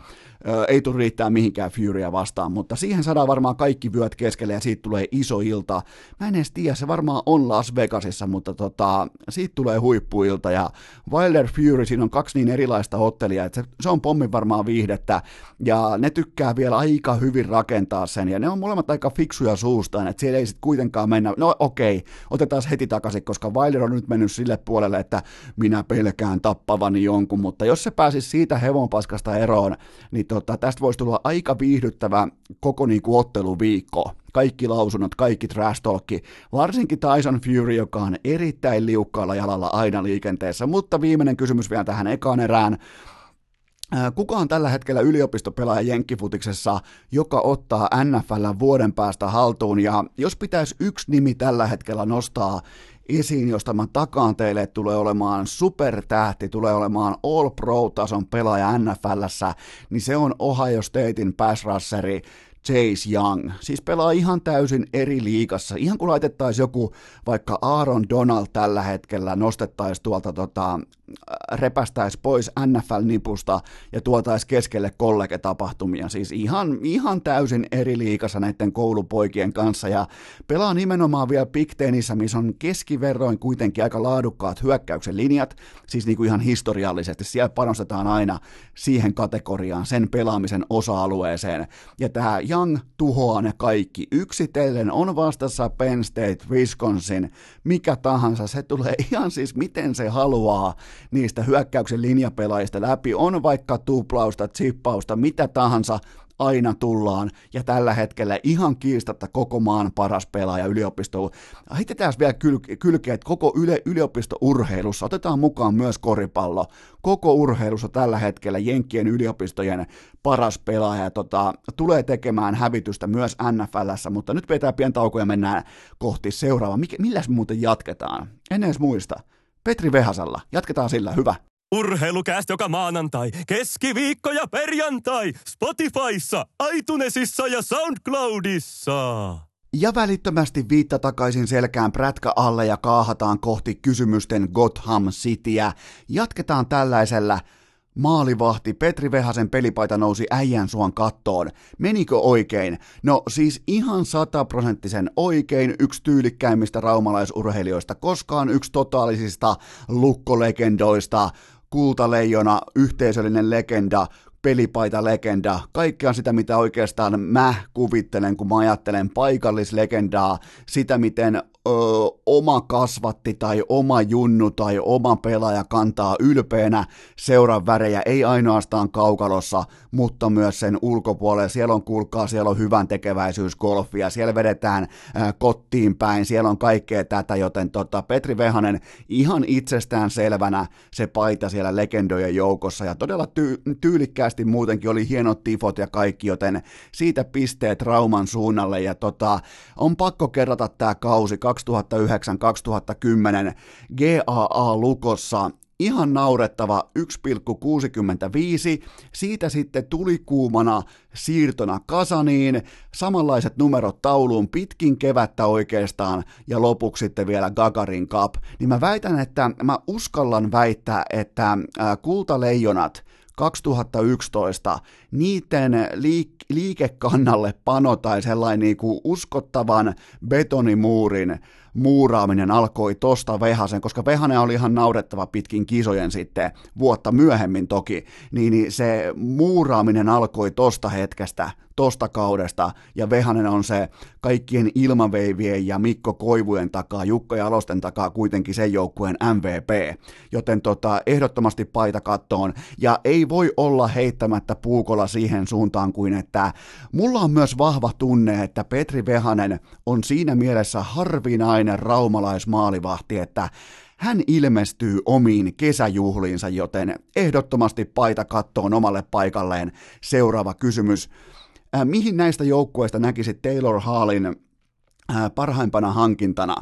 ei tule riittää mihinkään Furya vastaan, mutta siihen saadaan varmaan kaikki vyöt keskelle ja siitä tulee iso ilta. Mä en edes tiedä, se varmaan on Las Vegasissa, mutta tota, siitä tulee huippuilta ja Wilder Fury, siinä on kaksi niin erilaista ottelijaa, että se, se on pommin varmaan viihdettä ja ne tykkää vielä aika hyvin rakentaa sen ja ne on molemmat aika fiksuja suustaan, että siellä ei sitten kuitenkaan mennä, no okei, otetaan heti takaisin, koska Wilder on nyt mennyt sille puolelle, että minä pelkään tappavani jonkun, mutta jos se pääsisi siitä hevonpaskasta eroon, niin tota, tästä voisi tulla aika viihdyttävä koko niin kuin otteluviikko. Kaikki lausunnot, kaikki trash talkki, varsinkin Tyson Fury, joka on erittäin liukkaalla jalalla aina liikenteessä. Mutta viimeinen kysymys vielä tähän ekaan erään. Kuka on tällä hetkellä yliopistopelaaja Jenkkifutiksessa, joka ottaa NFL vuoden päästä haltuun? Ja jos pitäisi yksi nimi tällä hetkellä nostaa esiin, josta mä takaan teille, että tulee olemaan supertähti, tulee olemaan All Pro-tason pelaaja NFLssä, niin se on Ohio Statein pass rusheri Chase Young. Siis pelaa ihan täysin eri liigassa. Ihan kun laitettaisiin joku vaikka Aaron Donald tällä hetkellä, nostettaisiin tuolta tota, repästäisi pois NFL-nipusta ja tuotaisi keskelle kollegetapahtumia. Siis ihan, ihan täysin eri liikassa näiden koulupoikien kanssa ja pelaa nimenomaan vielä Big Tenissä, missä on keskiverroin kuitenkin aika laadukkaat hyökkäyksen linjat, siis niin kuin ihan historiallisesti. Siellä panostetaan aina siihen kategoriaan, sen pelaamisen osa-alueeseen. Ja tämä Young tuhoaa ne kaikki. Yksitellen on vastassa Penn State, Wisconsin, mikä tahansa. Se tulee ihan siis miten se haluaa niistä hyökkäyksen linjapelaajista läpi, on vaikka tuplausta, chippausta, mitä tahansa, aina tullaan, ja tällä hetkellä ihan kiistatta koko maan paras pelaaja yliopisto. Heitetään vielä kyl- kylkeä, että koko yle- yliopistourheilussa otetaan mukaan myös koripallo. Koko urheilussa tällä hetkellä Jenkkien yliopistojen paras pelaaja tota, tulee tekemään hävitystä myös NFLssä, mutta nyt vetää pian tauko ja mennään kohti seuraavaa. Milläs muuten jatketaan? En edes muista. Petri Vehasalla. Jatketaan sillä. Hyvä.
Urheilukääst joka maanantai, keskiviikko ja perjantai Spotifyssa, iTunesissa ja SoundCloudissa.
Ja välittömästi viitta takaisin selkään prätkä alle ja kaahataan kohti kysymysten Gotham Cityä. Jatketaan tällaisella Maalivahti Petri Vehasen pelipaita nousi äijän suon kattoon. Menikö oikein? No siis ihan sataprosenttisen oikein yksi tyylikkäimmistä raumalaisurheilijoista koskaan, yksi totaalisista lukkolegendoista, kultaleijona, yhteisöllinen legenda, pelipaita legenda, kaikkea sitä, mitä oikeastaan mä kuvittelen, kun mä ajattelen paikallislegendaa, sitä, miten ö, oma kasvatti tai oma junnu tai oma pelaaja kantaa ylpeänä seuran värejä, ei ainoastaan kaukalossa, mutta myös sen ulkopuolella. Siellä on, kuulkaa, siellä on hyvän tekeväisyys golfia, siellä vedetään ö, kottiin päin, siellä on kaikkea tätä, joten tota, Petri Vehanen ihan itsestään selvänä se paita siellä legendojen joukossa. Ja todella ty- tyylikkäästi muutenkin oli hienot tifot ja kaikki, joten siitä pisteet Rauman suunnalle. Ja tota, on pakko kerrata tämä kausi 2009-2010 GAA Lukossa. Ihan naurettava 1,65, siitä sitten tuli kuumana siirtona Kasaniin, samanlaiset numerot tauluun pitkin kevättä oikeastaan. Ja lopuksi sitten vielä Gagarin Cup, niin mä väitän, että mä uskallan väittää, että kultaleijonat 2011, niiden liik- liikekannalle pano tai sellainen niin kuin uskottavan betonimuurin muuraaminen alkoi tosta Vehasen, koska Vehanen oli ihan naurettava pitkin kisojen sitten vuotta myöhemmin toki, niin, niin se muuraaminen alkoi tosta hetkestä, tosta kaudesta, ja Vehanen on se kaikkien ilmaveivien ja Mikko Koivujen takaa, Jukka Jalosten takaa kuitenkin sen joukkueen MVP, joten tota, ehdottomasti paita kattoon, ja ei voi olla heittämättä puukolla siihen suuntaan kuin, että mulla on myös vahva tunne, että Petri Vehanen on siinä mielessä harvinainen raumalaismaalivahti, että hän ilmestyy omiin kesäjuhliinsa, joten ehdottomasti paita kattoon omalle paikalleen. Seuraava kysymys. Äh, mihin näistä joukkueista näkisit Taylor Hallin äh, parhaimpana hankintana?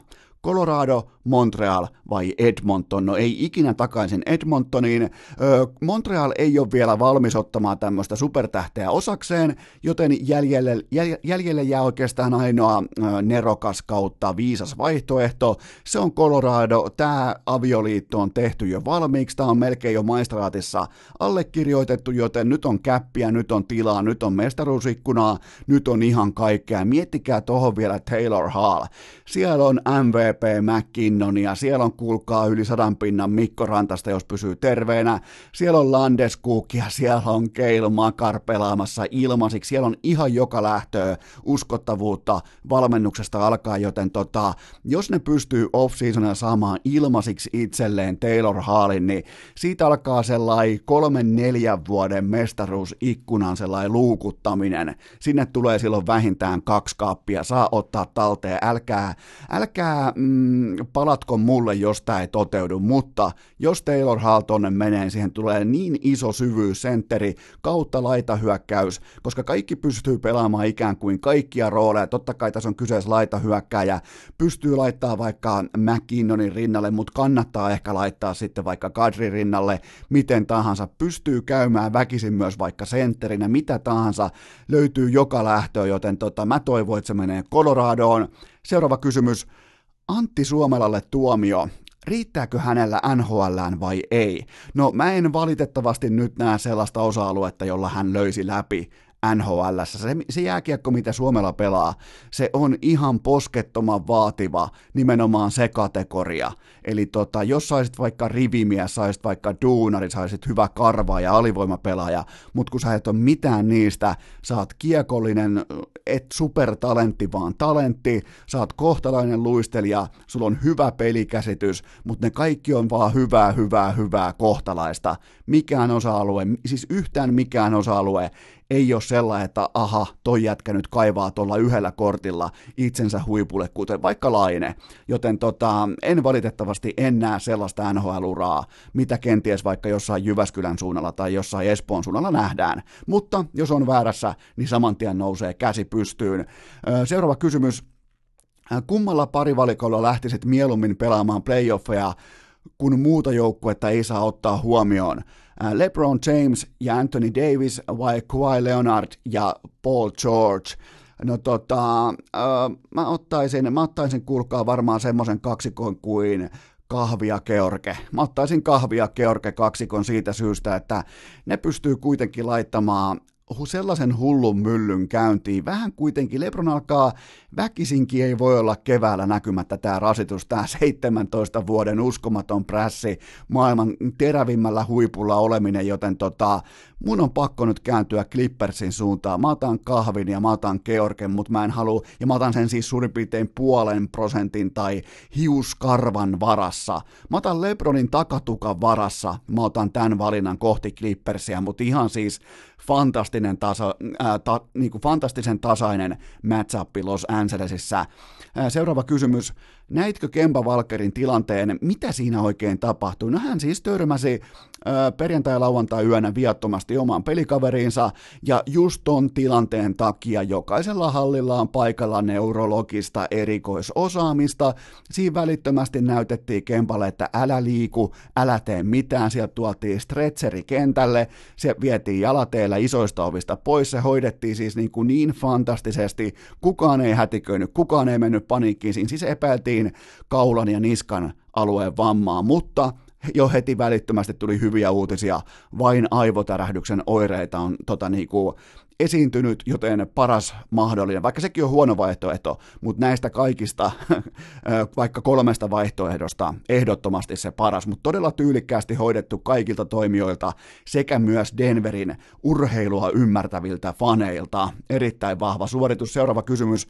Colorado, Montreal vai Edmonton? No ei ikinä takaisin Edmontoniin. Montreal ei ole vielä valmis ottamaan tämmöistä supertähteä osakseen, joten jäljelle, jäl, jäljelle jää oikeastaan ainoa nerokas kautta viisas vaihtoehto. Se on Colorado. Tämä avioliitto on tehty jo valmiiksi. Tämä on melkein jo maistraatissa allekirjoitettu, joten nyt on käppiä, nyt on tilaa, nyt on mestaruusikkunaa, nyt on ihan kaikkea. Miettikää tuohon vielä Taylor Hall. Siellä on MVP McKinnonia, siellä on kuulkaa yli sadan pinnan Mikko Rantasta, jos pysyy terveenä, siellä on Landeskukia, siellä on Keil Makar pelaamassa ilmaisiksi, siellä on ihan joka lähtöä uskottavuutta valmennuksesta alkaa, joten tota, jos ne pystyy off-seasonilla saamaan ilmaisiksi itselleen Taylor Hallin, niin siitä alkaa sellainen kolmen neljän vuoden mestaruusikkunan sellainen luukuttaminen. Sinne tulee silloin vähintään kaksi kaappia, saa ottaa talteen, älkää, älkää mm, palatko mulle, jos tämä ei toteudu, mutta jos Taylor Hall tonne menee, siihen tulee niin iso syvyys, sentteri, kautta laitahyökkäys, koska kaikki pystyy pelaamaan ikään kuin kaikkia rooleja, totta kai tässä on kyseessä laitahyökkäjä, pystyy laittaa vaikka McKinnonin rinnalle, mutta kannattaa ehkä laittaa sitten vaikka Kadri rinnalle, miten tahansa, pystyy käymään väkisin myös vaikka sentterinä, mitä tahansa, löytyy joka lähtöön, joten tota, mä toivon, että se menee Coloradoon. Seuraava kysymys. Antti Suomelalle tuomio. Riittääkö hänellä NHLään vai ei? No mä en valitettavasti nyt näe sellaista osa-aluetta, jolla hän löysi läpi NHL. Se, se jääkiekko, mitä Suomella pelaa, se on ihan poskettoman vaativa nimenomaan se kategoria. Eli tota, jos saisit vaikka rivimies, saisit vaikka duunari, saisit hyvä karva ja alivoimapelaaja, mutta kun sä et ole mitään niistä, oot kiekollinen, et supertalentti, vaan talentti, sä oot kohtalainen luistelija, sulla on hyvä pelikäsitys, mutta ne kaikki on vaan hyvää, hyvää, hyvää kohtalaista. Mikään osa-alue, siis yhtään mikään osa-alue ei ole sellainen, että aha, toi jätkä nyt kaivaa tuolla yhdellä kortilla itsensä huipulle, kuten vaikka Laine. Joten tota, en valitettavasti en näe sellaista NHL-uraa, mitä kenties vaikka jossain Jyväskylän suunnalla tai jossain Espoon suunnalla nähdään. Mutta jos on väärässä, niin saman tien nousee käsi pystyyn. Seuraava kysymys. Kummalla parivalikolla lähtisit mieluummin pelaamaan playoffeja, kun muuta joukkuetta ei saa ottaa huomioon? LeBron James ja Anthony Davis vai Kawhi Leonard ja Paul George. No tota, äh, mä ottaisin, mä ottaisin kuulkaa varmaan semmoisen kaksikon kuin kahvia George. Mä ottaisin kahvia George kaksikon siitä syystä, että ne pystyy kuitenkin laittamaan sellaisen hullun myllyn käyntiin. Vähän kuitenkin Lebron alkaa, väkisinkin ei voi olla keväällä näkymättä tämä rasitus, tämä 17 vuoden uskomaton prässi, maailman terävimmällä huipulla oleminen, joten tota, mun on pakko nyt kääntyä Clippersin suuntaan. Mä otan kahvin ja mä otan Georgen, mutta mä en halua, ja mä otan sen siis suurin piirtein puolen prosentin tai hiuskarvan varassa. Mä otan Lebronin takatukan varassa, mä otan tämän valinnan kohti Clippersia, mutta ihan siis fantastinen tasa, ää, ta, niin kuin fantastisen tasainen matchup Los Angelesissa. Ää, seuraava kysymys. Näitkö Kemba Valkerin tilanteen? Mitä siinä oikein tapahtui? No hän siis törmäsi perjantai- ja lauantai-yönä viattomasti omaan pelikaveriinsa, ja just ton tilanteen takia jokaisella hallilla on paikalla neurologista erikoisosaamista. Siinä välittömästi näytettiin Kempalle, että älä liiku, älä tee mitään, sieltä tuotiin stretcheri kentälle, se vietiin jalateellä isoista ovista pois, se hoidettiin siis niin, kuin niin fantastisesti, kukaan ei hätiköinyt, kukaan ei mennyt paniikkiin, siinä siis epäiltiin kaulan ja niskan alueen vammaa, mutta jo heti välittömästi tuli hyviä uutisia, vain aivotärähdyksen oireita on tota, niinku, esiintynyt, joten paras mahdollinen, vaikka sekin on huono vaihtoehto, mutta näistä kaikista, vaikka kolmesta vaihtoehdosta, ehdottomasti se paras, mutta todella tyylikkäästi hoidettu kaikilta toimijoilta sekä myös Denverin urheilua ymmärtäviltä faneilta. Erittäin vahva suoritus. Seuraava kysymys.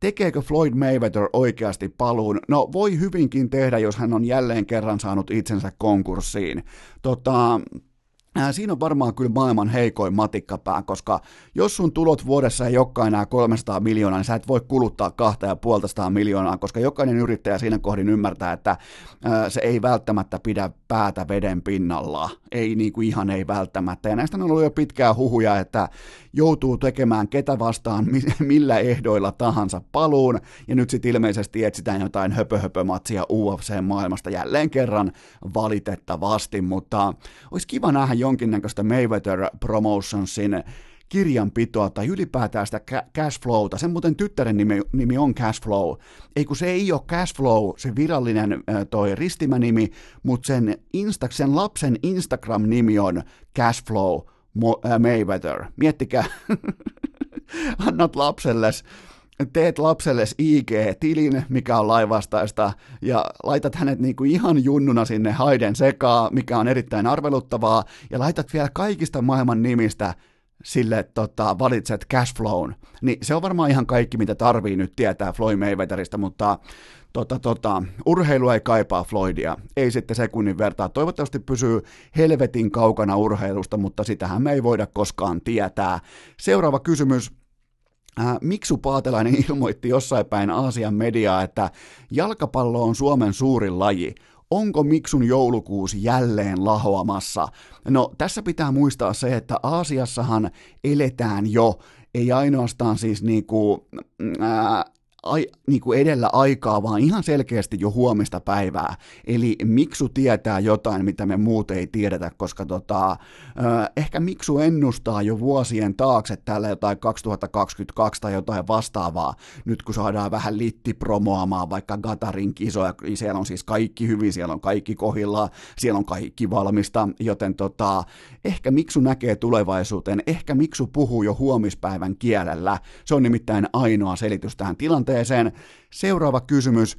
Tekeekö Floyd Mayweather oikeasti paluun? No voi hyvinkin tehdä, jos hän on jälleen kerran saanut itsensä konkurssiin. Tota, Siinä on varmaan kyllä maailman heikoin matikkapää, koska jos sun tulot vuodessa ei olekaan enää 300 miljoonaa, niin sä et voi kuluttaa 250 miljoonaa, koska jokainen yrittäjä siinä kohdin ymmärtää, että se ei välttämättä pidä päätä veden pinnalla. Ei niin kuin ihan ei välttämättä. Ja näistä on ollut jo pitkää huhuja, että joutuu tekemään ketä vastaan millä ehdoilla tahansa paluun, ja nyt sitten ilmeisesti etsitään jotain höpö-höpö-matsia UFC-maailmasta jälleen kerran valitettavasti, mutta olisi kiva nähdä jonkinnäköistä Mayweather Promotionsin kirjanpitoa tai ylipäätään sitä cashflowta. Sen muuten tyttären nimi, nimi on cashflow. Ei kun se ei ole cashflow, se virallinen toi ristimänimi, mutta sen, Insta, sen lapsen Instagram-nimi on cashflow Mayweather. Miettikää, annat lapselles teet lapselles IG-tilin, mikä on laivastaista, ja laitat hänet niinku ihan junnuna sinne haiden sekaa, mikä on erittäin arveluttavaa, ja laitat vielä kaikista maailman nimistä sille tota, valitset cashflown, niin se on varmaan ihan kaikki, mitä tarvii nyt tietää Floyd Mayweatherista, mutta tota, tota, urheilu ei kaipaa Floydia, ei sitten sekunnin vertaa. Toivottavasti pysyy helvetin kaukana urheilusta, mutta sitähän me ei voida koskaan tietää. Seuraava kysymys. Äh, Miksu Paatelainen ilmoitti jossain päin Aasian mediaa, että jalkapallo on Suomen suurin laji. Onko Miksun joulukuusi jälleen lahoamassa? No tässä pitää muistaa se, että Aasiassahan eletään jo, ei ainoastaan siis niinku, ää, ai, niin kuin edellä aikaa, vaan ihan selkeästi jo huomista päivää. Eli Miksu tietää jotain, mitä me muut ei tiedetä, koska tota, äh, ehkä Miksu ennustaa jo vuosien taakse tällä jotain 2022 tai jotain vastaavaa, nyt kun saadaan vähän litti promoamaan vaikka Gatarin kisoja, siellä on siis kaikki hyvin, siellä on kaikki kohilla, siellä on kaikki valmista, joten tota, ehkä Miksu näkee tulevaisuuteen, ehkä Miksu puhuu jo huomispäivän kielellä, se on nimittäin ainoa selitys tähän tilanteeseen, tilanteeseen. Seuraava kysymys.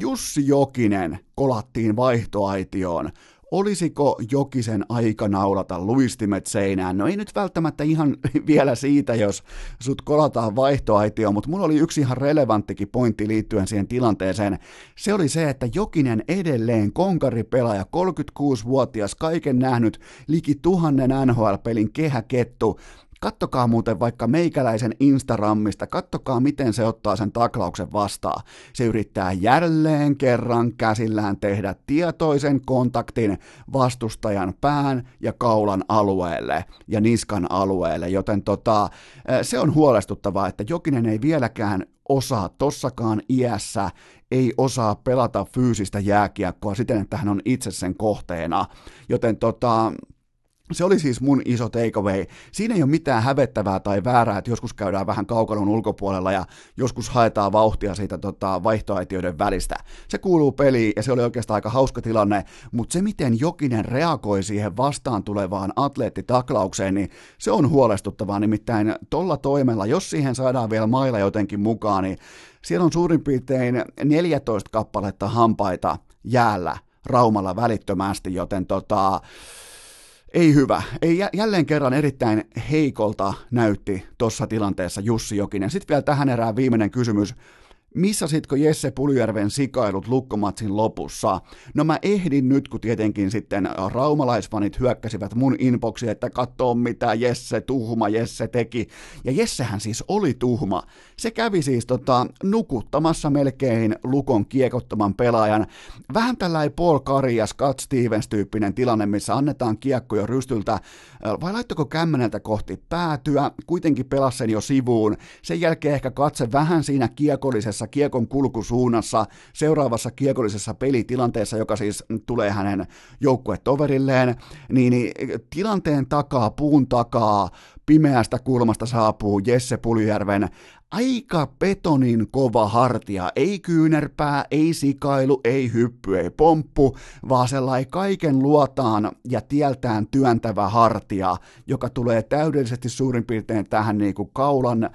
Jussi Jokinen kolattiin vaihtoaitioon. Olisiko Jokisen aika naulata luistimet seinään? No ei nyt välttämättä ihan vielä siitä, jos sut kolataan vaihtoaitioon, mutta mulla oli yksi ihan relevanttikin pointti liittyen siihen tilanteeseen. Se oli se, että Jokinen edelleen konkaripelaaja, 36-vuotias, kaiken nähnyt, liki tuhannen NHL-pelin kehäkettu, Kattokaa muuten vaikka meikäläisen Instagramista, kattokaa miten se ottaa sen taklauksen vastaan. Se yrittää jälleen kerran käsillään tehdä tietoisen kontaktin vastustajan pään ja kaulan alueelle ja niskan alueelle, joten tota, se on huolestuttavaa, että Jokinen ei vieläkään osaa tossakaan iässä, ei osaa pelata fyysistä jääkiekkoa siten, että hän on itse sen kohteena. Joten tota, se oli siis mun iso takeaway. Siinä ei ole mitään hävettävää tai väärää, että joskus käydään vähän kaukalon ulkopuolella ja joskus haetaan vauhtia siitä tota, vaihtoaitioiden välistä. Se kuuluu peliin ja se oli oikeastaan aika hauska tilanne, mutta se miten Jokinen reagoi siihen vastaan tulevaan atleettitaklaukseen, niin se on huolestuttavaa. Nimittäin tolla toimella, jos siihen saadaan vielä mailla jotenkin mukaan, niin siellä on suurin piirtein 14 kappaletta hampaita jäällä Raumalla välittömästi, joten tota, Ei hyvä. Ei jälleen kerran erittäin heikolta näytti tuossa tilanteessa Jussi Jokinen. Sitten vielä tähän erään viimeinen kysymys missasitko Jesse Puljärven sikailut lukkomatsin lopussa? No mä ehdin nyt, kun tietenkin sitten raumalaisfanit hyökkäsivät mun inboxiin, että katsoo mitä Jesse, tuhma Jesse teki. Ja Jessehän siis oli tuhma. Se kävi siis tota, nukuttamassa melkein lukon kiekottoman pelaajan. Vähän tällainen Paul Kari ja Scott Stevens-tyyppinen tilanne, missä annetaan kiekko jo rystyltä, vai laittako kämmeneltä kohti päätyä, kuitenkin pelasi sen jo sivuun. Sen jälkeen ehkä katse vähän siinä kiekollisessa seuraavassa kiekon kulkusuunnassa, seuraavassa kiekollisessa pelitilanteessa, joka siis tulee hänen joukkuetoverilleen, niin, niin tilanteen takaa, puun takaa, pimeästä kulmasta saapuu Jesse Puljärven aika betonin kova hartia, ei kyynärpää, ei sikailu, ei hyppy, ei pomppu, vaan sellainen kaiken luotaan ja tieltään työntävä hartia, joka tulee täydellisesti suurin piirtein tähän niin kuin kaulan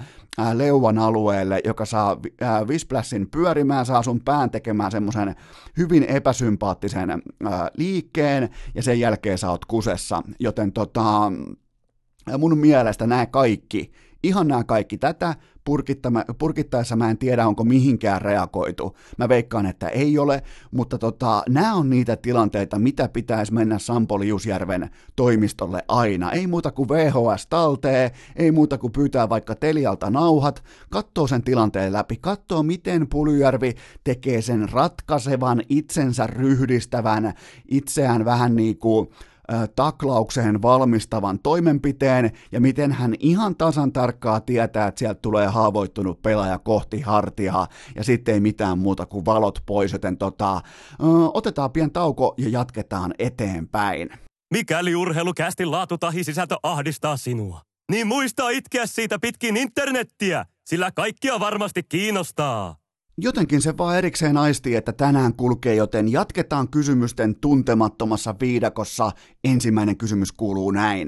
leuan alueelle, joka saa ää, Visplassin pyörimään, saa sun pään tekemään semmoisen hyvin epäsympaattisen ää, liikkeen, ja sen jälkeen sä oot kusessa, joten tota, mun mielestä nämä kaikki, ihan nämä kaikki tätä, purkittaessa mä en tiedä, onko mihinkään reagoitu. Mä veikkaan, että ei ole, mutta tota, nämä on niitä tilanteita, mitä pitäisi mennä Sampo Liusjärven toimistolle aina. Ei muuta kuin VHS taltee, ei muuta kuin pyytää vaikka Telialta nauhat, katsoo sen tilanteen läpi, katsoo miten Pulyjärvi tekee sen ratkaisevan, itsensä ryhdistävän, itseään vähän niin kuin taklaukseen valmistavan toimenpiteen ja miten hän ihan tasan tarkkaa tietää, että sieltä tulee haavoittunut pelaaja kohti hartiaa ja sitten ei mitään muuta kuin valot pois, joten tota, otetaan pian tauko ja jatketaan eteenpäin.
Mikäli urheilukästi laatu tahi sisältö ahdistaa sinua, niin muista itkeä siitä pitkin internettiä, sillä kaikkia varmasti kiinnostaa.
Jotenkin se vaan erikseen aistii, että tänään kulkee, joten jatketaan kysymysten tuntemattomassa viidakossa. Ensimmäinen kysymys kuuluu näin.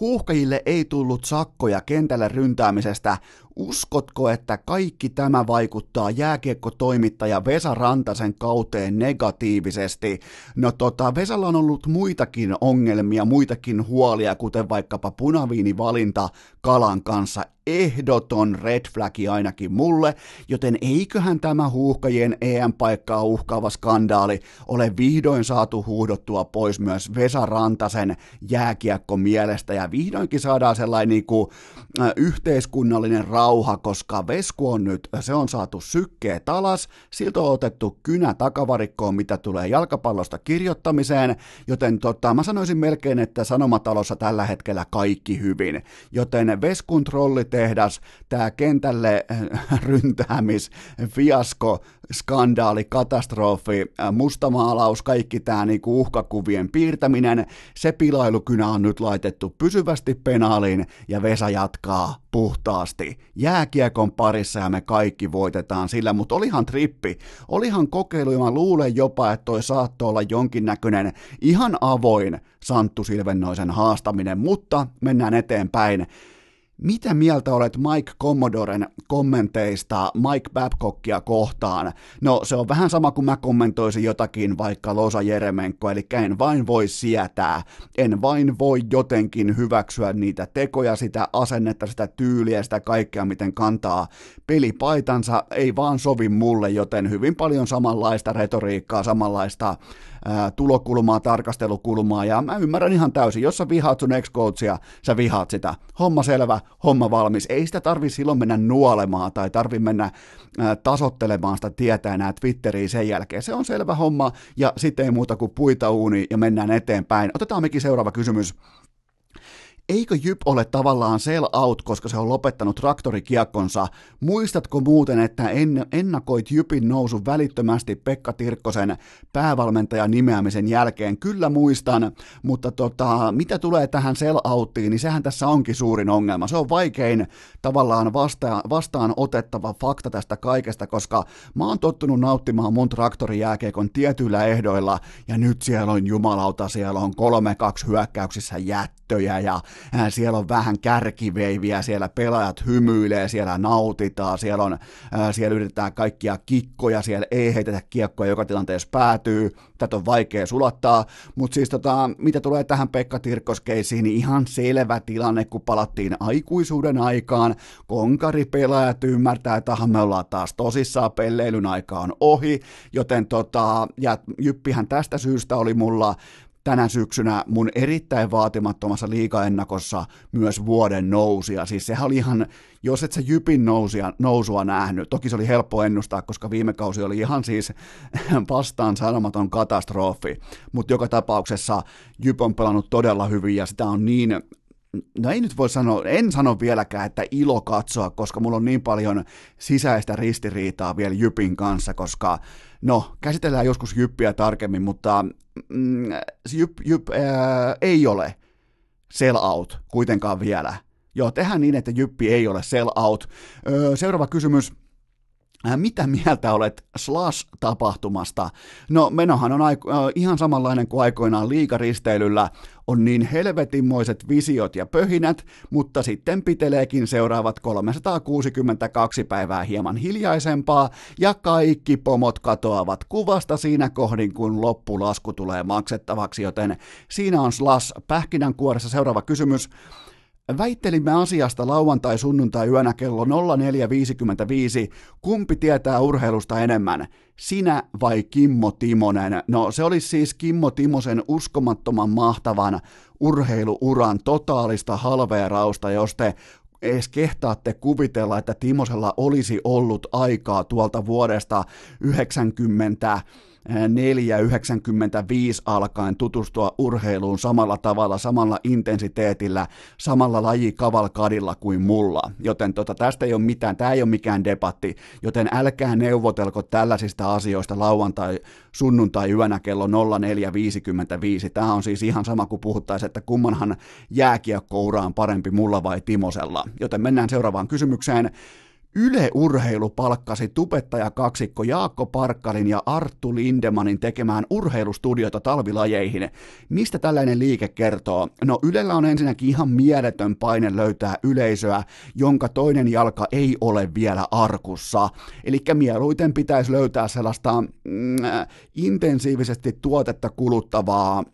Huuhkajille ei tullut sakkoja kentällä ryntäämisestä. Uskotko, että kaikki tämä vaikuttaa jääkiekko-toimittaja Vesa Rantasen kauteen negatiivisesti? No tota, Vesalla on ollut muitakin ongelmia, muitakin huolia, kuten vaikkapa punaviinivalinta Kalan kanssa ehdoton red flagi ainakin mulle, joten eiköhän tämä huuhkajien EM-paikkaa uhkaava skandaali ole vihdoin saatu huudottua pois myös Vesa Rantasen jääkiekko mielestä ja vihdoinkin saadaan sellainen niin kuin, äh, yhteiskunnallinen rauha, koska Vesku on nyt, se on saatu sykkeet alas, siltä on otettu kynä takavarikkoon, mitä tulee jalkapallosta kirjoittamiseen, joten tota, mä sanoisin melkein, että Sanomatalossa tällä hetkellä kaikki hyvin, joten Veskun trollit tehdas, tämä kentälle äh, ryntäämis, fiasko, skandaali, katastrofi, äh, mustamaalaus, kaikki tämä niinku uhkakuvien piirtäminen, se pilailukynä on nyt laitettu pysyvästi penaaliin ja Vesa jatkaa puhtaasti. Jääkiekon parissa ja me kaikki voitetaan sillä, mutta olihan trippi, olihan kokeilu ja mä luulen jopa, että toi saattoi olla jonkinnäköinen ihan avoin Santtu Silvennoisen haastaminen, mutta mennään eteenpäin. Mitä mieltä olet Mike Commodoren kommenteista Mike Babcockia kohtaan? No se on vähän sama kuin mä kommentoisin jotakin vaikka Losa Jeremenko, eli en vain voi sietää, en vain voi jotenkin hyväksyä niitä tekoja, sitä asennetta, sitä tyyliä, sitä kaikkea, miten kantaa pelipaitansa, ei vaan sovi mulle, joten hyvin paljon samanlaista retoriikkaa, samanlaista tulokulmaa, tarkastelukulmaa, ja mä ymmärrän ihan täysin, jos sä vihaat sun ex-coachia, sä vihaat sitä. Homma selvä, homma valmis. Ei sitä tarvi silloin mennä nuolemaan tai tarvi mennä tasottelemaan sitä tietää enää Twitteriin sen jälkeen. Se on selvä homma, ja sitten ei muuta kuin puita uuni ja mennään eteenpäin. Otetaan mekin seuraava kysymys eikö Jyp ole tavallaan sell out, koska se on lopettanut traktorikiekkonsa? Muistatko muuten, että en, ennakoit Jypin nousun välittömästi Pekka Tirkkosen päävalmentajan nimeämisen jälkeen? Kyllä muistan, mutta tota, mitä tulee tähän sell outtiin, niin sehän tässä onkin suurin ongelma. Se on vaikein tavallaan vasta, vastaan otettava fakta tästä kaikesta, koska mä oon tottunut nauttimaan mun traktorijääkiekon tietyillä ehdoilla, ja nyt siellä on jumalauta, siellä on kolme kaksi hyökkäyksissä jättöjä, ja ää, siellä on vähän kärkiveiviä, siellä pelaajat hymyilee, siellä nautitaan, siellä, on, ää, siellä yritetään kaikkia kikkoja, siellä ei heitetä kiekkoja joka tilanteessa päätyy, tätä on vaikea sulattaa, mutta siis tota, mitä tulee tähän Pekka Tirkoskeisiin, niin ihan selvä tilanne, kun palattiin aikuisuuden aikaan, konkaripelaajat ymmärtää, että me ollaan taas tosissaan, pelleilyn aika on ohi, joten tota, ja Jyppihän tästä syystä oli mulla tänä syksynä mun erittäin vaatimattomassa liikaennakossa myös vuoden nousia. Siis sehän oli ihan, jos et sä Jypin nousia, nousua nähnyt, toki se oli helppo ennustaa, koska viime kausi oli ihan siis vastaan sanomaton katastrofi, mutta joka tapauksessa Jyp on pelannut todella hyvin ja sitä on niin no ei nyt voi sanoa, en sano vieläkään, että ilo katsoa, koska mulla on niin paljon sisäistä ristiriitaa vielä Jypin kanssa, koska no, käsitellään joskus Jyppiä tarkemmin, mutta mm, Jyp, Jyp ää, ei ole sell out kuitenkaan vielä. Joo, tehdään niin, että Jyppi ei ole sell out. Öö, seuraava kysymys. Mitä mieltä olet Slash-tapahtumasta? No menohan on aiku- äh, ihan samanlainen kuin aikoinaan liikaristeilyllä. On niin helvetinmoiset visiot ja pöhinät, mutta sitten piteleekin seuraavat 362 päivää hieman hiljaisempaa ja kaikki pomot katoavat kuvasta siinä kohdin, kun loppulasku tulee maksettavaksi, joten siinä on Slash pähkinänkuoressa seuraava kysymys. Väittelimme asiasta lauantai-sunnuntai yönä kello 04.55. Kumpi tietää urheilusta enemmän? Sinä vai Kimmo Timonen? No se olisi siis Kimmo Timosen uskomattoman mahtavan urheiluuran totaalista halveerausta, jos te edes kehtaatte kuvitella, että Timosella olisi ollut aikaa tuolta vuodesta 90 495 alkaen tutustua urheiluun samalla tavalla, samalla intensiteetillä, samalla lajikavalkadilla kuin mulla. Joten tota, tästä ei ole mitään, tämä ei ole mikään debatti, joten älkää neuvotelko tällaisista asioista lauantai, sunnuntai yönä kello 04.55. Tämä on siis ihan sama kuin puhuttaisiin, että kummanhan jääkiekkoura on parempi mulla vai Timosella. Joten mennään seuraavaan kysymykseen. Yle Urheilu palkkasi tubettajakaksikko Jaakko Parkkalin ja Arttu Lindemanin tekemään urheilustudiota talvilajeihin. Mistä tällainen liike kertoo? No Ylellä on ensinnäkin ihan mieletön paine löytää yleisöä, jonka toinen jalka ei ole vielä arkussa. Eli mieluiten pitäisi löytää sellaista mm, intensiivisesti tuotetta kuluttavaa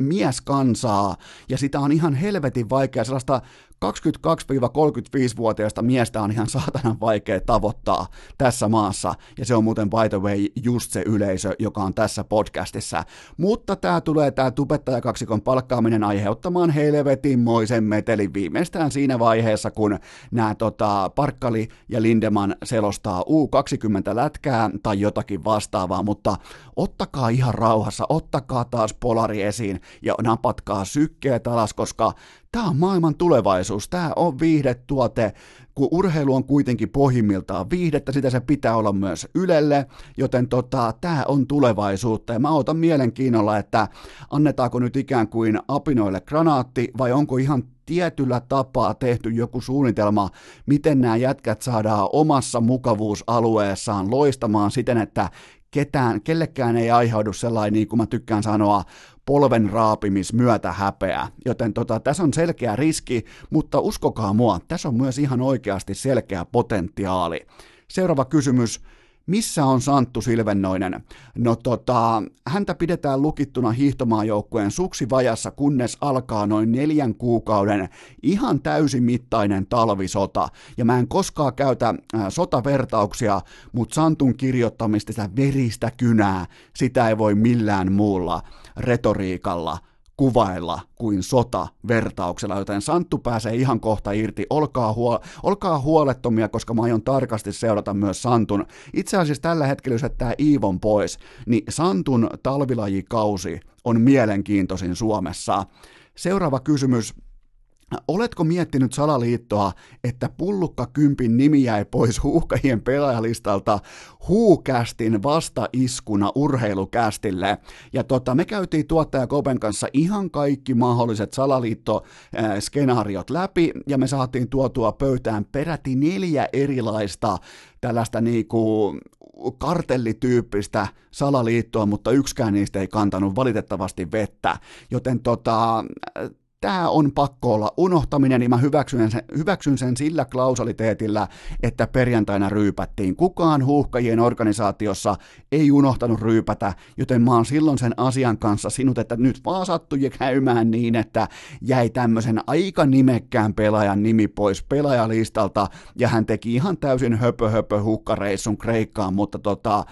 mieskansaa, ja sitä on ihan helvetin vaikea, sellaista 22-35-vuotiaista miestä on ihan saatanan vaikea tavoittaa tässä maassa, ja se on muuten by the way just se yleisö, joka on tässä podcastissa. Mutta tämä tulee tämä tubettajakaksikon palkkaaminen aiheuttamaan helvetinmoisen metelin viimeistään siinä vaiheessa, kun nämä tota, Parkkali ja Lindeman selostaa U20-lätkää tai jotakin vastaavaa, mutta ottakaa ihan rauhassa, ottakaa taas polari esiin ja napatkaa sykkeet alas, koska Tämä on maailman tulevaisuus, tämä on viihdetuote, kun urheilu on kuitenkin pohjimmiltaan viihdettä, sitä se pitää olla myös Ylelle, joten tota, tämä on tulevaisuutta. Ja mä otan mielenkiinnolla, että annetaanko nyt ikään kuin apinoille granaatti vai onko ihan tietyllä tapaa tehty joku suunnitelma, miten nämä jätkät saadaan omassa mukavuusalueessaan loistamaan siten, että ketään, kellekään ei aiheudu sellainen, niin kuin mä tykkään sanoa, polven raapimis myötä häpeä. Joten tota, tässä on selkeä riski, mutta uskokaa mua, tässä on myös ihan oikeasti selkeä potentiaali. Seuraava kysymys. Missä on Santtu Silvennoinen? No tota, häntä pidetään lukittuna hiihtomaajoukkueen suksivajassa, kunnes alkaa noin neljän kuukauden ihan täysimittainen talvisota. Ja mä en koskaan käytä äh, sotavertauksia, mutta Santun kirjoittamista sitä veristä kynää, sitä ei voi millään muulla retoriikalla kuvailla kuin sota vertauksella, joten Santtu pääsee ihan kohta irti. Olkaa, huo- olkaa huolettomia, koska mä aion tarkasti seurata myös Santun. Itse asiassa tällä hetkellä, jos jättää Iivon pois, niin Santun talvilajikausi on mielenkiintoisin Suomessa. Seuraava kysymys Oletko miettinyt salaliittoa, että pullukka kympin nimi jäi pois huuhkajien pelaajalistalta huukästin vastaiskuna urheilukästille? Ja tota, me käytiin tuottaja Kopen kanssa ihan kaikki mahdolliset salaliitto-skenaariot läpi, ja me saatiin tuotua pöytään peräti neljä erilaista tällaista niinku kartellityyppistä salaliittoa, mutta yksikään niistä ei kantanut valitettavasti vettä. Joten tota, tämä on pakko olla unohtaminen, niin mä hyväksyn sen, hyväksyn sen sillä klausaliteetillä, että perjantaina ryypättiin. Kukaan huuhkajien organisaatiossa ei unohtanut ryypätä, joten mä oon silloin sen asian kanssa sinut, että nyt vaan sattui käymään niin, että jäi tämmöisen aika nimekkään pelaajan nimi pois pelaajalistalta, ja hän teki ihan täysin höpö höpö hukkareissun Kreikkaan, mutta tota,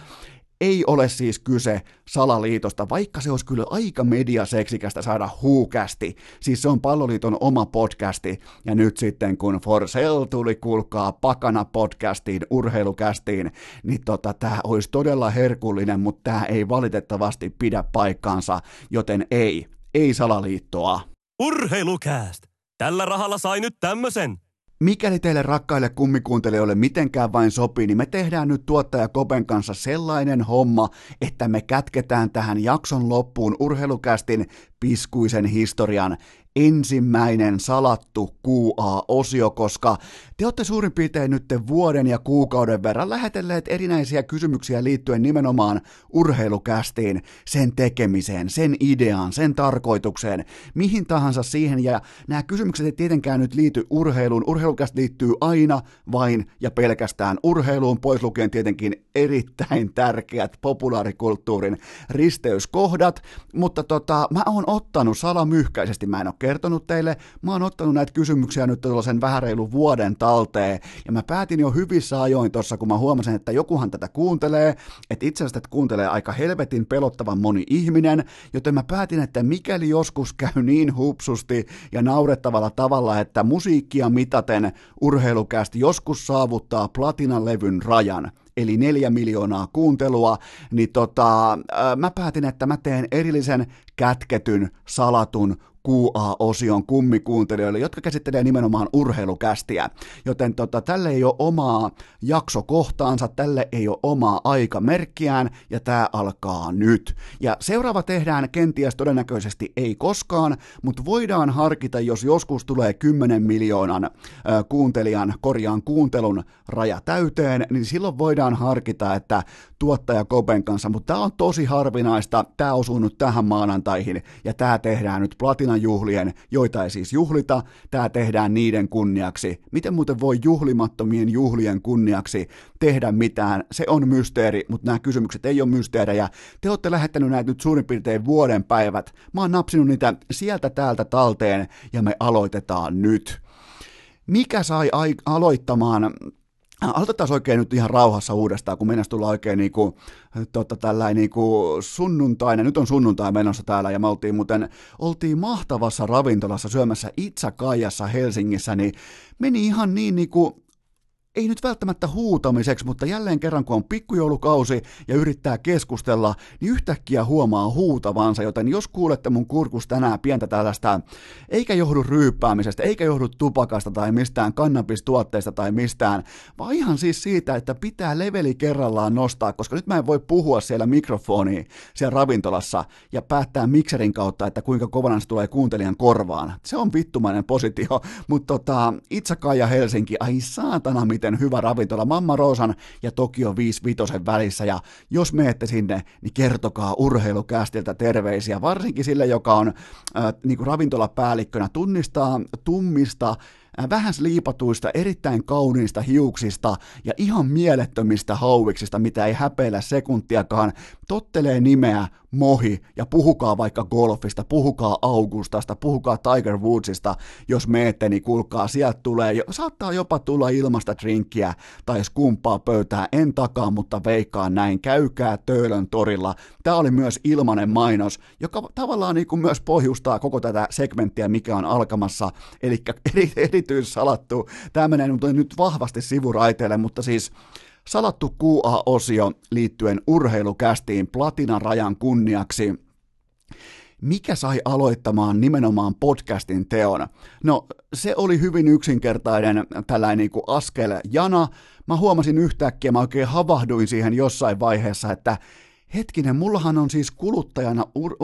ei ole siis kyse salaliitosta, vaikka se olisi kyllä aika mediaseksikästä saada huukästi. Siis se on palloliiton oma podcasti, ja nyt sitten kun Forsell tuli kulkaa pakana podcastiin, urheilukästiin, niin tota, tämä olisi todella herkullinen, mutta tämä ei valitettavasti pidä paikkaansa, joten ei, ei salaliittoa.
Urheilukääst! Tällä rahalla sai nyt tämmösen.
Mikäli teille rakkaille kummikuuntelijoille mitenkään vain sopii, niin me tehdään nyt tuottaja Kopen kanssa sellainen homma, että me kätketään tähän jakson loppuun urheilukästin piskuisen historian ensimmäinen salattu QA-osio, koska te olette suurin piirtein nyt vuoden ja kuukauden verran lähetelleet erinäisiä kysymyksiä liittyen nimenomaan urheilukästiin, sen tekemiseen, sen ideaan, sen tarkoitukseen, mihin tahansa siihen, ja nämä kysymykset ei tietenkään nyt liity urheiluun, urheilukäst liittyy aina vain ja pelkästään urheiluun, pois lukien tietenkin erittäin tärkeät populaarikulttuurin risteyskohdat, mutta tota, mä oon ottanut salamyhkäisesti, mä en ole kertonut teille, mä oon ottanut näitä kysymyksiä nyt tuollaisen vähän reilun vuoden talteen, ja mä päätin jo hyvissä ajoin tuossa, kun mä huomasin, että jokuhan tätä kuuntelee, että itse asiassa tätä kuuntelee aika helvetin pelottavan moni ihminen, joten mä päätin, että mikäli joskus käy niin hupsusti ja naurettavalla tavalla, että musiikkia mitaten urheilukästi joskus saavuttaa platinan levyn rajan, eli neljä miljoonaa kuuntelua, niin tota, mä päätin, että mä teen erillisen kätketyn, salatun QA-osion kummikuuntelijoille, jotka käsittelee nimenomaan urheilukästiä. Joten tota, tälle ei ole omaa jaksokohtaansa, tälle ei ole omaa aikamerkkiään, ja tämä alkaa nyt. Ja seuraava tehdään kenties todennäköisesti ei koskaan, mutta voidaan harkita, jos joskus tulee 10 miljoonan äh, kuuntelijan korjaan kuuntelun raja täyteen, niin silloin voidaan harkita, että tuottaja Kopen kanssa, mutta tämä on tosi harvinaista, tämä osuu nyt tähän maanantaihin, ja tämä tehdään nyt Platinan juhlien, joita ei siis juhlita, tämä tehdään niiden kunniaksi. Miten muuten voi juhlimattomien juhlien kunniaksi tehdä mitään, se on mysteeri, mutta nämä kysymykset ei ole mysteerejä. Te olette lähettänyt näitä nyt suurin piirtein vuoden päivät, mä oon napsinut niitä sieltä täältä talteen, ja me aloitetaan nyt. Mikä sai ai- aloittamaan Aloitetaan oikein nyt ihan rauhassa uudestaan, kun mennään tulla oikein niin kuin, totta, tällainen niin kuin sunnuntaina, nyt on sunnuntai menossa täällä ja me oltiin muuten, oltiin mahtavassa ravintolassa syömässä Itsakajassa Helsingissä, niin meni ihan niin, niin kuin, ei nyt välttämättä huutamiseksi, mutta jälleen kerran kun on pikkujoulukausi ja yrittää keskustella, niin yhtäkkiä huomaa huutavansa, joten jos kuulette mun kurkus tänään pientä tällaista, eikä johdu ryyppäämisestä, eikä johdu tupakasta tai mistään kannabistuotteista tai mistään, vaan ihan siis siitä, että pitää leveli kerrallaan nostaa, koska nyt mä en voi puhua siellä mikrofoniin siellä ravintolassa ja päättää mikserin kautta, että kuinka kovana se tulee kuuntelijan korvaan. Se on vittumainen positio, mutta tota, Itsakaja Helsinki, ai saatana, mit miten hyvä ravintola Mamma Roosan ja Tokio 55 välissä. Ja jos menette sinne, niin kertokaa urheilukästiltä terveisiä, varsinkin sille, joka on äh, niin kuin ravintolapäällikkönä, tunnistaa tummista vähän liipatuista, erittäin kauniista hiuksista ja ihan mielettömistä hauiksista, mitä ei häpeillä sekuntiakaan, tottelee nimeä Mohi ja puhukaa vaikka golfista, puhukaa Augustasta, puhukaa Tiger Woodsista, jos meette, niin kuulkaa, sieltä tulee, saattaa jopa tulla ilmasta drinkkiä tai skumpaa pöytää, en takaa, mutta veikkaa näin, käykää Töölön torilla. Tämä oli myös ilmanen mainos, joka tavallaan niin kuin myös pohjustaa koko tätä segmenttiä, mikä on alkamassa, eli eri, eri erityissalattu. Tämä menee nyt vahvasti sivuraiteille, mutta siis salattu QA-osio liittyen urheilukästiin platinan rajan kunniaksi mikä sai aloittamaan nimenomaan podcastin teon? No, se oli hyvin yksinkertainen tällainen niin kuin askel jana. Mä huomasin yhtäkkiä, mä oikein havahduin siihen jossain vaiheessa, että hetkinen, mullahan on siis kuluttajana ur-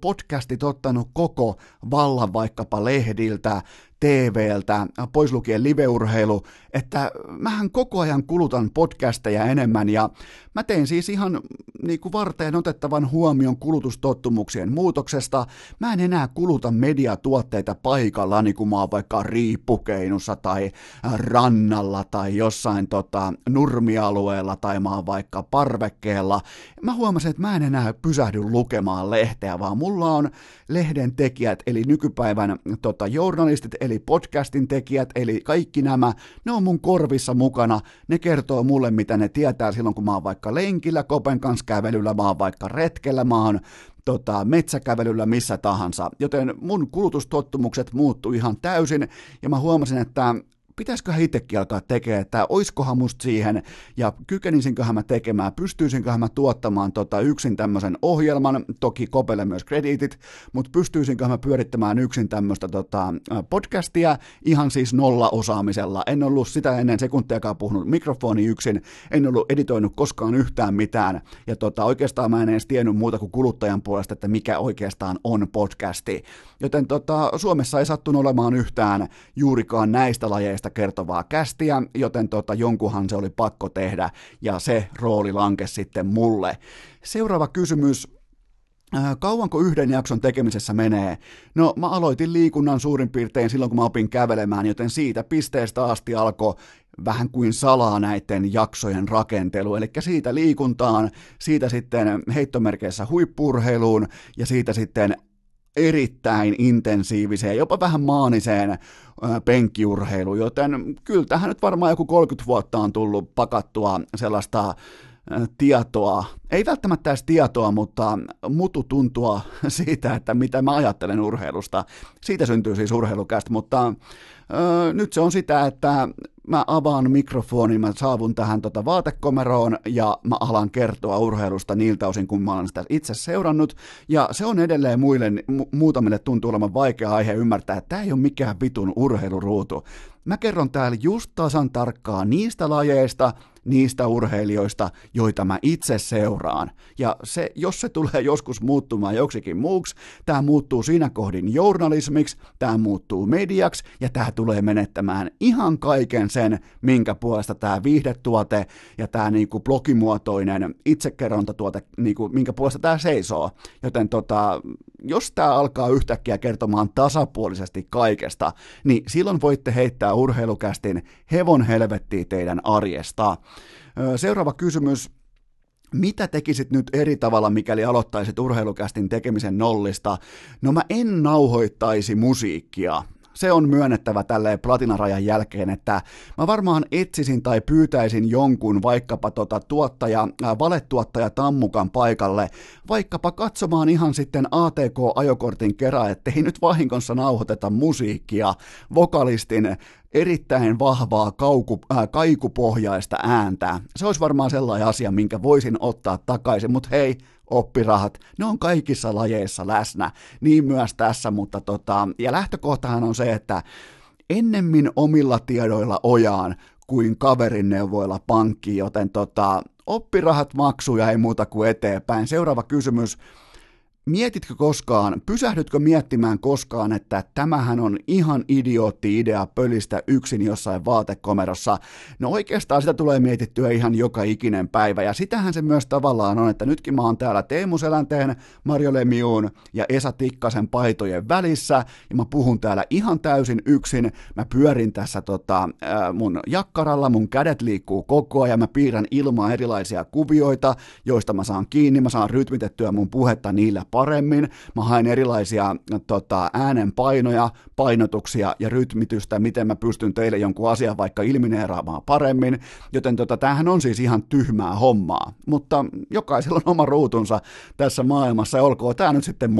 podcastit ottanut koko vallan vaikkapa lehdiltä, TVltä, pois lukien liveurheilu, että mähän koko ajan kulutan podcasteja enemmän ja mä teen siis ihan niin kuin varteen otettavan huomion kulutustottumuksien muutoksesta. Mä en enää kuluta mediatuotteita paikalla, niin kuin mä oon vaikka riippukeinussa tai rannalla tai jossain tota, nurmialueella tai mä oon vaikka parvekkeella. Mä huomasin, että mä en enää pysähdy lukemaan lehteä, vaan mulla on lehden tekijät, eli nykypäivän tota, journalistit, eli podcastin tekijät, eli kaikki nämä, ne on mun korvissa mukana, ne kertoo mulle, mitä ne tietää silloin, kun mä oon vaikka lenkillä, Kopen kanssa kävelyllä, mä oon vaikka retkellä, mä oon tota, metsäkävelyllä missä tahansa, joten mun kulutustottumukset muuttuu ihan täysin, ja mä huomasin, että pitäisiköhän itsekin alkaa tekemään, että oiskohan musta siihen, ja kykenisinkö mä tekemään, pystyisinköhän mä tuottamaan tota yksin tämmöisen ohjelman, toki kopelle myös krediitit, mutta pystyisinkö mä pyörittämään yksin tämmöistä tota, podcastia ihan siis nolla osaamisella. En ollut sitä ennen sekuntiakaan puhunut mikrofoni yksin, en ollut editoinut koskaan yhtään mitään, ja tota, oikeastaan mä en edes tiennyt muuta kuin kuluttajan puolesta, että mikä oikeastaan on podcasti. Joten tota, Suomessa ei sattunut olemaan yhtään juurikaan näistä lajeista aiheesta kertovaa kästiä, joten tota, jonkunhan se oli pakko tehdä, ja se rooli lankesi sitten mulle. Seuraava kysymys, äh, Kauanko yhden jakson tekemisessä menee? No mä aloitin liikunnan suurin piirtein silloin, kun mä opin kävelemään, joten siitä pisteestä asti alkoi vähän kuin salaa näiden jaksojen rakentelu, eli siitä liikuntaan, siitä sitten heittomerkeissä huippurheiluun ja siitä sitten erittäin intensiiviseen, jopa vähän maaniseen penkkiurheiluun, joten kyllä tähän nyt varmaan joku 30 vuotta on tullut pakattua sellaista tietoa, ei välttämättä edes tietoa, mutta mutu tuntua siitä, että mitä mä ajattelen urheilusta. Siitä syntyy siis urheilukästä, mutta öö, nyt se on sitä, että mä avaan mikrofonin, mä saavun tähän tota vaatekomeroon ja mä alan kertoa urheilusta niiltä osin, kun mä olen sitä itse seurannut. Ja se on edelleen muille, mu- muutamille tuntuu olevan vaikea aihe ymmärtää, että tämä ei ole mikään vitun urheiluruutu. Mä kerron täällä just tasan tarkkaan niistä lajeista, niistä urheilijoista, joita mä itse seuraan. Ja se, jos se tulee joskus muuttumaan joksikin muuksi, tämä muuttuu siinä kohdin journalismiksi, tämä muuttuu mediaksi ja tämä tulee menettämään ihan kaiken sen, minkä puolesta tämä viihdetuote ja tämä niinku blogimuotoinen itsekerrontatuote, niinku, minkä puolesta tämä seisoo. Joten tota, jos tämä alkaa yhtäkkiä kertomaan tasapuolisesti kaikesta, niin silloin voitte heittää urheilukästin hevon helvettiä teidän arjesta. Seuraava kysymys. Mitä tekisit nyt eri tavalla, mikäli aloittaisit urheilukästin tekemisen nollista? No mä en nauhoittaisi musiikkia se on myönnettävä tälleen platinarajan jälkeen, että mä varmaan etsisin tai pyytäisin jonkun vaikkapa tota tuottaja, valetuottaja Tammukan paikalle, vaikkapa katsomaan ihan sitten ATK-ajokortin kerran, ettei nyt vahingossa nauhoiteta musiikkia, vokalistin erittäin vahvaa kauku, äh, kaikupohjaista ääntä. Se olisi varmaan sellainen asia, minkä voisin ottaa takaisin, mutta hei, oppirahat, ne on kaikissa lajeissa läsnä, niin myös tässä, mutta tota, ja lähtökohtahan on se, että ennemmin omilla tiedoilla ojaan kuin kaverin neuvoilla pankkiin, joten tota, oppirahat maksuja ei muuta kuin eteenpäin. Seuraava kysymys, Mietitkö koskaan, pysähdytkö miettimään koskaan, että tämähän on ihan idiootti idea pölistä yksin jossain vaatekomerossa? No oikeastaan sitä tulee mietittyä ihan joka ikinen päivä, ja sitähän se myös tavallaan on, että nytkin mä oon täällä Teemu Selänteen, Marjo Lemiuun ja Esa Tikkasen paitojen välissä, ja mä puhun täällä ihan täysin yksin, mä pyörin tässä tota, mun jakkaralla, mun kädet liikkuu koko ajan, mä piirrän ilmaa erilaisia kuvioita, joista mä saan kiinni, mä saan rytmitettyä mun puhetta niillä paremmin, mä haen erilaisia tota, äänenpainoja, painotuksia ja rytmitystä, miten mä pystyn teille jonkun asian vaikka ilmineeraamaan paremmin, joten tota, tämähän on siis ihan tyhmää hommaa, mutta jokaisella on oma ruutunsa tässä maailmassa, ja olkoon tämä nyt sitten.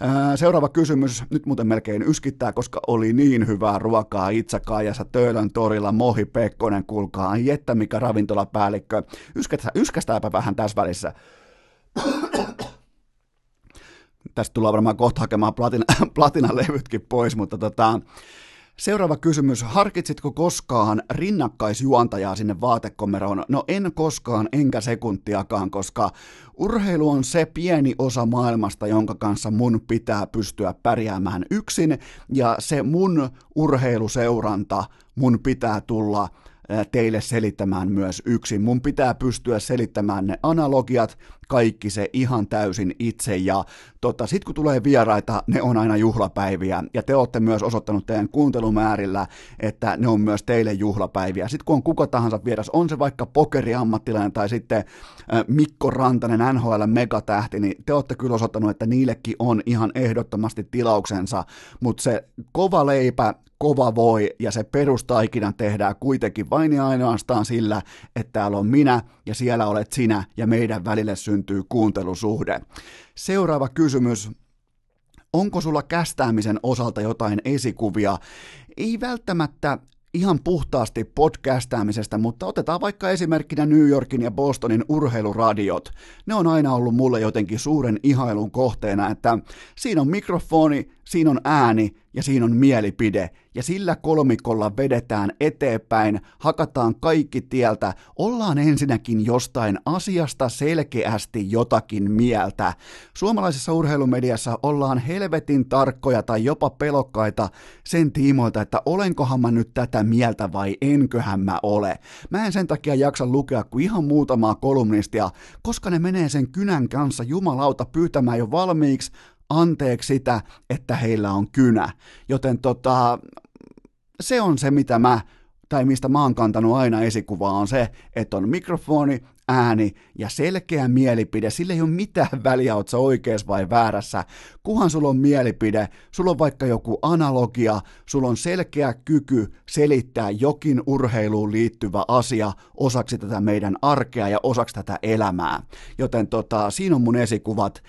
Ää, seuraava kysymys, nyt muuten melkein yskittää, koska oli niin hyvää ruokaa Itsakaajassa Töölön torilla, Mohi Pekkonen, kuulkaa, jettä mikä ravintolapäällikkö, yskästääpä vähän tässä välissä tästä tullaan varmaan kohta hakemaan platina, platinalevytkin pois, mutta tota, Seuraava kysymys. Harkitsitko koskaan rinnakkaisjuontajaa sinne vaatekomeroon? No en koskaan, enkä sekuntiakaan, koska urheilu on se pieni osa maailmasta, jonka kanssa mun pitää pystyä pärjäämään yksin, ja se mun urheiluseuranta mun pitää tulla teille selittämään myös yksin. Mun pitää pystyä selittämään ne analogiat, kaikki se ihan täysin itse ja tota, sit kun tulee vieraita, ne on aina juhlapäiviä ja te olette myös osoittanut teidän kuuntelumäärillä, että ne on myös teille juhlapäiviä. Sitten kun on kuka tahansa vieras, on se vaikka pokeriammattilainen tai sitten Mikko Rantanen, NHL megatähti, niin te olette kyllä osoittanut, että niillekin on ihan ehdottomasti tilauksensa, mutta se kova leipä, kova voi ja se perustaikina tehdään kuitenkin vain ja ainoastaan sillä, että täällä on minä ja siellä olet sinä ja meidän välille syntyy kuuntelusuhde. Seuraava kysymys. Onko sulla kästäämisen osalta jotain esikuvia? Ei välttämättä ihan puhtaasti podcastaamisesta, mutta otetaan vaikka esimerkkinä New Yorkin ja Bostonin urheiluradiot. Ne on aina ollut mulle jotenkin suuren ihailun kohteena, että siinä on mikrofoni, siinä on ääni ja siinä on mielipide, ja sillä kolmikolla vedetään eteenpäin, hakataan kaikki tieltä, ollaan ensinnäkin jostain asiasta selkeästi jotakin mieltä. Suomalaisessa urheilumediassa ollaan helvetin tarkkoja tai jopa pelokkaita sen tiimoilta, että olenkohan mä nyt tätä mieltä vai enköhän mä ole. Mä en sen takia jaksa lukea kuin ihan muutamaa kolumnistia, koska ne menee sen kynän kanssa jumalauta pyytämään jo valmiiksi anteeksi sitä, että heillä on kynä. Joten tota, se on se, mitä mä, tai mistä mä oon kantanut aina esikuvaa, on se, että on mikrofoni, ääni ja selkeä mielipide. Sillä ei ole mitään väliä, oot sä oikeassa vai väärässä. Kuhan sulla on mielipide, sulla on vaikka joku analogia, sulla on selkeä kyky selittää jokin urheiluun liittyvä asia osaksi tätä meidän arkea ja osaksi tätä elämää. Joten tota, siinä on mun esikuvat.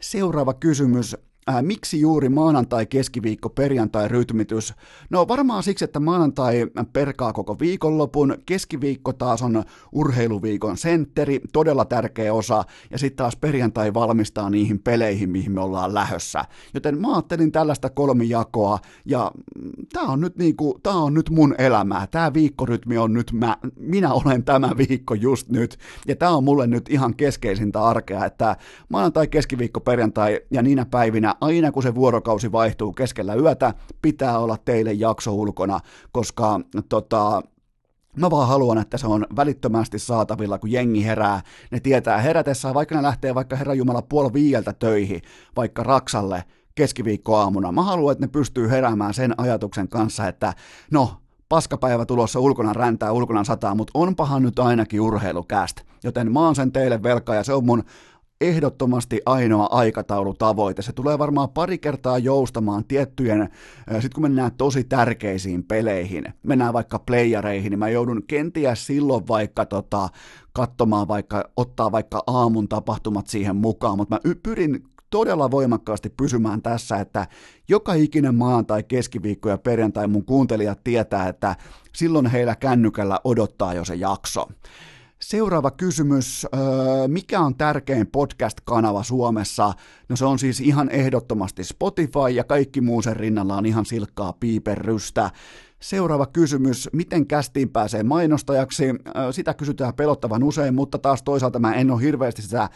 Seuraava kysymys. Ää, miksi juuri maanantai, keskiviikko, perjantai rytmitys? No varmaan siksi, että maanantai perkaa koko viikonlopun, keskiviikko taas on urheiluviikon sentteri, todella tärkeä osa, ja sitten taas perjantai valmistaa niihin peleihin, mihin me ollaan lähössä. Joten mä ajattelin tällaista kolmijakoa, ja tämä on nyt niinku, tää on nyt mun elämää, tämä viikkorytmi on nyt mä, minä olen tämä viikko just nyt, ja tämä on mulle nyt ihan keskeisintä arkea, että maanantai, keskiviikko, perjantai ja niinä päivinä aina kun se vuorokausi vaihtuu keskellä yötä, pitää olla teille jakso ulkona, koska tota, Mä vaan haluan, että se on välittömästi saatavilla, kun jengi herää. Ne tietää herätessään, vaikka ne lähtee vaikka Herra Jumala puoli viieltä töihin, vaikka Raksalle keskiviikkoaamuna. Mä haluan, että ne pystyy heräämään sen ajatuksen kanssa, että no, paskapäivä tulossa ulkona räntää, ulkona sataa, mutta onpahan nyt ainakin urheilukästä. Joten mä oon sen teille velkaa ja se on mun ehdottomasti ainoa aikataulutavoite. Se tulee varmaan pari kertaa joustamaan tiettyjen, sitten kun mennään tosi tärkeisiin peleihin, mennään vaikka playereihin, niin mä joudun kenties silloin vaikka tota, katsomaan vaikka, ottaa vaikka aamun tapahtumat siihen mukaan, mutta mä pyrin todella voimakkaasti pysymään tässä, että joka ikinen maanantai, keskiviikko ja perjantai mun kuuntelijat tietää, että silloin heillä kännykällä odottaa jo se jakso. Seuraava kysymys. Mikä on tärkein podcast-kanava Suomessa? No se on siis ihan ehdottomasti Spotify ja kaikki muu sen rinnalla on ihan silkkaa piiperrystä. Seuraava kysymys, miten kästiin pääsee mainostajaksi? Sitä kysytään pelottavan usein, mutta taas toisaalta mä en ole hirveästi sitä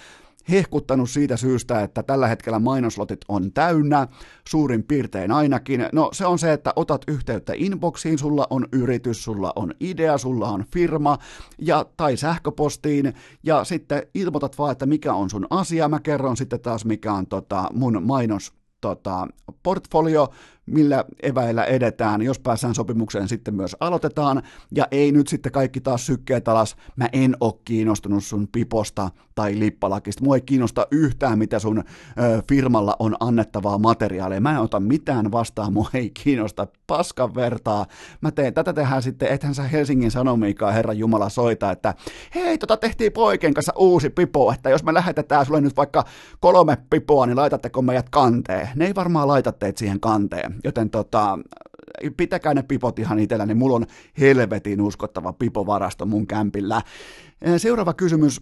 hehkuttanut siitä syystä, että tällä hetkellä mainoslotit on täynnä, suurin piirtein ainakin. No se on se, että otat yhteyttä inboxiin, sulla on yritys, sulla on idea, sulla on firma ja, tai sähköpostiin ja sitten ilmoitat vaan, että mikä on sun asia, mä kerron sitten taas mikä on tota, mun mainos tota, portfolio, millä eväillä edetään, jos päässään sopimukseen sitten myös aloitetaan, ja ei nyt sitten kaikki taas sykkeet alas, mä en ole kiinnostunut sun piposta tai lippalakista, mua ei kiinnosta yhtään, mitä sun ö, firmalla on annettavaa materiaalia, mä en ota mitään vastaan, mua ei kiinnosta paskan vertaa, mä teen, tätä tehdään sitten, ethän sä Helsingin Sanomiikaan Herran Jumala soita, että hei, tota tehtiin poikien kanssa uusi pipo, että jos me lähetetään sulle nyt vaikka kolme pipoa, niin laitatteko meidät kanteen? Ne ei varmaan laita teitä siihen kanteen joten tota, pitäkää ne pipot ihan itsellä, niin mulla on helvetin uskottava pipovarasto mun kämpillä. Seuraava kysymys,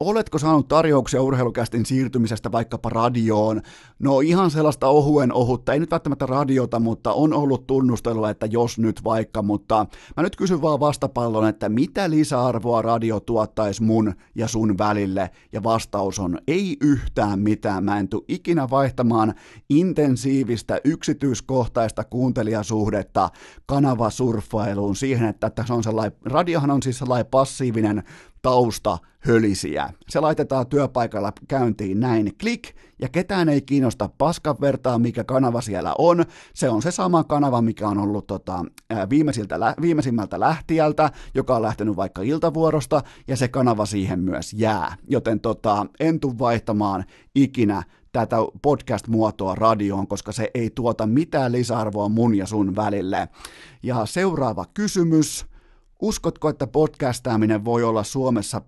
Oletko saanut tarjouksia urheilukästin siirtymisestä vaikkapa radioon? No ihan sellaista ohuen ohutta, ei nyt välttämättä radiota, mutta on ollut tunnustelua, että jos nyt vaikka, mutta mä nyt kysyn vaan vastapallon, että mitä lisäarvoa radio tuottaisi mun ja sun välille? Ja vastaus on ei yhtään mitään. Mä en tule ikinä vaihtamaan intensiivistä, yksityiskohtaista kuuntelijasuhdetta kanavasurffailuun siihen, että tässä on sellainen, radiohan on siis sellainen passiivinen tausta hölisiä. Se laitetaan työpaikalla käyntiin näin, klik, ja ketään ei kiinnosta paskan vertaa, mikä kanava siellä on. Se on se sama kanava, mikä on ollut tota, viimeisiltä, viimeisimmältä lähtijältä, joka on lähtenyt vaikka iltavuorosta, ja se kanava siihen myös jää. Joten tota, en tule vaihtamaan ikinä tätä podcast-muotoa radioon, koska se ei tuota mitään lisäarvoa mun ja sun välille. Ja seuraava kysymys. Uskotko, että podcastaaminen voi olla Suomessa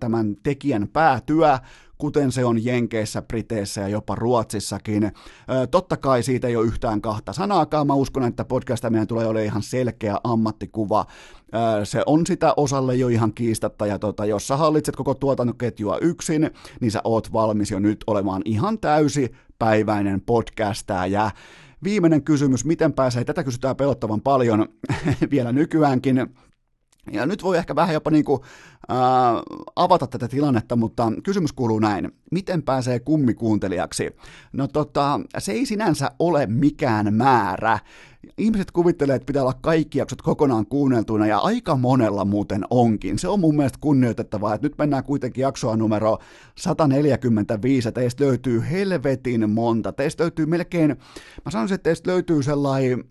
tämän tekijän päätyö, kuten se on Jenkeissä, Briteissä ja jopa Ruotsissakin. Totta kai siitä ei ole yhtään kahta sanaakaan. Mä uskon, että podcastaminen tulee olemaan ihan selkeä ammattikuva. Se on sitä osalle jo ihan kiistatta, ja tota, jos sä hallitset koko tuotantoketjua yksin, niin sä oot valmis jo nyt olemaan ihan täysi päiväinen podcastaaja. Viimeinen kysymys, miten pääsee, tätä kysytään pelottavan paljon vielä nykyäänkin, ja nyt voi ehkä vähän jopa niin kuin, äh, avata tätä tilannetta, mutta kysymys kuuluu näin. Miten pääsee kummikuuntelijaksi? No tota, se ei sinänsä ole mikään määrä. Ihmiset kuvittelee, että pitää olla kaikki jaksot kokonaan kuunneltuina, ja aika monella muuten onkin. Se on mun mielestä kunnioitettavaa, että nyt mennään kuitenkin jaksoa numero 145, teistä löytyy helvetin monta. Teistä löytyy melkein, mä sanoisin, että teistä löytyy sellainen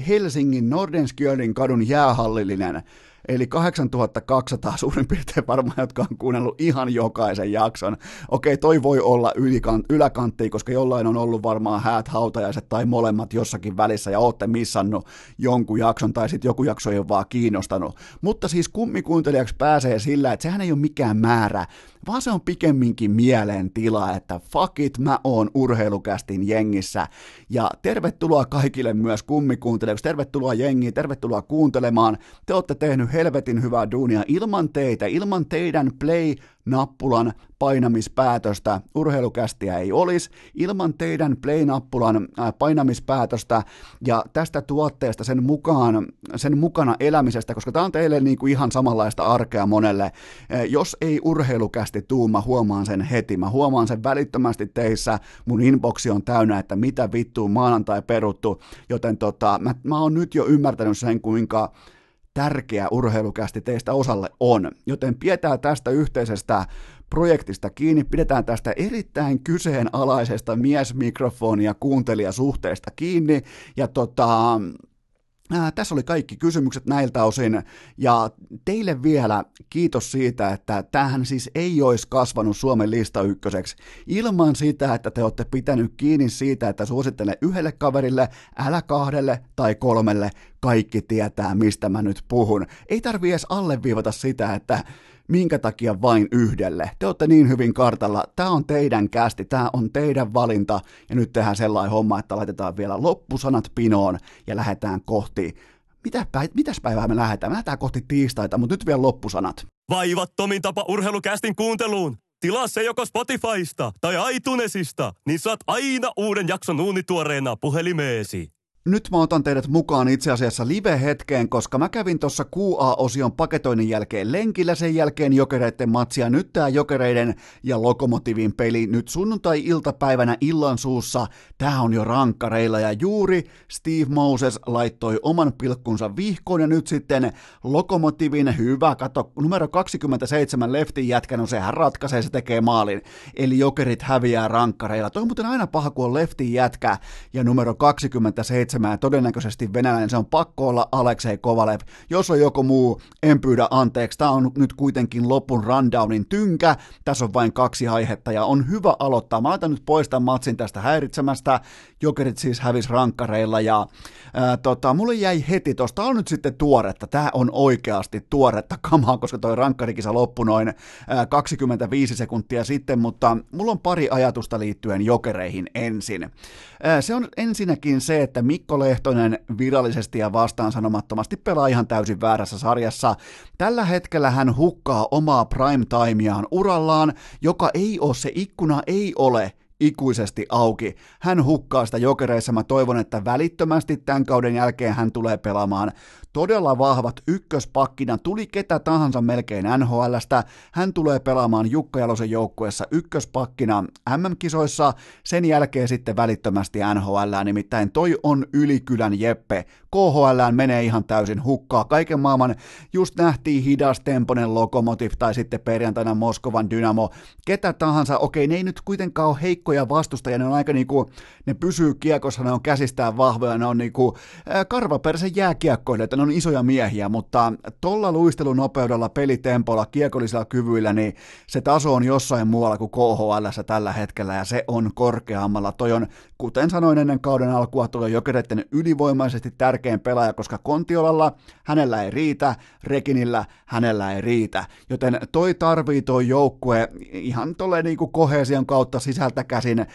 Helsingin Nordenskjöldin kadun jäähallillinen, eli 8200 suurin piirtein varmaan, jotka on kuunnellut ihan jokaisen jakson. Okei, toi voi olla ylikant- yläkantti, koska jollain on ollut varmaan häät, hautajaiset tai molemmat jossakin välissä ja ootte missannut jonkun jakson tai sitten joku jakso ei ole vaan kiinnostanut. Mutta siis kummikuuntelijaksi pääsee sillä, että sehän ei ole mikään määrä, vaan se on pikemminkin mielentila, että fuck it, mä oon urheilukästin jengissä. Ja tervetuloa kaikille myös kummikuuntelijoiksi, tervetuloa jengiin, tervetuloa kuuntelemaan. Te olette tehnyt helvetin hyvää duunia ilman teitä, ilman teidän play nappulan painamispäätöstä urheilukästiä ei olisi. Ilman teidän play-nappulan painamispäätöstä ja tästä tuotteesta sen, mukaan, sen mukana elämisestä, koska tämä on teille niin kuin ihan samanlaista arkea monelle. Jos ei urheilukästi tuu, mä huomaan sen heti. Mä huomaan sen välittömästi teissä. Mun inboxi on täynnä, että mitä vittua maanantai peruttu. Joten tota, mä, mä oon nyt jo ymmärtänyt sen, kuinka tärkeä urheilukästi teistä osalle on. Joten pidetään tästä yhteisestä projektista kiinni, pidetään tästä erittäin kyseenalaisesta miesmikrofonia kuuntelijasuhteesta kiinni, ja tota, Ää, tässä oli kaikki kysymykset näiltä osin, ja teille vielä kiitos siitä, että tähän siis ei olisi kasvanut Suomen lista ykköseksi. Ilman sitä, että te olette pitänyt kiinni siitä, että suosittelen yhdelle kaverille, älä kahdelle tai kolmelle, kaikki tietää, mistä mä nyt puhun. Ei tarvi edes alleviivata sitä, että minkä takia vain yhdelle. Te olette niin hyvin kartalla, tämä on teidän kästi, tämä on teidän valinta, ja nyt tehdään sellainen homma, että laitetaan vielä loppusanat pinoon ja lähdetään kohti mitä päivä, mitäs päivää me lähdetään? Me lähdetään kohti tiistaita, mutta nyt vielä loppusanat.
Vaivattomin tapa urheilukästin kuunteluun. Tilaa se joko Spotifysta tai iTunesista, niin saat aina uuden jakson uunituoreena puhelimeesi.
Nyt mä otan teidät mukaan itse asiassa live-hetkeen, koska mä kävin tuossa QA-osion paketoinnin jälkeen lenkillä, sen jälkeen jokereiden matsia. Nyt tää jokereiden ja lokomotivin peli nyt sunnuntai-iltapäivänä illan suussa. Tää on jo rankkareilla ja juuri Steve Moses laittoi oman pilkkunsa vihkoon ja nyt sitten lokomotivin hyvä, kato numero 27 leftin jätkä, no sehän ratkaisee, se tekee maalin. Eli jokerit häviää rankkareilla. Toi on muuten aina paha, kun on leftin jätkä ja numero 27 seitsemän ja todennäköisesti venäläinen, se on pakko olla Aleksei Kovalev. Jos on joku muu, en pyydä anteeksi. Tämä on nyt kuitenkin lopun rundownin tynkä. Tässä on vain kaksi aihetta ja on hyvä aloittaa. Mä laitan nyt pois tämän matsin tästä häiritsemästä. Jokerit siis hävis rankkareilla ja ää, tota, mulle jäi heti tosta, on nyt sitten tuoretta. Tämä on oikeasti tuoretta kamaa, koska toi rankkarikisa loppui noin ää, 25 sekuntia sitten, mutta mulla on pari ajatusta liittyen jokereihin ensin. Ää, se on ensinnäkin se, että miksi Mikko Lehtonen virallisesti ja vastaan sanomattomasti pelaa ihan täysin väärässä sarjassa. Tällä hetkellä hän hukkaa omaa prime timeaan urallaan, joka ei ole se ikkuna, ei ole ikuisesti auki. Hän hukkaa sitä jokereissa. Mä toivon, että välittömästi tämän kauden jälkeen hän tulee pelaamaan todella vahvat ykköspakkina, tuli ketä tahansa melkein NHLstä, hän tulee pelaamaan Jukka Jalosen joukkueessa ykköspakkina MM-kisoissa, sen jälkeen sitten välittömästi NHL, nimittäin toi on Ylikylän Jeppe, KHL menee ihan täysin hukkaa, kaiken maailman just nähtiin hidas temponen Lokomotiv tai sitten perjantaina Moskovan Dynamo, ketä tahansa, okei ne ei nyt kuitenkaan ole heikkoja vastustajia, ne on aika niinku, ne pysyy kiekossa, ne on käsistään vahvoja, ne on niinku karvapersen jääkiekkoille, että ne on isoja miehiä, mutta tuolla luistelunopeudella, pelitempolla, kiekollisilla kyvyillä, niin se taso on jossain muualla kuin KHL tällä hetkellä, ja se on korkeammalla. Toi on, kuten sanoin ennen kauden alkua, tuo jokereiden ylivoimaisesti tärkein pelaaja, koska Kontiolalla hänellä ei riitä, Rekinillä hänellä ei riitä, joten toi tarvii toi joukkue ihan tolleen niin kuin kohesion kautta sisältä käsin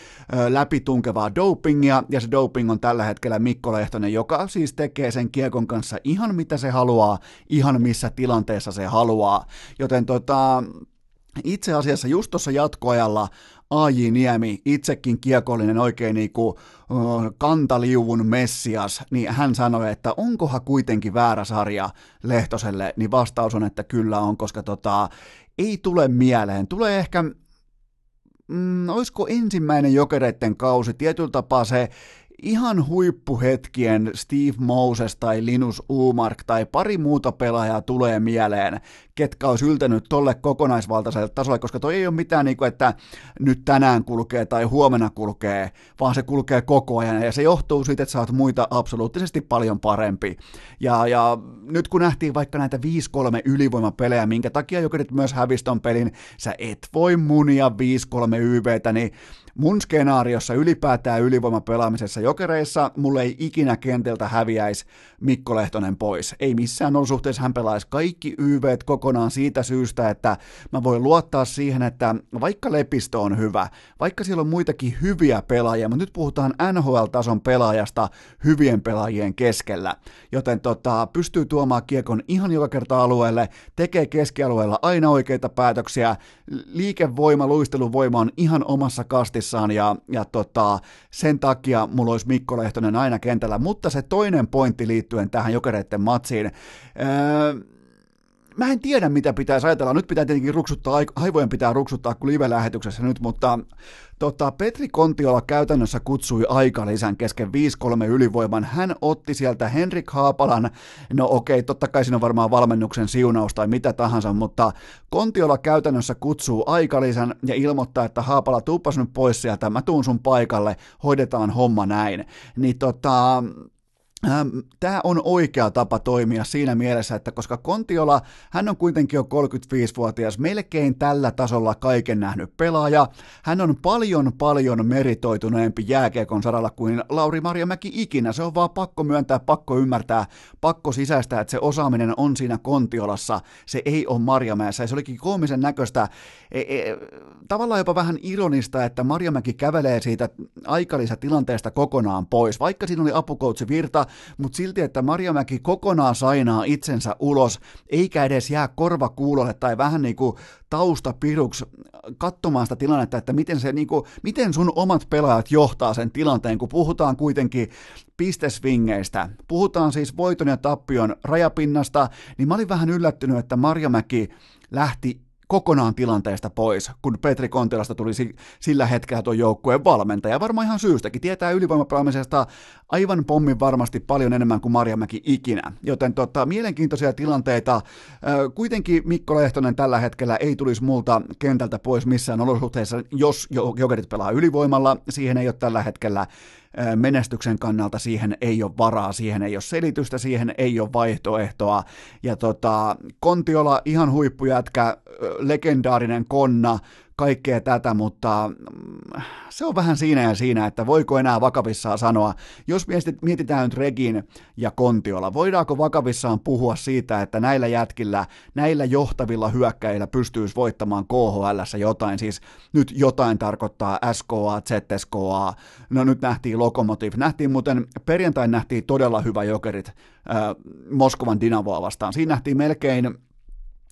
läpitunkevaa dopingia, ja se doping on tällä hetkellä Mikko Lehtonen, joka siis tekee sen kiekon kanssa ihan mitä se haluaa, ihan missä tilanteessa se haluaa. Joten tota, itse asiassa just tuossa jatkoajalla A.J. Niemi, itsekin kiekollinen oikein niin kuin, kantaliuvun messias, niin hän sanoi, että onkohan kuitenkin väärä sarja Lehtoselle, niin vastaus on, että kyllä on, koska tota, ei tule mieleen. Tulee ehkä, mm, olisiko ensimmäinen jokereiden kausi, tietyllä tapaa se ihan huippuhetkien Steve Moses tai Linus Umark tai pari muuta pelaajaa tulee mieleen, ketkä olisi yltänyt tolle kokonaisvaltaiselle tasolle, koska toi ei ole mitään niin kuin, että nyt tänään kulkee tai huomenna kulkee, vaan se kulkee koko ajan ja se johtuu siitä, että sä oot muita absoluuttisesti paljon parempi. Ja, ja nyt kun nähtiin vaikka näitä 5-3 ylivoimapelejä, minkä takia jokerit myös häviston pelin, sä et voi munia 5-3 YVtä, niin mun skenaariossa ylipäätään ylivoimapelaamisessa jokereissa mulle ei ikinä kenteltä häviäisi Mikko Lehtonen pois. Ei missään olosuhteessa hän pelaisi. Kaikki YVt kokonaan siitä syystä, että mä voin luottaa siihen, että vaikka Lepisto on hyvä, vaikka siellä on muitakin hyviä pelaajia, mutta nyt puhutaan NHL-tason pelaajasta hyvien pelaajien keskellä, joten tota, pystyy tuomaan kiekon ihan joka kerta alueelle, tekee keskialueella aina oikeita päätöksiä, liikevoima, luisteluvoima on ihan omassa kastissaan ja, ja tota, sen takia mulla olisi Mikko Lehtonen aina kentällä, mutta se toinen pointti liittyen tähän jokereiden matsiin, öö, mä en tiedä, mitä pitäisi ajatella. Nyt pitää tietenkin ruksuttaa, aivojen pitää ruksuttaa kuin live-lähetyksessä nyt, mutta tota, Petri Kontiola käytännössä kutsui aikalisän kesken 5-3 ylivoiman. Hän otti sieltä Henrik Haapalan, no okei, totta kai siinä on varmaan valmennuksen siunaus tai mitä tahansa, mutta Kontiola käytännössä kutsuu aikalisän ja ilmoittaa, että Haapala, tuuppas nyt pois sieltä, mä tuun sun paikalle, hoidetaan homma näin. Niin tota, Tämä on oikea tapa toimia siinä mielessä, että koska Kontiola, hän on kuitenkin jo 35-vuotias, melkein tällä tasolla kaiken nähnyt pelaaja, hän on paljon paljon meritoituneempi jääkiekon saralla kuin Lauri Marjamäki ikinä, se on vaan pakko myöntää, pakko ymmärtää, pakko sisäistää, että se osaaminen on siinä Kontiolassa, se ei ole Marjamäessä, ja se olikin koomisen näköistä, e, e, tavallaan jopa vähän ironista, että Marjamäki kävelee siitä aikallisesta tilanteesta kokonaan pois, vaikka siinä oli apukoutsi Virta, mutta silti, että Marjamäki kokonaan sainaa itsensä ulos, eikä edes jää korvakuulolle tai vähän niin kuin taustapiruksi katsomaan sitä tilannetta, että miten, se, niin kuin, miten sun omat pelaajat johtaa sen tilanteen, kun puhutaan kuitenkin pistesvingeistä, puhutaan siis voiton ja tappion rajapinnasta, niin mä olin vähän yllättynyt, että Marjamäki lähti kokonaan tilanteesta pois, kun Petri Kontilasta tuli sillä hetkellä tuon joukkueen valmentaja. Varmaan ihan syystäkin. Tietää ylivoimapelaamisesta aivan pommin varmasti paljon enemmän kuin Marjamäki ikinä. Joten tota, mielenkiintoisia tilanteita. Kuitenkin Mikko Lehtonen tällä hetkellä ei tulisi multa kentältä pois missään olosuhteissa, jos jokerit pelaa ylivoimalla. Siihen ei ole tällä hetkellä menestyksen kannalta siihen ei ole varaa, siihen ei ole selitystä, siihen ei ole vaihtoehtoa. Ja tota, Kontiola ihan huippujätkä, legendaarinen konna, kaikkea tätä, mutta mm, se on vähän siinä ja siinä, että voiko enää vakavissaan sanoa, jos mietitään nyt Regin ja Kontiola, voidaanko vakavissaan puhua siitä, että näillä jätkillä, näillä johtavilla hyökkäillä pystyisi voittamaan KHL jotain, siis nyt jotain tarkoittaa SKA, ZSKA, no nyt nähtiin Lokomotiv, nähtiin muuten, perjantain nähtiin todella hyvä jokerit äh, Moskovan Dinavoa vastaan, siinä nähtiin melkein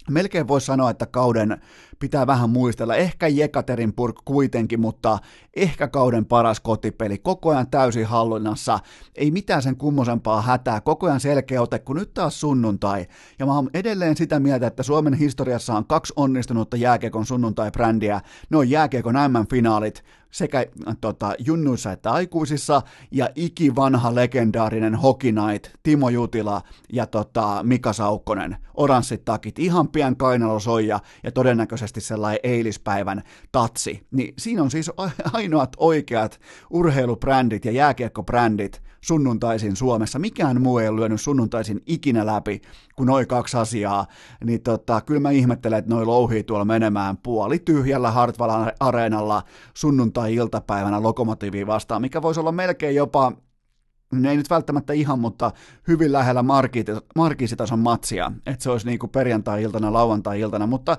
Melkein voisi sanoa, että kauden pitää vähän muistella. Ehkä Jekaterinburg kuitenkin, mutta ehkä kauden paras kotipeli. Koko ajan täysin hallinnassa. Ei mitään sen kummosempaa hätää. Koko ajan selkeä ote, kun nyt taas sunnuntai. Ja mä oon edelleen sitä mieltä, että Suomen historiassa on kaksi onnistunutta jääkiekon sunnuntai-brändiä. Ne on jääkiekon M-finaalit sekä tota, junnuissa että aikuisissa, ja ikivanha legendaarinen Hockey Night, Timo Jutila ja tota, Mika Saukkonen, oranssit takit, ihan pian kainalosoija ja todennäköisesti sellainen eilispäivän tatsi. Niin siinä on siis ainoat oikeat urheilubrändit ja jääkiekkobrändit sunnuntaisin Suomessa. Mikään muu ei ole lyönyt sunnuntaisin ikinä läpi kuin noin kaksi asiaa. Niin tota, kyllä mä ihmettelen, että noi louhii tuolla menemään puoli tyhjällä Hartwall Areenalla sunnuntai-iltapäivänä Lokomotiiviin vastaan, mikä voisi olla melkein jopa ne ei nyt välttämättä ihan, mutta hyvin lähellä markiisitason matsia, että se olisi niin kuin perjantai-iltana, lauantai-iltana, mutta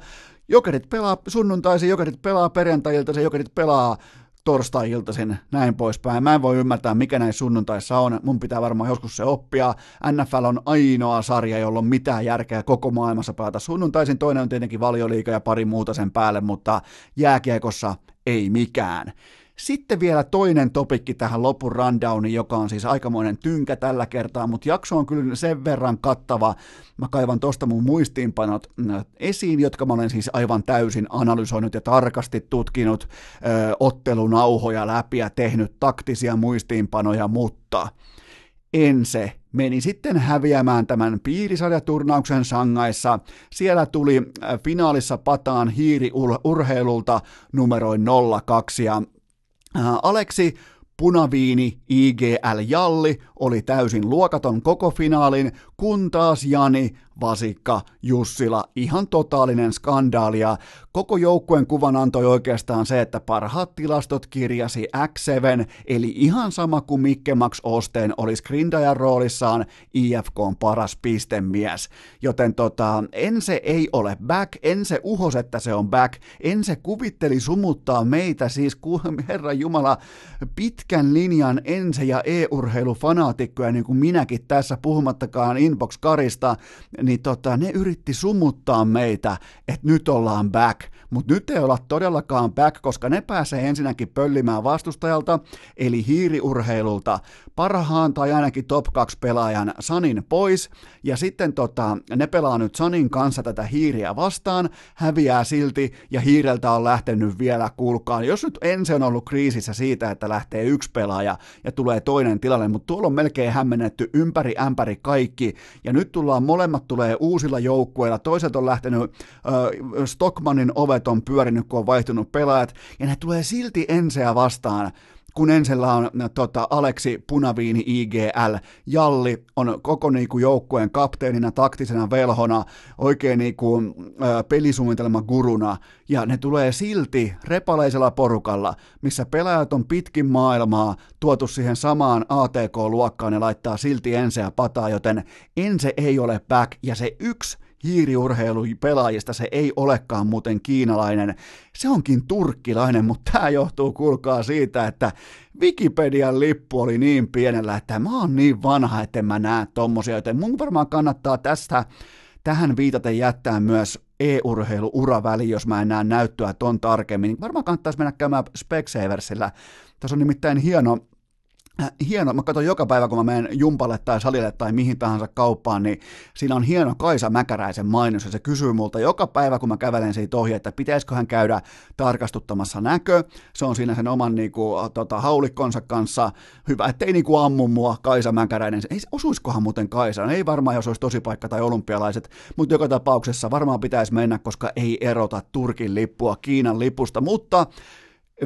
jokerit pelaa sunnuntaisin, jokerit pelaa perjantai-iltaisin, jokerit pelaa torstai-iltaisin, näin poispäin. Mä en voi ymmärtää, mikä näin sunnuntaissa on. Mun pitää varmaan joskus se oppia. NFL on ainoa sarja, jolla on mitään järkeä koko maailmassa pelata sunnuntaisin. Toinen on tietenkin valioliika ja pari muuta sen päälle, mutta jääkiekossa ei mikään. Sitten vielä toinen topikki tähän lopun rundowniin, joka on siis aikamoinen tynkä tällä kertaa, mutta jakso on kyllä sen verran kattava. Mä kaivan tosta mun muistiinpanot äh, esiin, jotka mä olen siis aivan täysin analysoinut ja tarkasti tutkinut ö, ottelunauhoja läpi ja tehnyt taktisia muistiinpanoja, mutta Ense meni sitten häviämään tämän piirisarjaturnauksen sangaissa. Siellä tuli finaalissa pataan hiiri urheilulta numeroin 02 ja Äh, Aleksi Punaviini IGL Jalli oli täysin luokaton koko finaalin, kun taas Jani Vasikka, Jussila, ihan totaalinen skandaali ja koko joukkueen kuvan antoi oikeastaan se, että parhaat tilastot kirjasi X7, eli ihan sama kuin Mikke Max Osteen olisi Grindajan roolissaan IFK on paras pistemies. Joten tota, en se ei ole back, en se uhos, että se on back, en se kuvitteli sumuttaa meitä, siis herra Jumala, pitkän linjan ense- ja e-urheilufanaatikkoja, niin kuin minäkin tässä, puhumattakaan Inbox-karista, niin tota, ne yritti sumuttaa meitä, että nyt ollaan back, mutta nyt ei olla todellakaan back, koska ne pääsee ensinnäkin pöllimään vastustajalta, eli hiiriurheilulta, parhaan tai ainakin top 2 pelaajan Sanin pois, ja sitten tota, ne pelaa nyt Sanin kanssa tätä hiiriä vastaan, häviää silti, ja hiireltä on lähtenyt vielä kulkaan. Jos nyt ensin on ollut kriisissä siitä, että lähtee yksi pelaaja ja tulee toinen tilalle, mutta tuolla on melkein hämmennetty ympäri ämpäri kaikki, ja nyt tullaan molemmat tulee uusilla joukkueilla, toiset on lähtenyt, äh, Stockmanin ovet on pyörinyt, kun on vaihtunut pelaajat, ja ne tulee silti enseä vastaan, kun ensellä on tota, Aleksi Punaviini IGL, Jalli on koko niinku, joukkueen kapteenina, taktisena velhona, oikein niinku, ä, pelisuunnitelma guruna, ja ne tulee silti repaleisella porukalla, missä pelaajat on pitkin maailmaa tuotu siihen samaan ATK-luokkaan ja laittaa silti enseä pataa, joten ense ei ole back, ja se yksi hiiriurheilupelaajista se ei olekaan muuten kiinalainen, se onkin turkkilainen, mutta tämä johtuu kuulkaa siitä, että Wikipedian lippu oli niin pienellä, että mä oon niin vanha, että mä näe tommosia, joten mun varmaan kannattaa tästä tähän viitaten jättää myös e-urheilu-uraväli, jos mä en näe näyttöä ton tarkemmin. Varmaan kannattaisi mennä käymään Specsaversilla. Tässä on nimittäin hieno hieno, mä katson joka päivä, kun mä menen jumpalle tai salille tai mihin tahansa kauppaan, niin siinä on hieno Kaisa Mäkäräisen mainos, ja se kysyy multa joka päivä, kun mä kävelen siitä ohi, että pitäisikö hän käydä tarkastuttamassa näkö, se on siinä sen oman niinku, tota, haulikkonsa kanssa, hyvä, ettei niinku ammu mua Kaisa Mäkäräinen, ei osuiskohan muuten Kaisa, ei varmaan jos olisi tosipaikka tai olympialaiset, mutta joka tapauksessa varmaan pitäisi mennä, koska ei erota Turkin lippua Kiinan lipusta, mutta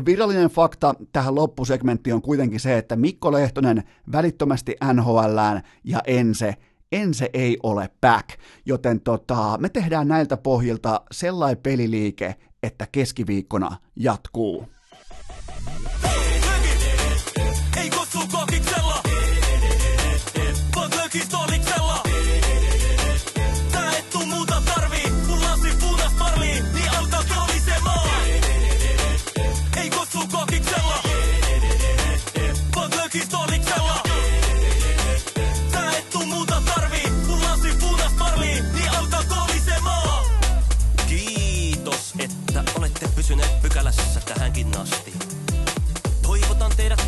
Virallinen fakta tähän loppusegmenttiin on kuitenkin se, että Mikko Lehtonen välittömästi NHLään ja Ense
Ense ei ole back, joten tota, me tehdään näiltä pohjilta sellainen peliliike, että keskiviikkona jatkuu.